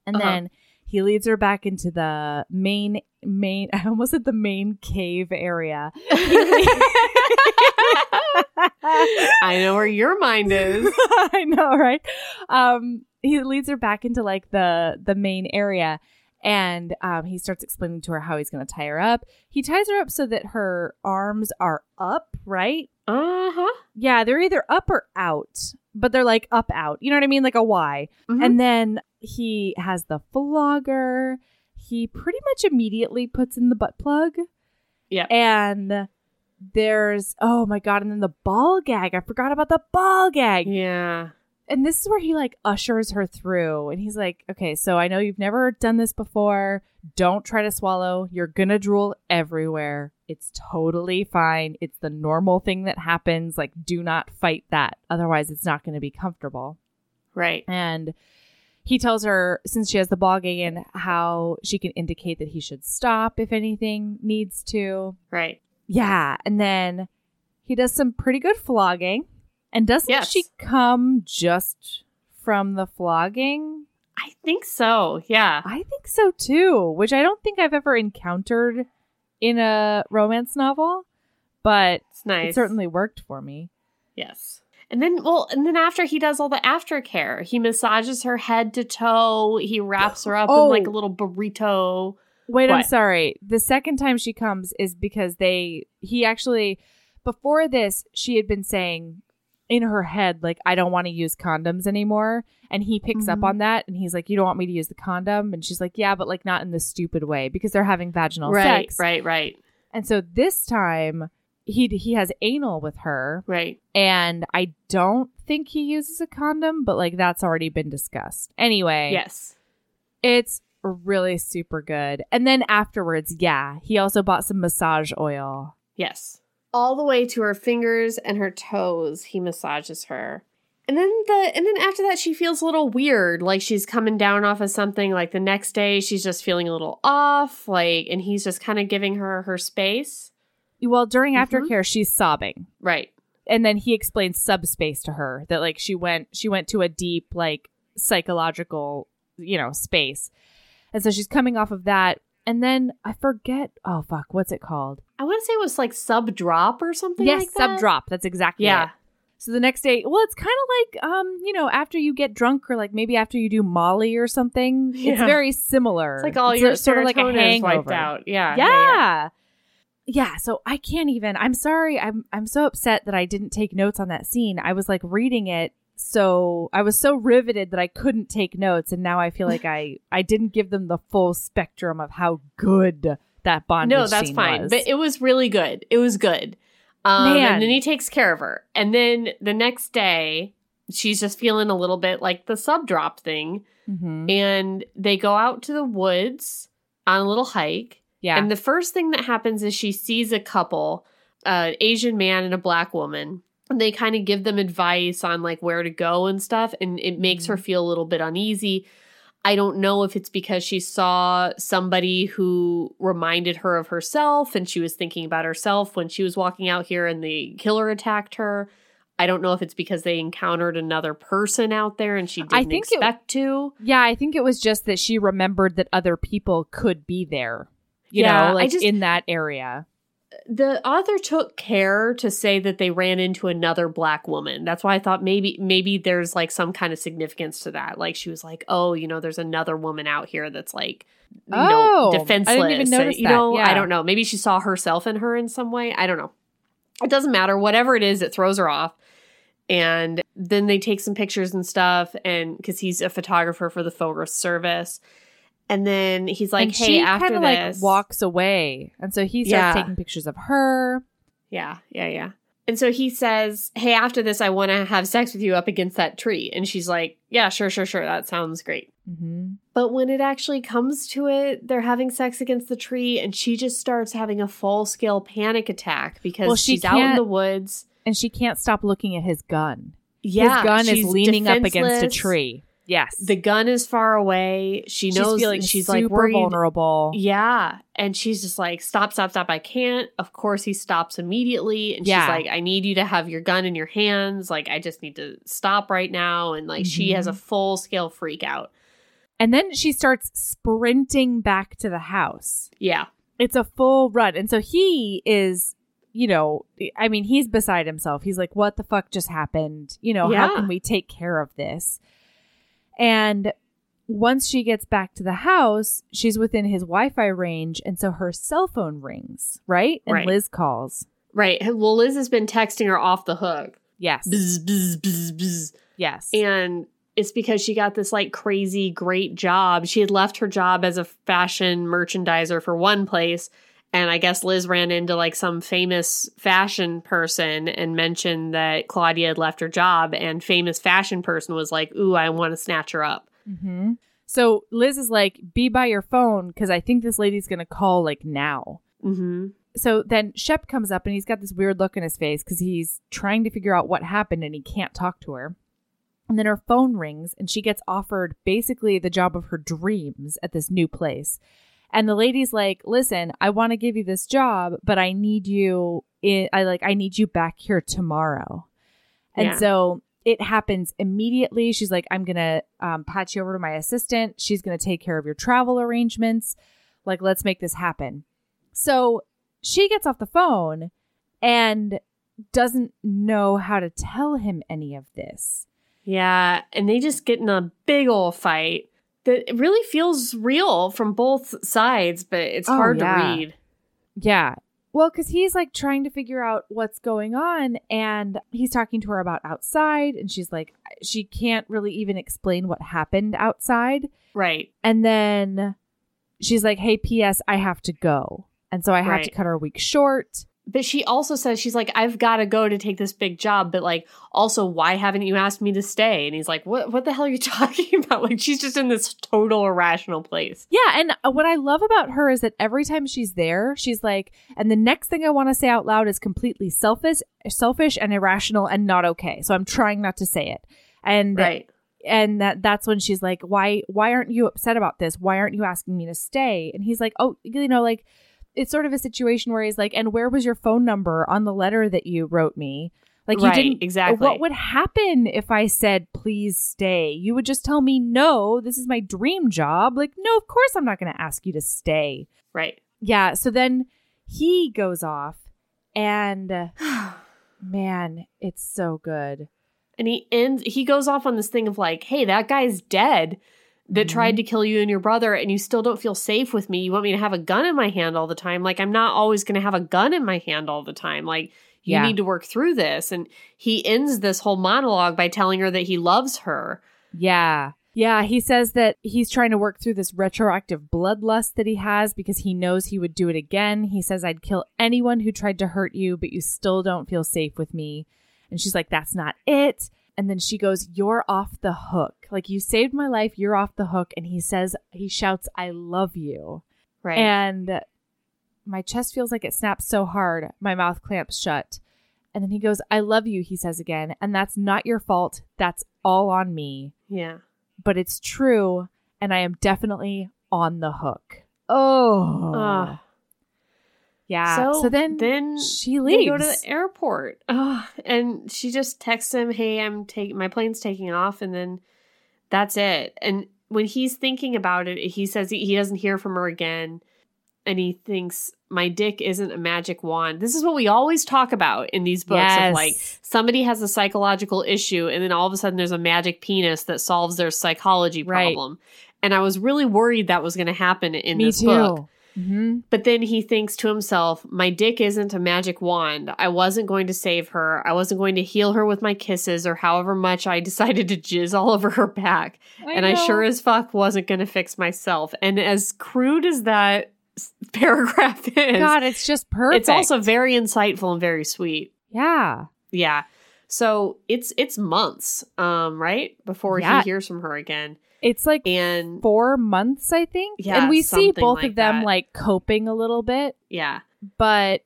A: And
B: Uh-huh.
A: then he leads her back into the main main *laughs* I almost said the main cave area. *laughs*
B: I know where your mind is. *laughs*
A: I know, right? Um, he leads her back into like the the main area, and um, he starts explaining to her how he's going to tie her up. He ties her up so that her arms are up, right?
B: Uh huh.
A: Yeah, they're either up or out, but they're like up out. You know what I mean? Like a Y.
B: Mm-hmm.
A: And then he has the flogger. He pretty much immediately puts in the butt plug.
B: Yeah.
A: And there's oh my god, and then the ball gag. I forgot about the ball gag.
B: yeah.
A: And this is where he like ushers her through and he's like, "Okay, so I know you've never done this before. Don't try to swallow. You're going to drool everywhere. It's totally fine. It's the normal thing that happens. Like do not fight that. Otherwise, it's not going to be comfortable."
B: Right.
A: And he tells her, since she has the ball gag in, how she can indicate that he should stop if anything needs to.
B: Right.
A: Yeah. And then he does some pretty good flogging. And doesn't
B: Yes.
A: she come just from the flogging?
B: I think so. Yeah.
A: I think so too, which I don't think I've ever encountered in a romance novel, but
B: It's nice.
A: it certainly worked for me.
B: Yes. And then, well, and then after he does all the aftercare, he massages her head to toe. He wraps her up
A: Oh.
B: in like a little burrito.
A: Wait, I'm sorry. The second time she comes is because they he actually before this she had been saying in her head like I don't want to use condoms anymore and he picks up
B: Mhm.
A: on that and he's like you don't want me to use the condom and she's like yeah but like not in the stupid way because they're having vaginal
B: right,
A: sex.
B: right, right,
A: And so this time he he has anal with her
B: right.
A: and I don't think he uses a condom but like that's already been discussed. Anyway,
B: Yes.
A: it's really super good. And then afterwards, yeah, he also bought some massage oil.
B: Yes. All the way to her fingers and her toes, he massages her. And then the and then after that she feels a little weird, like she's coming down off of something. Like the next day she's just feeling a little off, like and he's just kind of giving her her space.
A: Well, during
B: Mhm.
A: aftercare, she's sobbing.
B: Right.
A: And then he explains subspace to her that like she went she went to a deep like psychological, you know, space. And so she's coming off of that. And then I forget, oh fuck, what's it called?
B: I want to say it was like sub drop or something
A: yes,
B: like that.
A: sub drop. That's exactly
B: Yeah.
A: it. So the next day, well, it's kind of like, um, you know, after you get drunk or like maybe after you do Molly or something. It's very similar.
B: It's like all
A: It's
B: your
A: sort of like a
B: serotonin's wiped
A: hangover.
B: out. Yeah.
A: Yeah.
B: yeah.
A: yeah. so I can't even. I'm sorry. I'm I'm so upset that I didn't take notes on that scene. I was like reading it so I was so riveted that I couldn't take notes and now I feel like I *laughs* I didn't give them the full spectrum of how good that bondage
B: No, that's fine.
A: was.
B: But it was really good. It was good. Um,
A: Man.
B: and then he takes care of her. And then the next day, she's just feeling a little bit like the sub drop thing.
A: Mhm.
B: And they go out to the woods on a little hike.
A: Yeah.
B: And the first thing that happens is she sees a couple, an Asian man and a black woman. They kind of give them advice on like where to go and stuff. And it makes her mm-hmm. feel a little bit uneasy. I don't know if it's because she saw somebody who reminded her of herself and she was thinking about herself when she was walking out here and the killer attacked her. I don't know if it's because they encountered another person out there and she didn't
A: I think it-
B: expect to.
A: Yeah, I think it was just that she remembered that other people could be there. You
B: Yeah,
A: know, like
B: just-
A: in that area.
B: The author took care to say that they ran into another black woman. That's why I thought maybe maybe there's like some kind of significance to that. Like she was like, "Oh, you know, there's another woman out here that's like, you
A: Oh,
B: know,
A: I didn't
B: defenseless."
A: even notice
B: And, you know,
A: Yeah.
B: I don't know. Maybe she saw herself in her in some way. I don't know. It doesn't matter. Whatever it is, it throws her off. And then they take some pictures and stuff, and because he's a photographer for the Forest Service. And then he's like,
A: and
B: "Hey, after this,
A: like walks away, and so he starts
B: Yeah.
A: taking pictures of her.
B: Yeah, yeah, yeah. And so he says, Hey, after this, I want to have sex with you up against that tree. And she's like, Yeah, sure, sure, sure. That sounds great.
A: Mm-hmm.
B: But when it actually comes to it, they're having sex against the tree, and she just starts having a full scale panic attack because
A: Well, she
B: she's out in the woods.
A: And she can't stop looking at his gun.
B: Yeah,
A: his gun is leaning up against a tree. Yes,
B: The gun is far away. She
A: she's
B: knows
A: feeling
B: she's
A: super
B: like worried.
A: vulnerable.
B: Yeah. And she's just like, stop, stop, stop. I can't. Of course, he stops immediately. And
A: Yeah.
B: she's like, I need you to have your gun in your hands. Like, I just need to stop right now. And like, she has a
A: Mhm.
B: full scale freak out.
A: And then she starts sprinting back to the house.
B: Yeah.
A: It's a full run, and so he is you know, I mean, he's beside himself. He's like, what the fuck just happened? You know,
B: Yeah.
A: how can we take care of this? And once she gets back to the house, she's within his Wi Fi range. And so her cell phone rings, right? And
B: Right.
A: Liz calls.
B: Right. Well, Liz has been texting her off the hook.
A: Yes.
B: Bzz, bzz, bzz, bzz.
A: Yes.
B: And it's because she got this like crazy great job. She had left her job as a fashion merchandiser for one place. And I guess Liz ran into like some famous fashion person and mentioned that Claudia had left her job. And famous fashion person was like, Ooh, I want to snatch her up.
A: hmm So Liz is like, be by your phone because I think this lady's going to call like now.
B: hmm
A: So then Shep comes up and he's got this weird look in his face because he's trying to figure out what happened and he can't talk to her. And then her phone rings and she gets offered basically the job of her dreams at this new place. And the lady's like, "Listen, I want to give you this job, but I need you in I like I need you back here tomorrow." And
B: Yeah.
A: so it happens immediately. She's like, "I'm going to um, patch you over to my assistant. She's going to take care of your travel arrangements. Like, let's make this happen." So she gets off the phone and doesn't know how to tell him any of this.
B: Yeah. And they just get in a big old fight that it really feels real from both sides, but it's
A: Oh,
B: hard
A: yeah.
B: to read.
A: Yeah. Well, because he's like trying to figure out what's going on, and he's talking to her about outside, and she's like, she can't really even explain what happened outside.
B: Right.
A: And then she's like, hey, P.S., I have to go. And so I have to cut her a week short.
B: But she also says she's like, I've got to go to take this big job, but like, also, why haven't you asked me to stay? And he's like, What? What the hell are you *laughs* talking about? Like, she's just in this total irrational place.
A: Yeah, and uh, what I love about her is that every time she's there, she's like, and the next thing I want to say out loud is completely selfish, selfish and irrational and not okay. So I'm trying not to say it. And
B: Right.
A: and that that's when she's like, "Why why aren't you upset about this? Why aren't you asking me to stay?" And he's like, "Oh, you know, like it's sort of a situation where he's like, "And where was your phone number on the letter that you wrote me?" Like you
B: Right,
A: didn't
B: exactly.
A: What would happen if I said, "Please stay"? You would just tell me, "No, this is my dream job." Like, "No, of course I'm not going to ask you to stay."
B: Right.
A: Yeah, so then he goes off and uh, *sighs* man, it's so good.
B: And he ends, he goes off on this thing of like, Hey, that guy's dead that tried mm-hmm. to kill you and your brother, and you still don't feel safe with me. You want me to have a gun in my hand all the time? Like, I'm not always going to have a gun in my hand all the time. Like, you
A: Yeah.
B: need to work through this. And he ends this whole monologue by telling her that he loves her.
A: Yeah. Yeah, he says that he's trying to work through this retroactive bloodlust that he has because he knows he would do it again. He says, I'd kill anyone who tried to hurt you, but you still don't feel safe with me. And she's like, That's not it. And then she goes, You're off the hook. Like, you saved my life. You're off the hook. And he says, He shouts, I love you.
B: Right.
A: And my chest feels like it snaps so hard, my mouth clamps shut. And then he goes, I love you, he says again. And that's not your fault. That's all on me
B: yeah.
A: but it's true and I am definitely on the hook. Oh.
B: Ugh.
A: Yeah. So, then
B: then
A: she
B: they
A: leaves.
B: go to the airport. Ugh. and she just texts him, "Hey, I'm taking my plane's taking off," and then that's it. And when he's thinking about it, he says he, he doesn't hear from her again, and he thinks my dick isn't a magic wand. This is what we always talk about in these books
A: Yes.
B: of like somebody has a psychological issue, and then all of a sudden there's a magic penis that solves their psychology
A: Right.
B: problem. And I was really worried that was going to happen in
A: Me
B: this
A: too.
B: book.
A: Hmm
B: But then he thinks to himself, my dick isn't a magic wand. I wasn't going to save her. I wasn't going to heal her with my kisses or however much I *laughs* decided to jizz all over her back. and I sure as fuck wasn't going to fix myself. And as crude as that *laughs* paragraph is,
A: God, it's just perfect.
B: it's also very insightful and very sweet.
A: yeah.
B: Yeah. So it's it's months, um, right? Before
A: Yeah.
B: he hears from her again.
A: It's like
B: And
A: four months, I think.
B: Yeah,
A: and we see both
B: like
A: of them
B: that.
A: like coping a little bit,
B: yeah.
A: but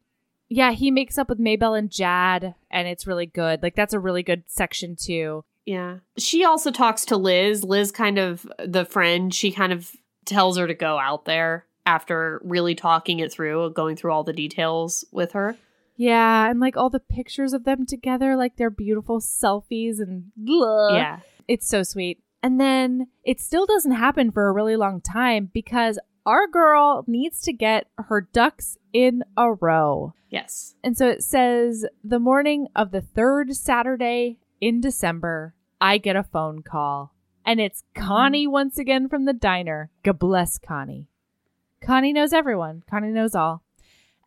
A: yeah, he makes up with Maybell and Jad, and it's really good. Like that's a really good section too.
B: Yeah. She also talks to Liz. Liz kind of the friend, she kind of tells her to go out there after really talking it through, going through all the details with her.
A: Yeah, and like all the pictures of them together, like their beautiful selfies and blah.
B: yeah.
A: It's so sweet. And then it still doesn't happen for a really long time because our girl needs to get her ducks in a row.
B: Yes.
A: And so it says the morning of the third Saturday in December, I get a phone call. And it's Connie mm-hmm. once again from the diner. God bless Connie. Connie knows everyone. Connie knows all.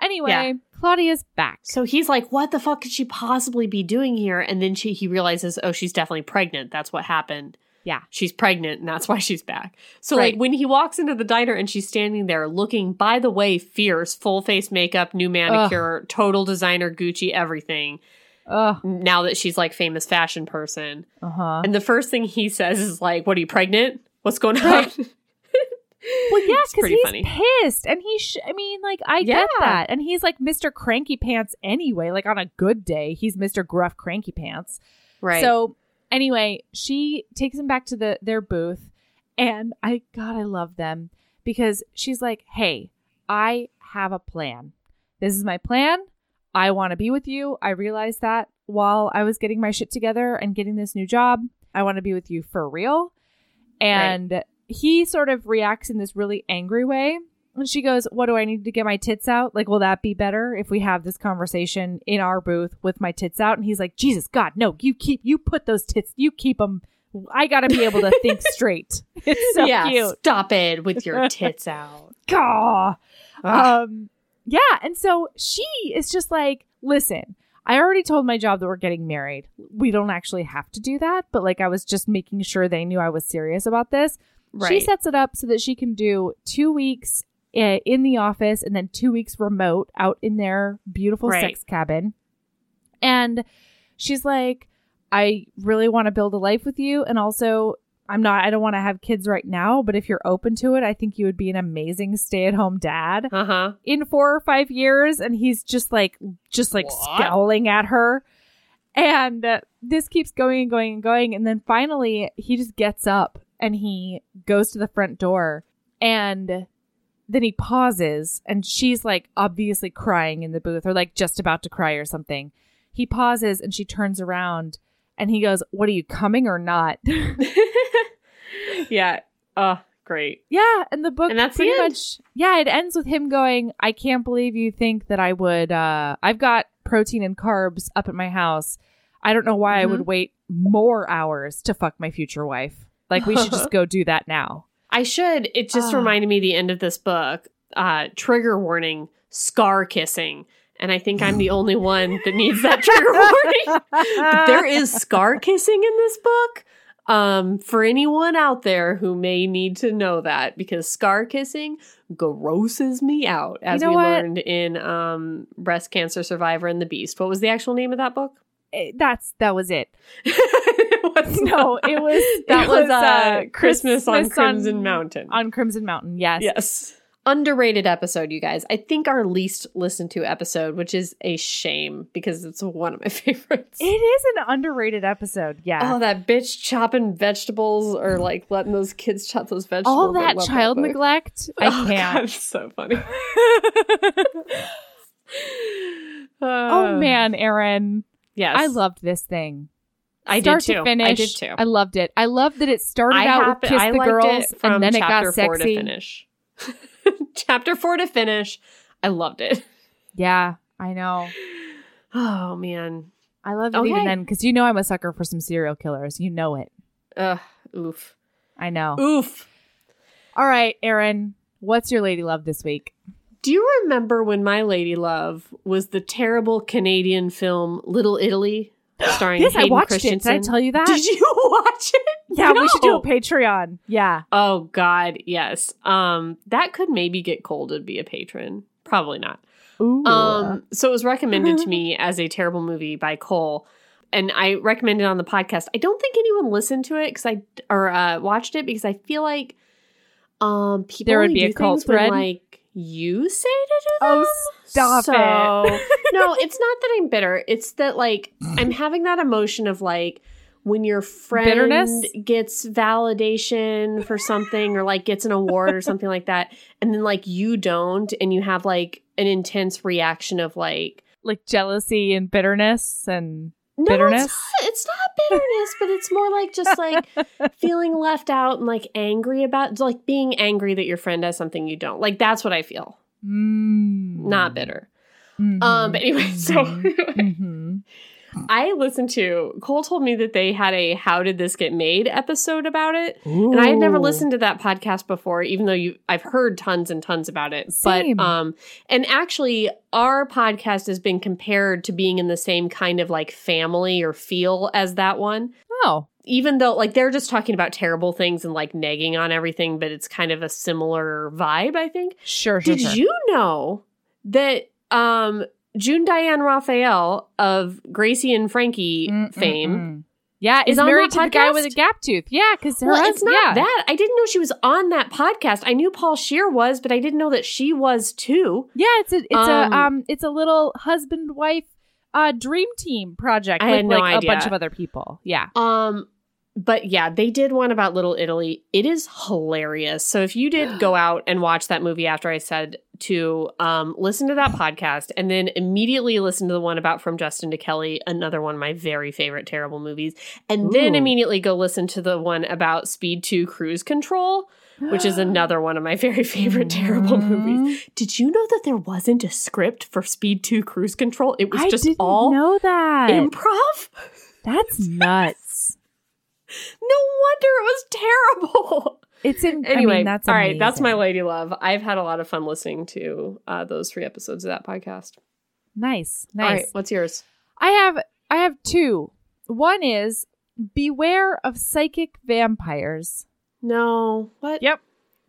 A: Anyway,
B: Yeah.
A: Claudia's back.
B: So he's like, "What the fuck could she possibly be doing here?" And then she he realizes, "Oh, she's definitely pregnant. That's what happened.
A: Yeah.
B: She's pregnant, and that's why she's back." So
A: Right.
B: like when he walks into the diner and she's standing there looking, by the way, fierce, full face makeup, new manicure, total designer, Gucci, everything.
A: Ugh.
B: Now that she's like famous fashion person,
A: Uh huh.
B: and the first thing he says is like, "What are you pregnant? What's going on?" *laughs*
A: Well, yeah, because he's
B: funny.
A: pissed, and he. Sh- I mean, like, I get that, and he's like Mr. Cranky Pants anyway. Like on a good day, he's Mr. Gruff Cranky Pants.
B: right.
A: So anyway, she takes him back to the their booth, and I God, I love them because she's like, "Hey, I have a plan. This is my plan. I want to be with you. I realized that while I was getting my shit together and getting this new job, I want to be with you for real." And he sort of reacts in this really angry way. And she goes, What do I need to get my tits out? Like, will that be better if we have this conversation in our booth with my tits out? And he's like, Jesus, God, no, you keep, you put those tits, you keep them. I got to be able to think *laughs* straight. It's so
B: yeah,
A: cute.
B: stop it with your *laughs* tits out.
A: Gah. Um, yeah. And so she is just like, listen, I already told my job that we're getting married. We don't actually have to do that, but like I was just making sure they knew I was serious about this.
B: right.
A: She sets it up so that she can do two weeks in the office and then two weeks remote out in their beautiful
B: Right.
A: sex cabin. And she's like, I really want to build a life with you. And also, I'm not, I don't want to have kids right now, but if you're open to it, I think you would be an amazing stay at home dad
B: uh huh.
A: in four or five years. And he's just like, just like
B: What?
A: scowling at her. And uh, this keeps going and going and going. And then finally, he just gets up and he goes to the front door. And then he pauses, and she's like obviously crying in the booth or like just about to cry or something. He pauses and she turns around and he goes, What are you coming or not? *laughs*
B: yeah. Uh, great.
A: yeah. And the book
B: And that's
A: pretty much, yeah, it ends with him going, I can't believe you think that I would, uh, I've got protein and carbs up at my house. I don't know why I
B: Mhm.
A: would wait more hours to fuck my future wife. Like, we should just *laughs* go do that now.
B: I should. It just
A: Ah.
B: reminded me the end of this book. Uh, trigger warning: scar kissing. And I think I'm the only one that needs that trigger warning. *laughs* But there is scar kissing in this book. Um, for anyone out there who may need to know that, because scar kissing grosses me out, as
A: know
B: we
A: what?
B: learned in um, Breast Cancer Survivor and the Beast. What was the actual name of that book?
A: Eh, That's, that was it.
B: What's *laughs*
A: No, it was,
B: that
A: it
B: was, *laughs* uh,
A: Christmas
B: Christmas, on Crimson Mountain.
A: On Crimson Mountain, yes.
B: Yes. Underrated episode, you guys. I think our least listened to episode, which is a shame because it's one of my *laughs* favorites.
A: It is an underrated episode. Yeah.
B: Oh, that bitch chopping vegetables or like letting those kids chop those vegetables.
A: All that child
B: book.
A: neglect. I
B: Oh,
A: can't.
B: it's so funny.
A: oh man, Erin.
B: Yes.
A: I loved this thing.
B: I did too.
A: to finish.
B: I did too.
A: I loved it. I loved that it started
B: I
A: out
B: happen-
A: with Kiss
B: I
A: the Girls and then it
B: chapter
A: got
B: four
A: sexy.
B: to finish. *laughs* chapter four to finish. I loved it.
A: Yeah, I know.
B: Oh man.
A: I loved it even then because you know I'm a sucker for some serial killers. You know it.
B: Ugh. Oof.
A: I know.
B: Oof.
A: All right, Erin. What's your lady love this week?
B: Do you remember when my lady love was the terrible Canadian film Little Italy, *gasps* starring
A: yes, I
B: Hayden
A: watched it. Did I tell you that?
B: Did you *laughs* watch it?
A: yeah, we should do a Patreon. Yeah.
B: Oh God, yes. Um, that could maybe get Cole to be a patron. Probably not.
A: Ooh.
B: Um, so it was recommended to me *laughs* as a terrible movie by Cole, and I recommended on the podcast. I don't think anyone listened to it because I or uh, watched it because I feel like um people
A: There would be a cult
B: things when, like you say to do
A: Oh, stop
B: so,
A: it.
B: no, *laughs* it's not that I'm bitter. It's that like I'm having that emotion of like when your friend
A: Bitterness?
B: gets validation for something or like gets an award or something like that, and then like you don't, and you have like an intense reaction of like
A: like jealousy and bitterness and
B: No,
A: Bitterness?
B: It's not, it's not bitterness, but it's more like just like *laughs* feeling left out and like angry about like being angry that your friend has something you don't. Like that's what I feel.
A: Mm.
B: Not bitter.
A: Mhm.
B: Um, but anyway, so *laughs*
A: Mhm.
B: I listened to Cole told me that they had a "How did this get made?" episode about it, and I had never listened to that podcast before, even though you I've heard tons and tons about it.
A: Same.
B: But um, and actually, our podcast has been compared to being in the same kind of like family or feel as that one.
A: Oh,
B: Even though like they're just talking about terrible things and like nagging on everything, but it's kind of a similar vibe, I think.
A: sure. sure,
B: Did
A: sure.
B: you know that um June Diane Raphael of Gracie and Frankie
A: Mm,
B: fame?
A: mm, mm. Yeah,
B: is
A: is
B: on
A: married
B: that
A: to the guy with a gap tooth. Yeah, because
B: Well, it's not
A: yeah.
B: that. I didn't know she was on that podcast. I knew Paul Scheer was, but I didn't know that she was too.
A: Yeah, it's a it's
B: Um,
A: a um it's a little husband wife uh dream team project
B: I
A: with
B: had no
A: like
B: idea.
A: a bunch of other people. Yeah.
B: Um but yeah, they did one about Little Italy. It is hilarious. So if you did *gasps* go out and watch that movie after I said to um listen to that podcast and then immediately listen to the one about From Justin to Kelly, another one of my very favorite terrible movies, and then immediately go listen to the one about Speed 2 Cruise Control, which is *gasps* another one of my very favorite terrible movies. Did you know that there wasn't a script for Speed 2 Cruise Control? It was
A: I
B: just all
A: know that.
B: improv?
A: That's *laughs* nuts.
B: No wonder it was terrible.
A: It's in
B: Anyway,
A: I mean, that's
B: all right. That's my
A: amazing.
B: lady love. I've had a lot of fun listening to uh, those three episodes of that podcast.
A: Nice,
B: All right,
A: nice.
B: what's yours?
A: I have I have two. One is beware of psychic vampires.
B: No, what?
A: Yep.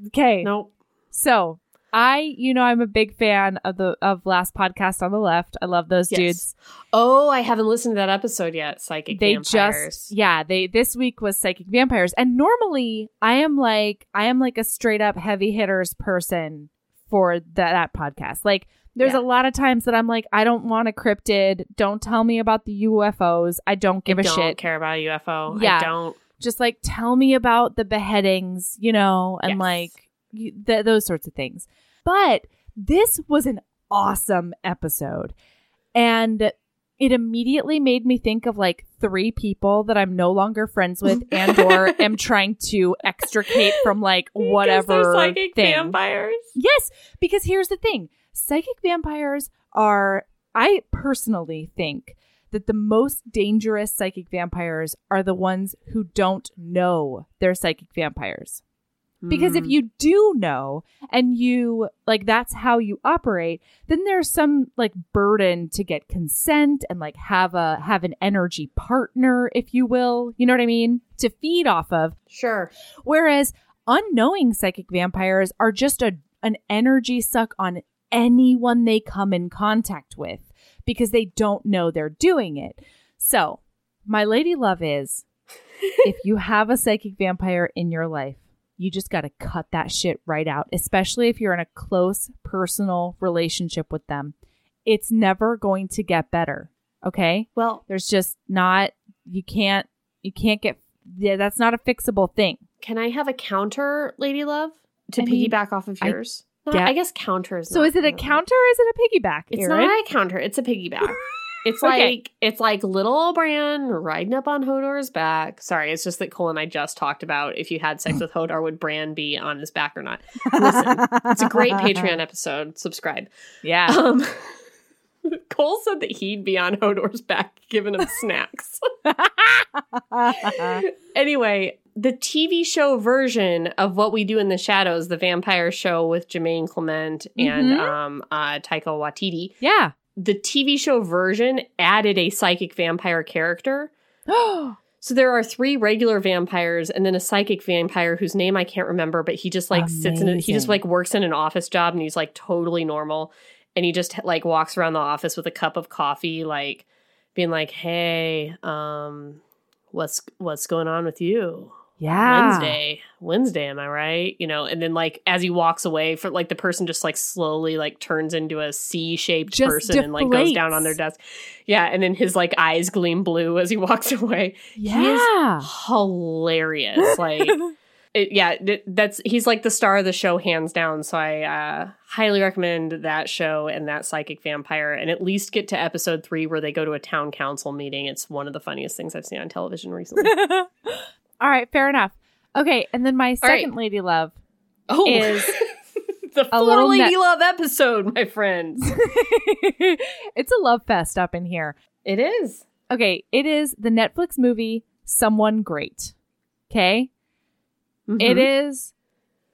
A: Okay.
B: Nope.
A: So I, you know, I'm a big fan of the of last podcast on the left. I love those
B: Yes.
A: dudes.
B: Oh, I haven't listened to that episode yet. Psychic
A: they
B: vampires.
A: just yeah they this week was psychic vampires and normally i am like i am like a straight up heavy hitters person for that, that podcast like there's
B: Yeah.
A: a lot of times that i'm like i don't want a cryptid don't tell me about the ufos i don't give
B: I
A: a
B: don't
A: shit
B: care about a UFO.
A: Yeah.
B: I don't.
A: just like tell me about the beheadings you know and
B: Yes.
A: like you, th- those sorts of things but this was an awesome episode and it immediately made me think of like three people that i'm no longer friends with *laughs* and or am trying to extricate from like whatever
B: psychic
A: thing
B: vampires.
A: Yes, because here's the thing psychic vampires are, I personally think that the most dangerous psychic vampires are the ones who don't know they're psychic vampires. Because if
B: Hmm.
A: you do know and you like that's how you operate, then there's some like burden to get consent and like have a have an energy partner, if you will. You know what I mean? To feed off of.
B: sure.
A: Whereas unknowing psychic vampires are just a an energy suck on anyone they come in contact with because they don't know they're doing it. So, my lady love is *laughs* if you have a psychic vampire in your life, you just got to cut that shit right out, especially if you're in a close personal relationship with them. It's never going to get better. Okay?
B: Well,
A: There's just not you can't you can't get yeah, that's not a fixable thing.
B: can I have a counter, Lady Love, to
A: I mean,
B: piggyback off of
A: I
B: yours? Not-
A: get-
B: I guess counter is.
A: So is it a counter or is it a piggyback?
B: It's
A: Erin?
B: not a counter. It's a piggyback. *laughs* It's
A: Okay.
B: like it's like little Bran riding up on Hodor's back. Sorry, it's just that Cole and I just talked about if you had sex with Hodor, would Bran be on his back or not? Listen, It's a great Patreon *laughs* episode. Subscribe.
A: Yeah.
B: Um, *laughs* Cole said that he'd be on Hodor's back giving him snacks. *laughs* anyway, the TV show version of What We Do in the Shadows, the vampire show with Jemaine Clement and
A: Mhm.
B: um, uh, Taika Waititi,
A: yeah.
B: The TV show version added a psychic vampire character. *gasps* So there are three regular vampires and then a psychic vampire whose name I can't remember, but he just like sits in it. He just like works in an office job and he's like totally normal. And he just like walks around the office with a cup of coffee, like being like, Hey, um, what's what's going on with you?
A: Yeah.
B: Wednesday. Wednesday, am I right? You know, and then like as he walks away for like the person just like slowly like turns into a C shaped person and like goes down on their desk. Yeah, and then his like eyes gleam blue as he *laughs* walks away.
A: Yeah.
B: Hilarious. Like *laughs* it, yeah, th- that's he's like the star of the show, hands down. So I uh, highly recommend that show and that psychic vampire, and at least get to episode three where they go to a town council meeting. It's one of the funniest things I've seen on television recently. *laughs*
A: All right, fair enough. Okay, and then my
B: right.
A: second lady love
B: oh,
A: is *laughs*
B: the
A: a little
B: Lady
A: net-
B: Love episode, my friends. *laughs*
A: it's a love fest up in here.
B: it is.
A: Okay, it is the Netflix movie Someone Great. Okay? It
B: Mhm.
A: is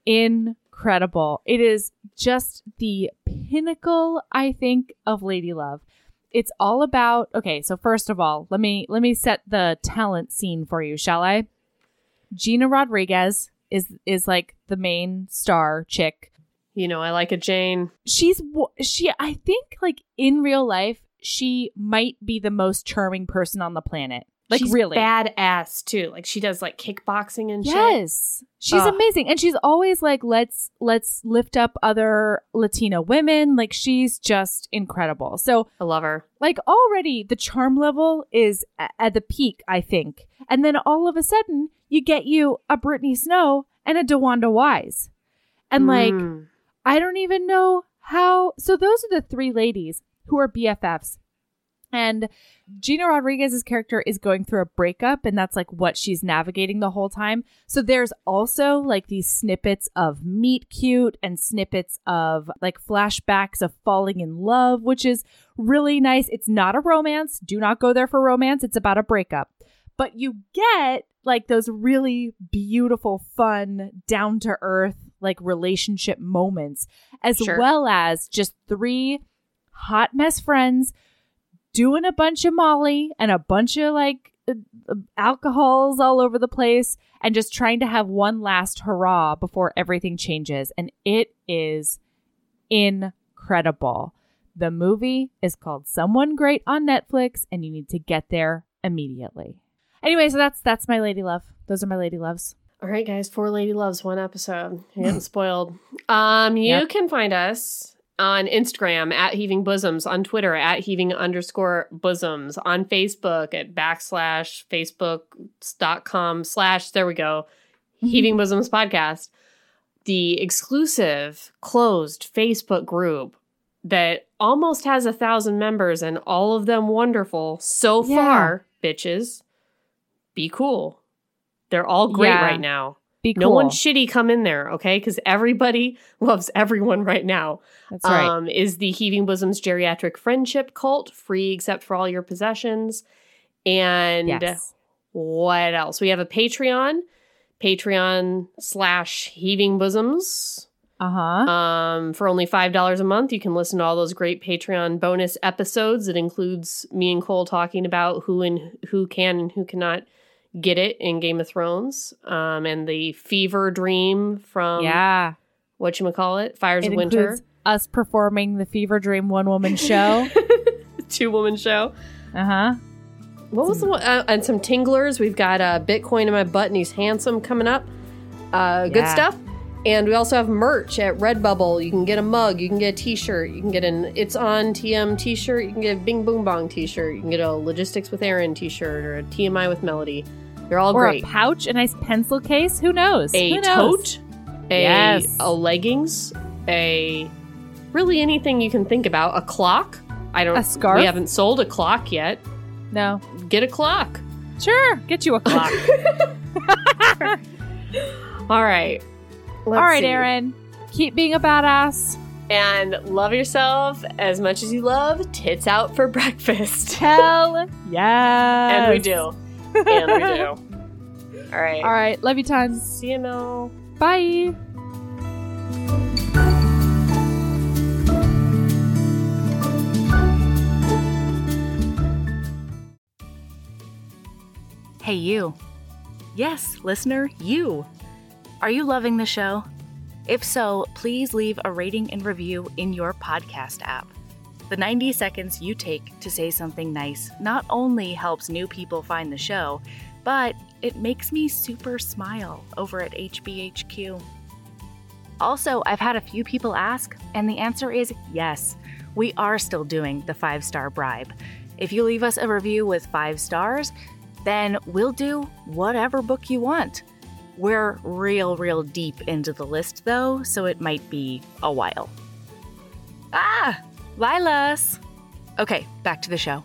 A: incredible. It is just the pinnacle, I think, of Lady Love. It's all about okay, so first of all, let me let me set the talent scene for you, shall I? Gina Rodriguez is is like the main star chick.
B: You know, I like a Jane.
A: She's she I think like in real life she might be the most charming person on the planet. Like
B: She's
A: really.
B: badass too. Like she does like kickboxing and shit.
A: Yes. She's
B: Ugh.
A: amazing. And she's always like, let's let's lift up other Latina women. Like she's just incredible. So
B: I love her.
A: like already the charm level is at the peak, I think. And then all of a sudden you get you a Brittany Snow and a DeWanda Wise. And like
B: Mm.
A: I don't even know how. So those are the three ladies who are BFFs. And Gina Rodriguez's character is going through a breakup, and that's like what she's navigating the whole time. So there's also like these snippets of meet cute and snippets of like flashbacks of falling in love, which is really nice. It's not a romance. Do not go there for romance. It's about a breakup. But you get like those really beautiful, fun, down to earth, like relationship moments, as
B: Sure.
A: well as just three hot mess friends doing a bunch of Molly and a bunch of like uh, uh, alcohols all over the place and just trying to have one last hurrah before everything changes. And it is incredible. The movie is called Someone Great on Netflix, and you need to get there immediately. Anyway, so that's that's my lady love. Those are my lady loves.
B: All right, guys, four lady loves one episode. *laughs* You're getting spoiled. Um, you
A: Yep.
B: can find us on Instagram at heaving bosoms, on Twitter at heaving underscore bosoms, on Facebook at backslash facebook.com slash there we go. Heaving Bosoms Podcast. The exclusive closed Facebook group that almost has a thousand members and all of them wonderful so
A: Yeah.
B: far, bitches. Be cool. They're all great
A: Yeah.
B: right now.
A: Be cool.
B: No one shitty come in there, okay? Because everybody *laughs* loves everyone right now.
A: that's right.
B: Um, is the Heaving Bosoms Geriatric Friendship Cult free except for all your possessions? And
A: yes.
B: what else? We have a Patreon, Patreon slash Heaving Bosoms.
A: Uh huh.
B: Um, for only five dollars a month, you can listen to all those great Patreon bonus episodes. It includes me and Cole talking about who and who can and who cannot get it in Game of Thrones, um, and the Fever Dream from
A: yeah.
B: what you call it, Fires
A: It
B: of Winter,
A: us performing the Fever Dream one woman *laughs* show.
B: two woman show.
A: uh huh.
B: What was the one? Uh, and some tinglers. We've got uh, Bitcoin in my butt and he's handsome coming up. Uh, good
A: Yeah.
B: stuff. And we also have merch at Redbubble. You can get a mug, you can get a t-shirt, you can get an It's On TM t-shirt, you can get a Bing Boom Bong t-shirt, you can get a Logistics with Erin t-shirt or a TMI with Melody. They're all
A: Or
B: great.
A: a pouch, a nice pencil case. Who knows?
B: A
A: Who knows?
B: tote, a,
A: Yes.
B: a leggings, a really anything you can think about. A clock. I don't.
A: A scarf?
B: We haven't sold a clock yet.
A: No.
B: Get a clock.
A: Sure. Get you a clock. *laughs* *laughs*
B: All right.
A: All
B: Let's
A: right,
B: see.
A: Erin. Keep being a badass.
B: And love yourself as much as you love tits out for *laughs* breakfast.
A: Hell yes. *laughs*
B: and we do. *laughs* And we do. All right.
A: All right. Love you tons.
B: CML.
A: Bye.
C: Hey, you. Yes, listener, you. Are you loving the show? If so, please leave a rating and review in your podcast app. The 90 seconds you take to say something nice not only helps new people find the show, but it makes me super smile over at HBHQ. Also, I've had a few people ask, and the answer is yes. We are still doing the five star bribe. If you leave us a review with five stars, then we'll do whatever book you want.
A: We're real, real deep into the list though, so it might be a while. Ah! Lilas! Okay, back to the show.